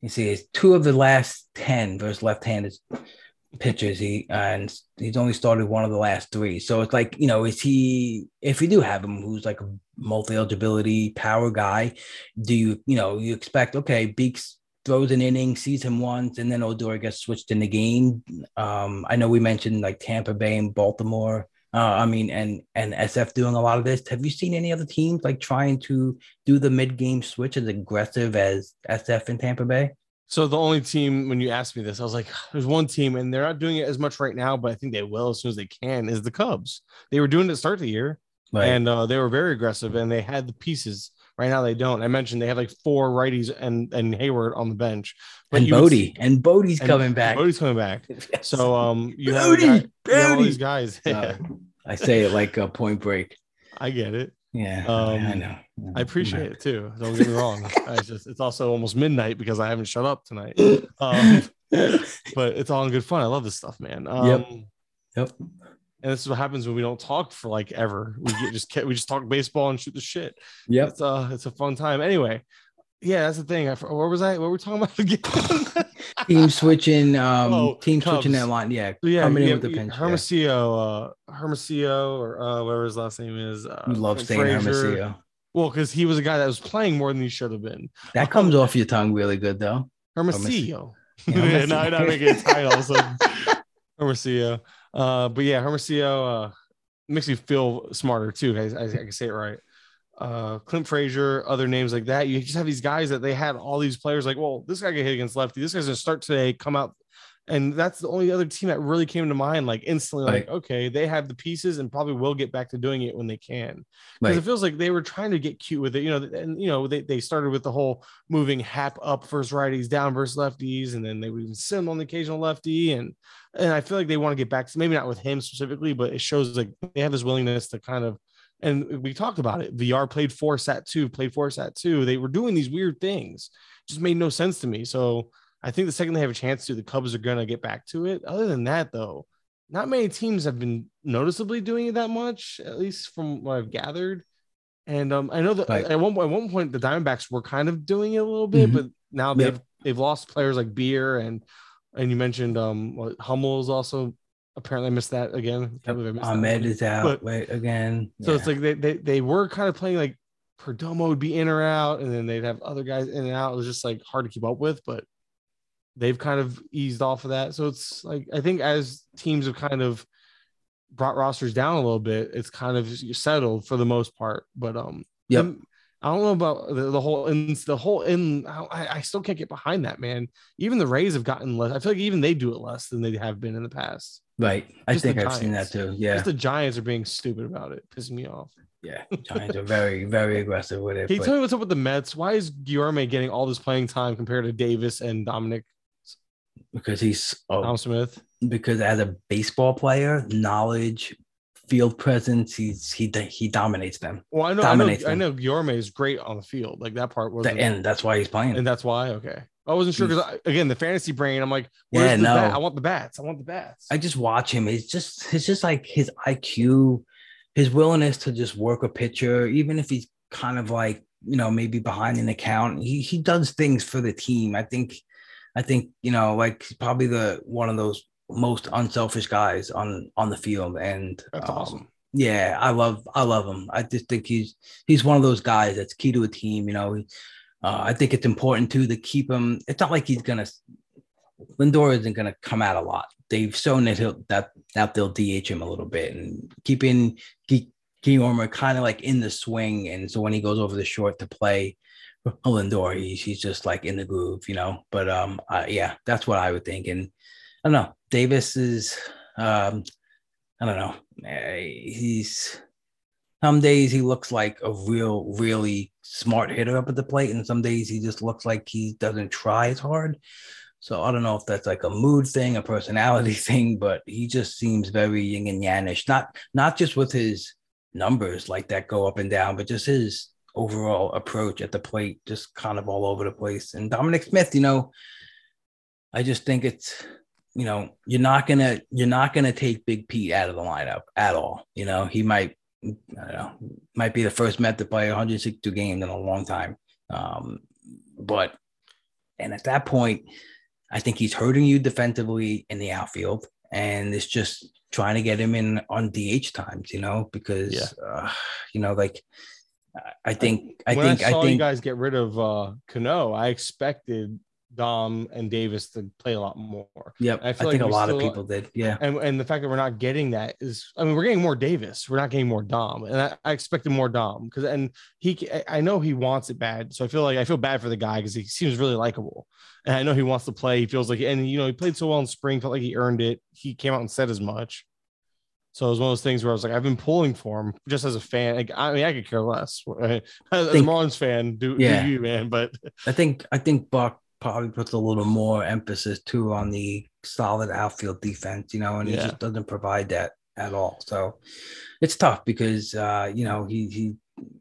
you see it's two of the last 10 versus left-handed pitchers he and he's only started one of the last three so it's like you know is he if you do have him who's like a multi-eligibility power guy do you you know you expect okay Beeks throws an inning sees him once and then odor gets switched in the game um i know we mentioned like tampa bay and baltimore uh, I mean, and and SF doing a lot of this. Have you seen any other teams like trying to do the mid-game switch as aggressive as SF in Tampa Bay? So the only team, when you asked me this, I was like, "There's one team, and they're not doing it as much right now, but I think they will as soon as they can." Is the Cubs? They were doing it start the year, Right. and uh, they were very aggressive, and they had the pieces. Right now, they don't. I mentioned they have like four righties and and Heyward on the bench, and you would Bote, and Bote's and coming back. Bote's coming back. Yes. So um, you have, Bote, guy, you have all these guys. Uh, I say it like a point break. I get it. Yeah, Um, I know. I appreciate it too. Don't get me wrong. I just it's also almost midnight because I haven't shut up tonight. Um, but it's all in good fun. I love this stuff, man. Um, Yep. Yep. And this is what happens when we don't talk for like ever. We get, just we just talk baseball and shoot the shit. Yeah, It's uh it's a fun time. Anyway, yeah, that's the thing. I, where was I? What were we talking about again? Team switching, um, Oh, team switching Cubs. that line. Yeah, yeah, coming in yeah, with the pinch. yeah. Hermosillo, uh, Hermosillo, or uh, whatever his last name is. Uh, love saying. Hermosillo. Well, because he was a guy that was playing more than he should have been. That comes off your tongue really good though. Hermosillo. Yeah, Yeah, now I'm not making a title. So Hermosillo. Uh, but yeah, Hermosillo uh, makes me feel smarter too. I, I, I can say it right. Uh, Clint Frazier, other names like that. You just have these guys that they had all these players like, well, this guy get hit against lefty. This guy's gonna start today, come out and that's the only other team that really came to mind like instantly like okay they have the pieces and probably will get back to doing it when they can. Because right. it feels like they were trying to get cute with it you know and you know they, they started with the whole moving Happ up versus righties down versus lefties and then they would even send on the occasional lefty and and i feel like they want to get back to maybe not with him specifically but it shows like they have this willingness to kind of and we talked about it vr played four sat two played four sat two they were doing these weird things just made no sense to me. So I think the second they have a chance to, the Cubs are going to get back to it. Other than that, though, not many teams have been noticeably doing it that much, at least from what I've gathered. And um, I know that right. at one at one point the Diamondbacks were kind of doing it a little bit, mm-hmm. but now they've yep. they've lost players like Beer and and you mentioned um what, Hummel is also apparently I missed that again. Yep. Ahmed is out but, wait, again. So yeah. it's like they, they they were kind of playing like Perdomo would be in or out, and then they'd have other guys in and out. It was just like hard to keep up with, but they've kind of eased off of that. So it's like I think as teams have kind of brought rosters down a little bit, it's kind of settled for the most part. But um, yeah, I don't know about the, the whole in the whole in. I, I still can't get behind that man. Even the Rays have gotten less. I feel like even they do it less than they have been in the past. Right. I think I've seen that too. Yeah. Just the Giants are being stupid about it, pissing me off. Yeah, Giants are very, very aggressive with it. Can you but... tell me what's up with the Mets? Why is Guillorme getting all this playing time compared to Davis and Dominic because he's oh, Dom Smith. Because as a baseball player, knowledge, field presence, he's he he dominates them. Well, I know, dominates I know, them. I know Guillorme is great on the field. Like that part was, and that's why he's playing. And that's why, okay. I wasn't sure because again, the fantasy brain. I'm like, yeah, no, bat? I want the bats. I want the bats. I just watch him. It's just, it's just like his IQ, his willingness to just work a pitcher, even if he's kind of like, you know, maybe behind an account. He he does things for the team. I think I think you know, like probably the one of those most unselfish guys on on the field, and that's um, awesome. Yeah, I love I love him. I just think he's he's one of those guys that's key to a team. You know, uh, I think it's important too to keep him. It's not like he's gonna Lindor isn't gonna come out a lot. They've shown that he'll that that they'll DH him a little bit and keeping Guillorme kind of like in the swing, and so when he goes over the short to play, Lindor, he's, he's just like in the groove, you know. But um, uh, yeah, that's what I would think. And I don't know, Davis is, um, I don't know, he's some days he looks like a real, really smart hitter up at the plate, and some days he just looks like he doesn't try as hard. So I don't know if that's like a mood thing, a personality thing, but he just seems very yin and yannish. Not not just with his numbers like that go up and down, but just his overall approach at the plate, just kind of all over the place. And Dominic Smith, you know, I just think it's, you know, you're not gonna you're not gonna take Big Pete out of the lineup at all. You know, he might, I don't know, might be the first Met to play 162 games in a long time. Um, but and at that point, I think he's hurting you defensively in the outfield, and it's just trying to get him in on DH times, you know, because yeah. uh, you know, like I think I when think I, saw I think you guys get rid of uh Cano, I expected Dom and Davis to play a lot more. Yep. I, feel I like think a lot still, of people did. Yeah. And, and the fact that we're not getting that is, I mean, we're getting more Davis. We're not getting more Dom. And I, I expected more Dom because, and he, I know he wants it bad. So I feel like I feel bad for the guy because he seems really likable. And I know he wants to play. He feels like, and you know, he played so well in spring, felt like he earned it. He came out and said as much. So it was one of those things where I was like, I've been pulling for him just as a fan. Like, I mean, I could care less. Right? As think, a Marlins fan, do, yeah. do you, man? But I think I think Buck probably puts a little more emphasis too on the solid outfield defense, you know, and yeah. he just doesn't provide that at all. So it's tough because uh, you know, he he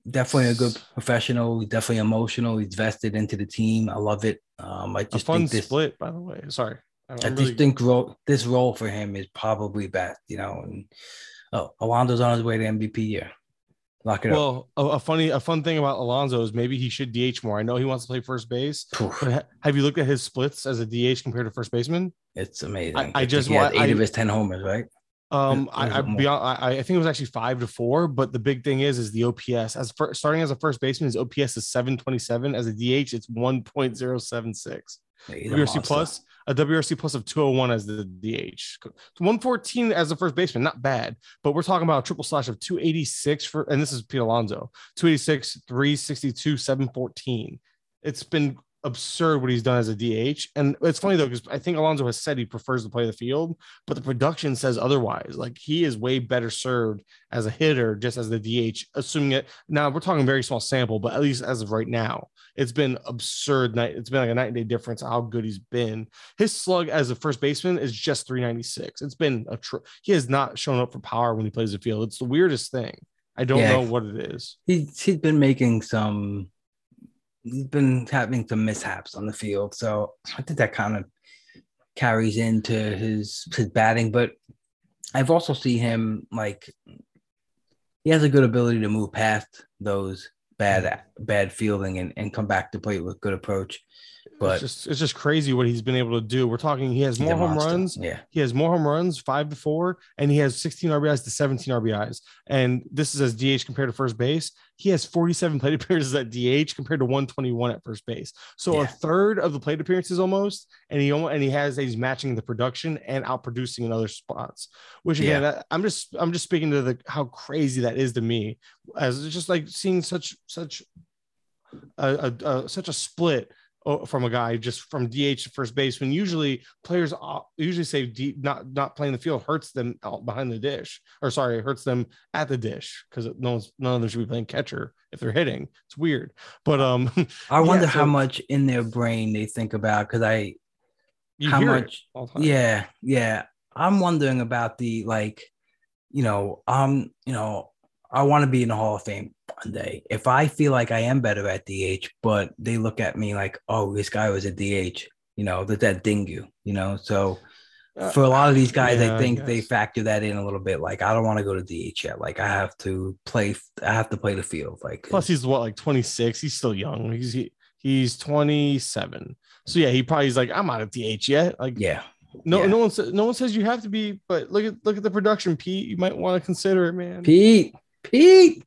definitely a good professional, he's definitely emotional, he's vested into the team. I love it. Um, I just a fun think this, split, by the way. Sorry. I'm i just think role, this role for him is probably best, you know. And oh, Alonso's on his way to MVP year. Lock it well, up. Well, a, a, funny, a fun thing about Alonso is maybe he should DH more. I know he wants to play first base. have you looked at his splits as a DH compared to first baseman? It's amazing. I, I just want eight I, of his ten homers, right? Um, I, I, beyond, I, I think it was actually five to four, but the big thing is, is the OPS as for, starting as a first baseman, his OPS is 727. As a DH, it's 1.076. He's a monster. plus a WRC plus of 201 as the DH, 114 as the first baseman, not bad. But we're talking about a triple slash of 286 for, and this is Pete Alonso, 286, 362, 714. It's been absurd what he's done as a DH. And it's funny though, because I think Alonso has said he prefers to play the field, but the production says otherwise. Like he is way better served as a hitter, just as the DH, assuming it. Now we're talking very small sample, but at least as of right now, it's been absurd night. It's been like a night and day difference how good he's been. His slug as a first baseman is just 396. It's been a tr- he has not shown up for power when he plays the field. It's the weirdest thing. I don't Yeah. know what it is. He's he's been making some. He's been having some mishaps on the field, so I think that kind of carries into his his batting. But I've also seen him like he has a good ability to move past those bad bad fielding and, and come back to play with good approach. But it's just it's just crazy what he's been able to do. We're talking he has more home monster. runs, Yeah, he has more home runs, five to four, and he has 16 RBIs to 17 RBIs. And this is as DH compared to first base. He has 47 plate appearances at DH compared to 121 at first base. So Yeah. a third of the plate appearances almost, and he almost and he has he's matching the production and outproducing in other spots. Which again, that- I'm just I'm just speaking to the how crazy that is to me, as it's just like seeing such such a, a, a such a split from a guy just from DH to first base when usually players usually say D, not not playing the field hurts them out behind the dish or sorry it hurts them at the dish because no one's none of them should be playing catcher if they're hitting it's weird but um I wonder Yeah, how much in their brain they think about because I how much all the time. Yeah, yeah. I'm wondering about the like, you know, um, you know, I want to be in the Hall of Fame one day. If I feel like I am better at DH, but they look at me like, oh, this guy was a DH, you know, that that dingu, you know. So Uh, for a lot of these guys, yeah, I I think they factor that in a little bit. Like, I don't want to go to DH yet. Like, I have to play. I have to play the field. Like, plus he's what like 26 he's still young he's he, he's 27 so yeah he probably is like i'm not at DH yet like yeah, no yeah. no one says no one says you have to be but look at look at the production Pete you might want to consider it man Pete, Pete.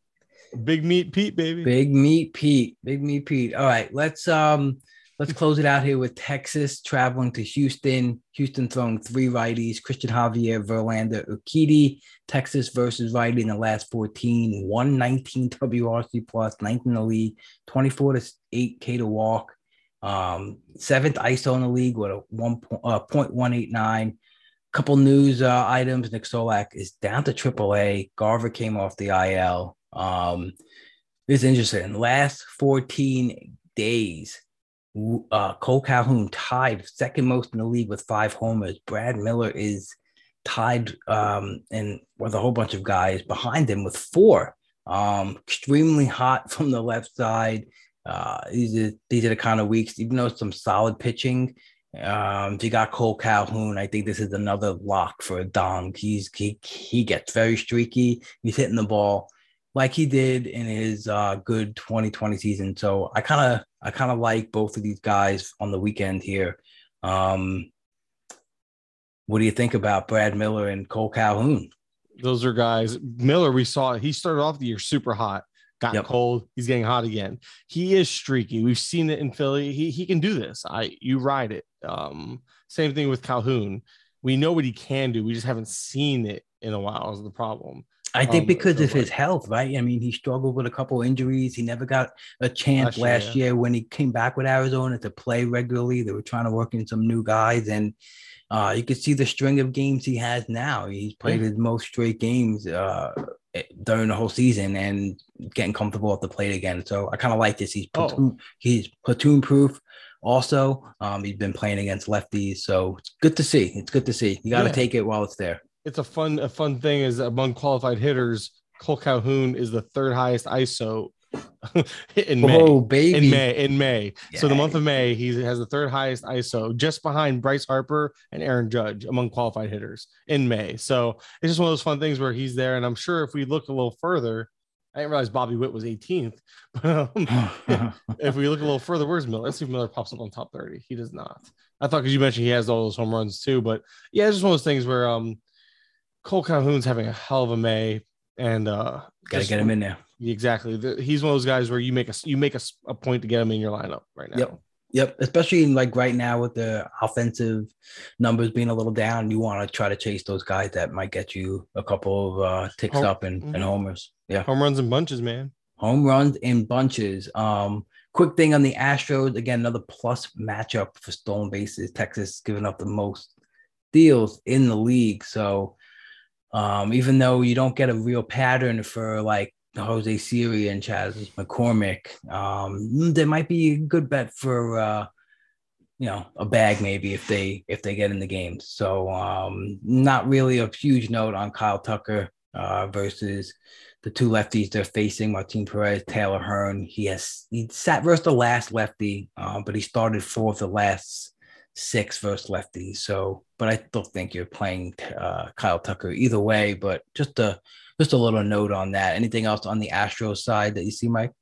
Big meat Pete baby Big meat Pete. Big meat Pete. All right, let's um let's close it out here with Texas traveling to Houston. Houston throwing three righties: Cristian Javier, Verlander, Urquidy. Texas versus righty in the last 14, 119 WRC plus, ninth in the league, 24 to 8 K to walk. Um, seventh ISO in the league with a one uh, 0.189. Couple news uh, items. Nick Solak is down to AAA. Garver came off the IL. Um, it's interesting. Last 14 days, uh, Cole Calhoun tied second most in the league with five homers. Brad Miller is tied um, and with a whole bunch of guys behind him with four. Um, extremely hot from the left side. Uh, these are these are the kind of weeks, even though some solid pitching. Um, if you got Cole Calhoun. I think this is another lock for Dong. He's he he gets very streaky. He's hitting the ball like he did in his uh, good 2020 season. So I kind of I kind of like both of these guys on the weekend here. Um, what do you think about Brad Miller and Cole Calhoun? those are guys. Miller, we saw he started off the year super hot, got Yep. cold. He's getting hot again. He is streaky. We've seen it in Philly. He he can do this. I you ride it. Um, same thing with Calhoun. We know what he can do. We just haven't seen it in a while. Is the problem? I think Um, because so of his health, right? I mean, he struggled with a couple injuries. He never got a chance Last year, last yeah. year when he came back with Arizona to play regularly. They were trying to work in some new guys, and uh, you could see the string of games he has now. He's played his most straight games uh, during the whole season and getting comfortable at the plate again. So I kind of like this. He's Oh. platoon, he's platoon proof. Also, um, he's been playing against lefties, so it's good to see. It's good to see. You got to Yeah. take it while it's there. It's a fun a fun thing is among qualified hitters, Cole Calhoun is the third highest ISO in May. Oh, baby! in May. In May, so the month of May, he has the third highest ISO, just behind Bryce Harper and Aaron Judge among qualified hitters in May. So it's just one of those fun things where he's there, and I'm sure if we look a little further, I didn't realize Bobby Witt was 18th, but um, if we look a little further, where's Miller? Let's see if Miller pops up on top 30. He does not. I thought because you mentioned he has all those home runs too, but yeah, it's just one of those things where um Cole Calhoun's having a hell of a May, and uh, Got to get him in there. Exactly. The- he's one of those guys where you make a you make a, a point to get him in your lineup right now. Yep. Yep, especially like right now with the offensive numbers being a little down, you want to try to chase those guys that might get you a couple of uh, ticks Home- up and, Mhm. and homers. Yeah, Home runs in bunches, man. home runs in bunches. Um, quick thing on the Astros again, another plus matchup for stolen bases. Texas giving up the most deals in the league, so um, even though you don't get a real pattern for like Jose Siri and Chas McCormick, um, there might be a good bet for uh, you know a bag maybe if they if they get in the game. So um, not really a huge note on Kyle Tucker uh, versus the two lefties they're facing, Martin Perez, Taylor Hearn. He has he sat versus the last lefty, uh, but he started fourth the last six versus lefties. So, but I still think you're playing uh, Kyle Tucker either way. But just a just a little note on that. Anything else on the Astros side that you see, Mike?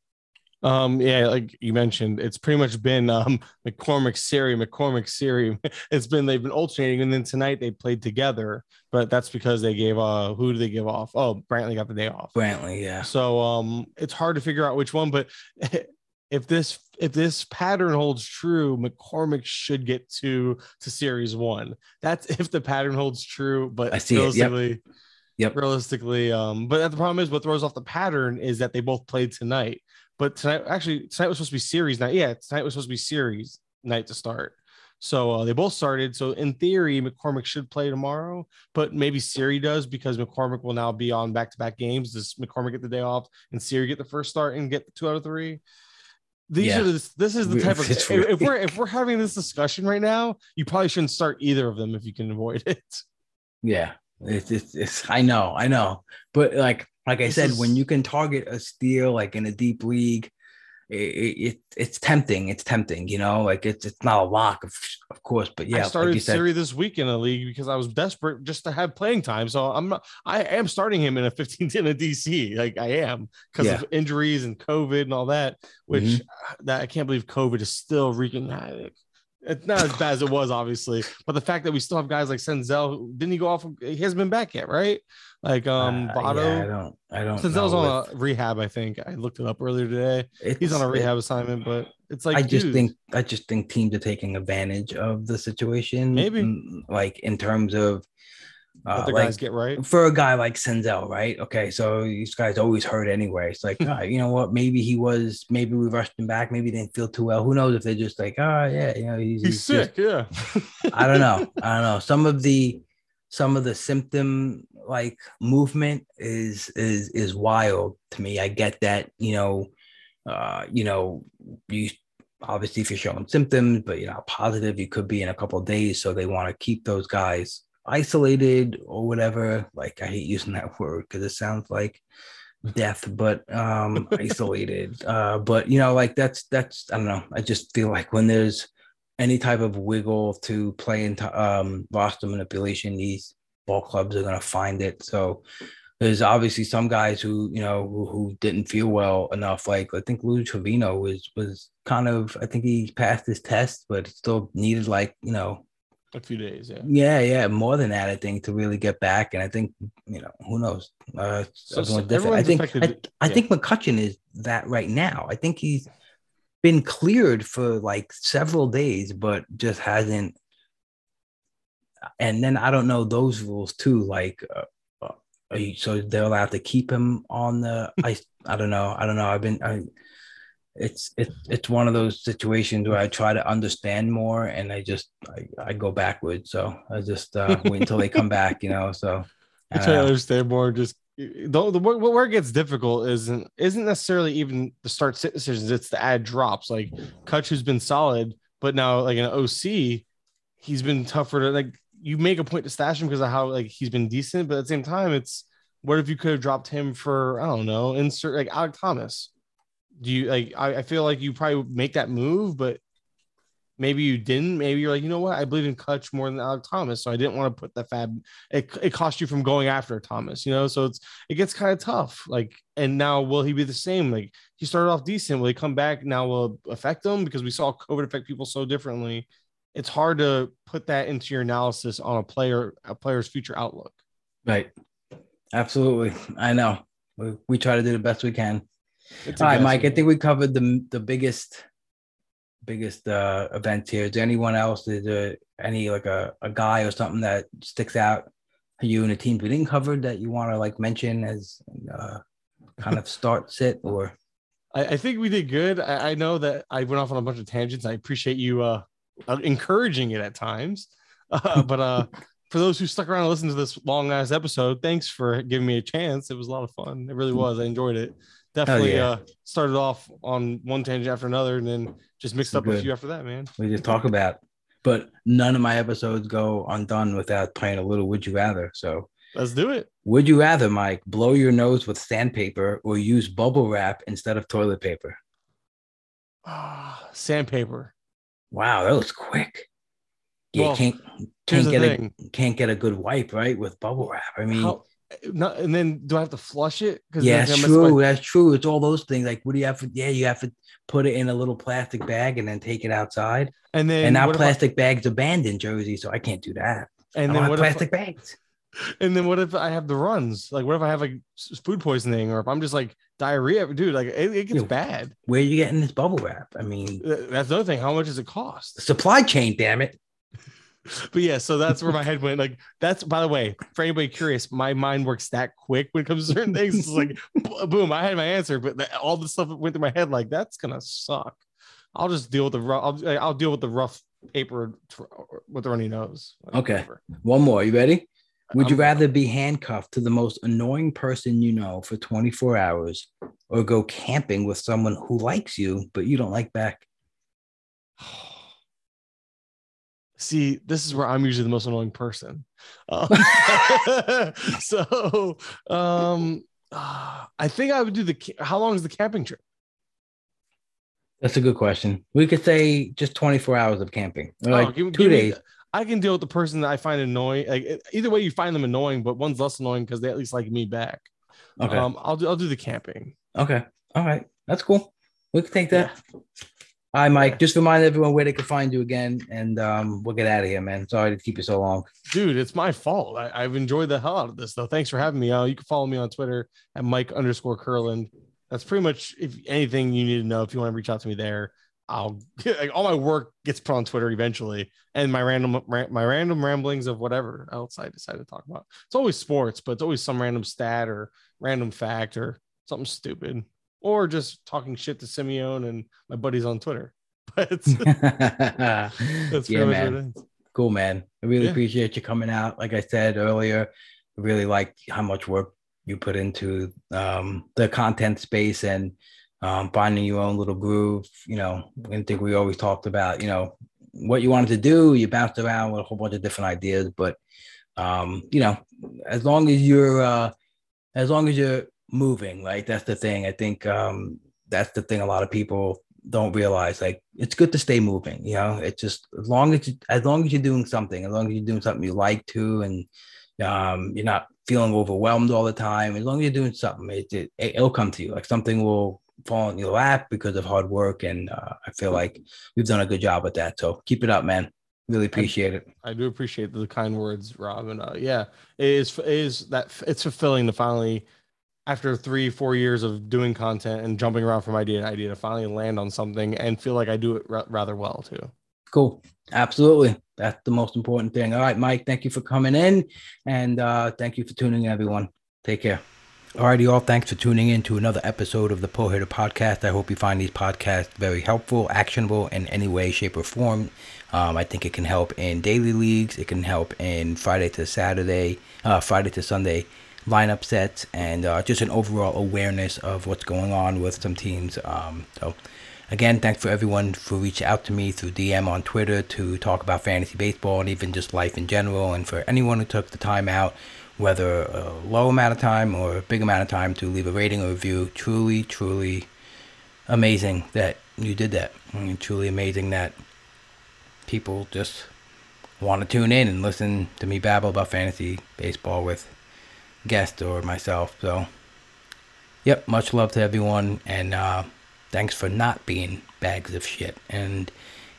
Um, yeah, like you mentioned, it's pretty much been um McCormick Siri, McCormick Siri. It's been they've been alternating, and then tonight they played together, but that's because they gave uh who do they give off? Oh, Brantley got the day off. Brantley, yeah. So um it's hard to figure out which one, but if this if this pattern holds true, McCormick should get to to Siri's one. That's if the pattern holds true, but I see it, yep. realistically, Yep. realistically, um, but the problem is what throws off the pattern is that they both played tonight. But tonight, actually, tonight was supposed to be Siri's night. Yeah, tonight was supposed to be Siri's night to start. So uh, they both started. So in theory, McCormick should play tomorrow, but maybe Siri does because McCormick will now be on back-to-back games. Does McCormick get the day off and Siri get the first start and get the two out of three? These Yeah. are the, this is the type of if, if we're if we're having this discussion right now, you probably shouldn't start either of them if you can avoid it. Yeah, it's, it's, it's I know, I know, but like like I This said, is- when you can target a steal like in a deep league, it, it it's tempting. It's tempting, you know. Like it's it's not a lock, of course, but yeah, I started said, Siri this week in a league because I was desperate just to have playing time. So I'm not, I am starting him in a 15 in a DC. Like I am because Yeah. Mm-hmm. of injuries and COVID and all that, which that I can't believe COVID is still wreaking havoc. It's not as bad as it was, obviously, but the fact that we still have guys like Senzel, didn't he go off? He hasn't been back yet, right? Like um, uh, Votto. yeah, I don't, I don't. Senzel's know on if- a rehab, I think. I looked it up earlier today. He's on a rehab assignment, but it's like I just think I just think teams are taking advantage of the situation. Maybe. mm, like in terms of let uh, the like guys get right. for a guy like Senzel, right? Okay, so these guys always hurt anyway. It's like, ah, you know what? Maybe he was, maybe we rushed him back. Maybe he didn't feel too well. Who knows if they're just like, ah, yeah, you know, he's, He's just- sick, yeah. I don't know. I don't know. Some of the some of the symptom like movement is is is wild to me. I get that, you know, uh, you know, you obviously if you're showing symptoms, but you're not positive, you could be in a couple of days. So they want to keep those guys isolated or whatever. Like I hate using that word because it sounds like death, but um isolated. Uh, but you know, like that's that's I don't know. I just feel like when there's any type of wiggle to play into um, roster manipulation, these ball clubs are going to find it. So there's obviously some guys who you know who, who didn't feel well enough. Like I think Lou Trevino was was kind of I think he passed his test, but still needed like you know a few days, yeah. yeah yeah more than that I think to really get back. And I think you know who knows. Uh, So- so different. I think I, I yeah. think McCutchen is that right now. I think he's been cleared for like several days, but just hasn't. And then I don't know those rules too. Like, uh, uh, are you, so they're allowed to keep him on the ice. I don't know. I don't know. I've been. I, it's it's it's one of those situations where I try to understand more, and I just I, I go backwards. So I just uh, wait until they come back. You know. So I I try to understand more. Just the, the where it gets difficult isn't isn't necessarily even the start sit decisions. It's the add drops. Like Kutch, who's been solid, but now like an OC, he's been tougher to like. You make a point to stash him because of how like he's been decent, but at the same time, it's what if you could have dropped him for I don't know, insert like Alek Thomas. Do you like? I, I feel like you probably make that move, but maybe you didn't. Maybe you're like, you know what? I believe in Kutch more than Alek Thomas, so I didn't want to put the FAAB. It, it cost you from going after Thomas, you know. So it's it gets kind of tough. Like, and now will he be the same? Like he started off decent. Will he come back now? Will it affect him because we saw COVID affect people so differently. It's hard to put that into your analysis on a player, a player's future outlook. Right. Absolutely. I know. We, we try to do the best we can. It's All right. Mike. I think we covered the the biggest biggest uh, events here. Is there anyone else? Is there any like a, a guy or something that sticks out you and the team we didn't cover that you want to like mention as uh, kind of start sit or? I, I think we did good. I, I, know that I went off on a bunch of tangents. I appreciate you uh, uh encouraging it at times. Uh, but uh, for those who stuck around and listened to this long ass episode, thanks for giving me a chance. It was a lot of fun. It really was. I enjoyed it. Definitely yeah. uh, started off on one tangent after another, and then just mixed up Good. a few after that. Man, we just talk about, but none of my episodes go undone without playing a little "Would you rather." So let's do it. Would you rather, Mike, blow your nose with sandpaper or use bubble wrap instead of toilet paper? Ah, sandpaper. Wow, that was quick. Yeah, well, can't can't get thing. a can't get a good wipe right with bubble wrap. I mean, How, not, and then do I have to flush it? Yeah, that's true. My... That's true. It's all those things. Like, what do you have to? Yeah, you have to put it in a little plastic bag and then take it outside. And then and now plastic I... bags abandoned in Jersey, so I can't do that. And then what plastic I... bags? And then what if I have the runs? Like, what if I have like food poisoning, or if I'm just like diarrhea, dude? Like, it, it gets bad. Where are you getting this bubble wrap? I mean, that's the other thing. How much does it cost? Supply chain, damn it but yeah, so that's where my head went. Like that's by the way, for anybody curious, my mind works that quick when it comes to certain things. It's like boom, I had my answer, but all the stuff went through my head. Like that's gonna suck. I'll just deal with the rough. I'll, I'll deal with the rough paper with the runny nose. Okay, whatever. one more. You ready? Would you rather be handcuffed to the most annoying person you know for 24 hours or go camping with someone who likes you, but you don't like back? See, this is where I'm usually the most annoying person. Um, so, um, uh, I think I would do the. How long is the camping trip? That's a good question. We could say just 24 hours of camping, or like oh, give, two give days. Me, I can deal with the person that I find annoying. Like either way, you find them annoying, but one's less annoying because they at least like me back. Okay. Um, I'll do. I'll do the camping. Okay. All right. That's cool. We can take that. Yeah. Hi, Mike. Just remind everyone where they can find you again, and um, we'll get out of here, man. Sorry to keep you so long. Dude, it's my fault. I, have enjoyed the hell out of this, though. Thanks for having me. Uh, you can follow me on Twitter at Mike underscore Curland. That's pretty much if anything you need to know. If you want to reach out to me there, I'll like, all my work gets put on Twitter eventually, and my random my random ramblings of whatever else I decide to talk about. It's always sports, but it's always some random stat or random fact or something stupid or just talking shit to Simeone and my buddies on Twitter. But that's yeah, man. Cool, man. I really yeah. appreciate you coming out. Like I said earlier, I really like how much work you put into um, the content space and um, finding your own little groove. You know, I think we always talked about, you know, what you wanted to do. You bounced around with a whole bunch of different ideas, but um, you know, as long as you're, uh, as long as you're moving right? That's the thing. I think um that's the thing a lot of people don't realize like it's good to stay moving you know? It's just as long as you, as long as you're doing something as long as you're doing something you like to and um you're not feeling overwhelmed all the time as long as you're doing something it, it it'll come to you. Like something will fall in your lap because of hard work and uh, i feel like we've done a good job with that. So keep it up man. Really appreciate I, it. I do appreciate the kind words rob and uh, yeah it is it is that it's fulfilling to finally after three, four years of doing content and jumping around from idea to idea to finally land on something and feel like I do it r- rather well too. Cool. Absolutely. That's the most important thing. All right, Mike, thank you for coming in and uh, thank you for tuning in, everyone. Take care. Alrighty, y'all. Thanks for tuning in to another episode of the Pull Hitter Podcast. I hope you find these podcasts very helpful, actionable in any way, shape, or form. Um, I think it can help in daily leagues. It can help in Friday to Saturday, uh, Friday to Sunday lineup sets and uh, just an overall awareness of what's going on with some teams. Um, so, again, thanks for everyone for reaching out to me through DM on Twitter to talk about fantasy baseball and even just life in general. And for anyone who took the time out, whether a low amount of time or a big amount of time, to leave a rating or review, truly, truly amazing that you did that. I mean, truly amazing that people just want to tune in and listen to me babble about fantasy baseball with guest or myself. So, yep, much love to everyone, and uh, thanks for not being bags of shit. And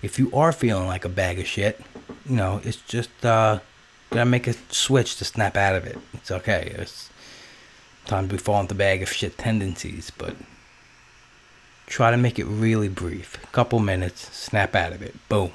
if you are feeling like a bag of shit, you know, it's just uh, gotta make a switch to snap out of it. It's okay. It's times we fall into bag of shit tendencies, but Try to make it really brief. Couple minutes, snap out of it. Boom.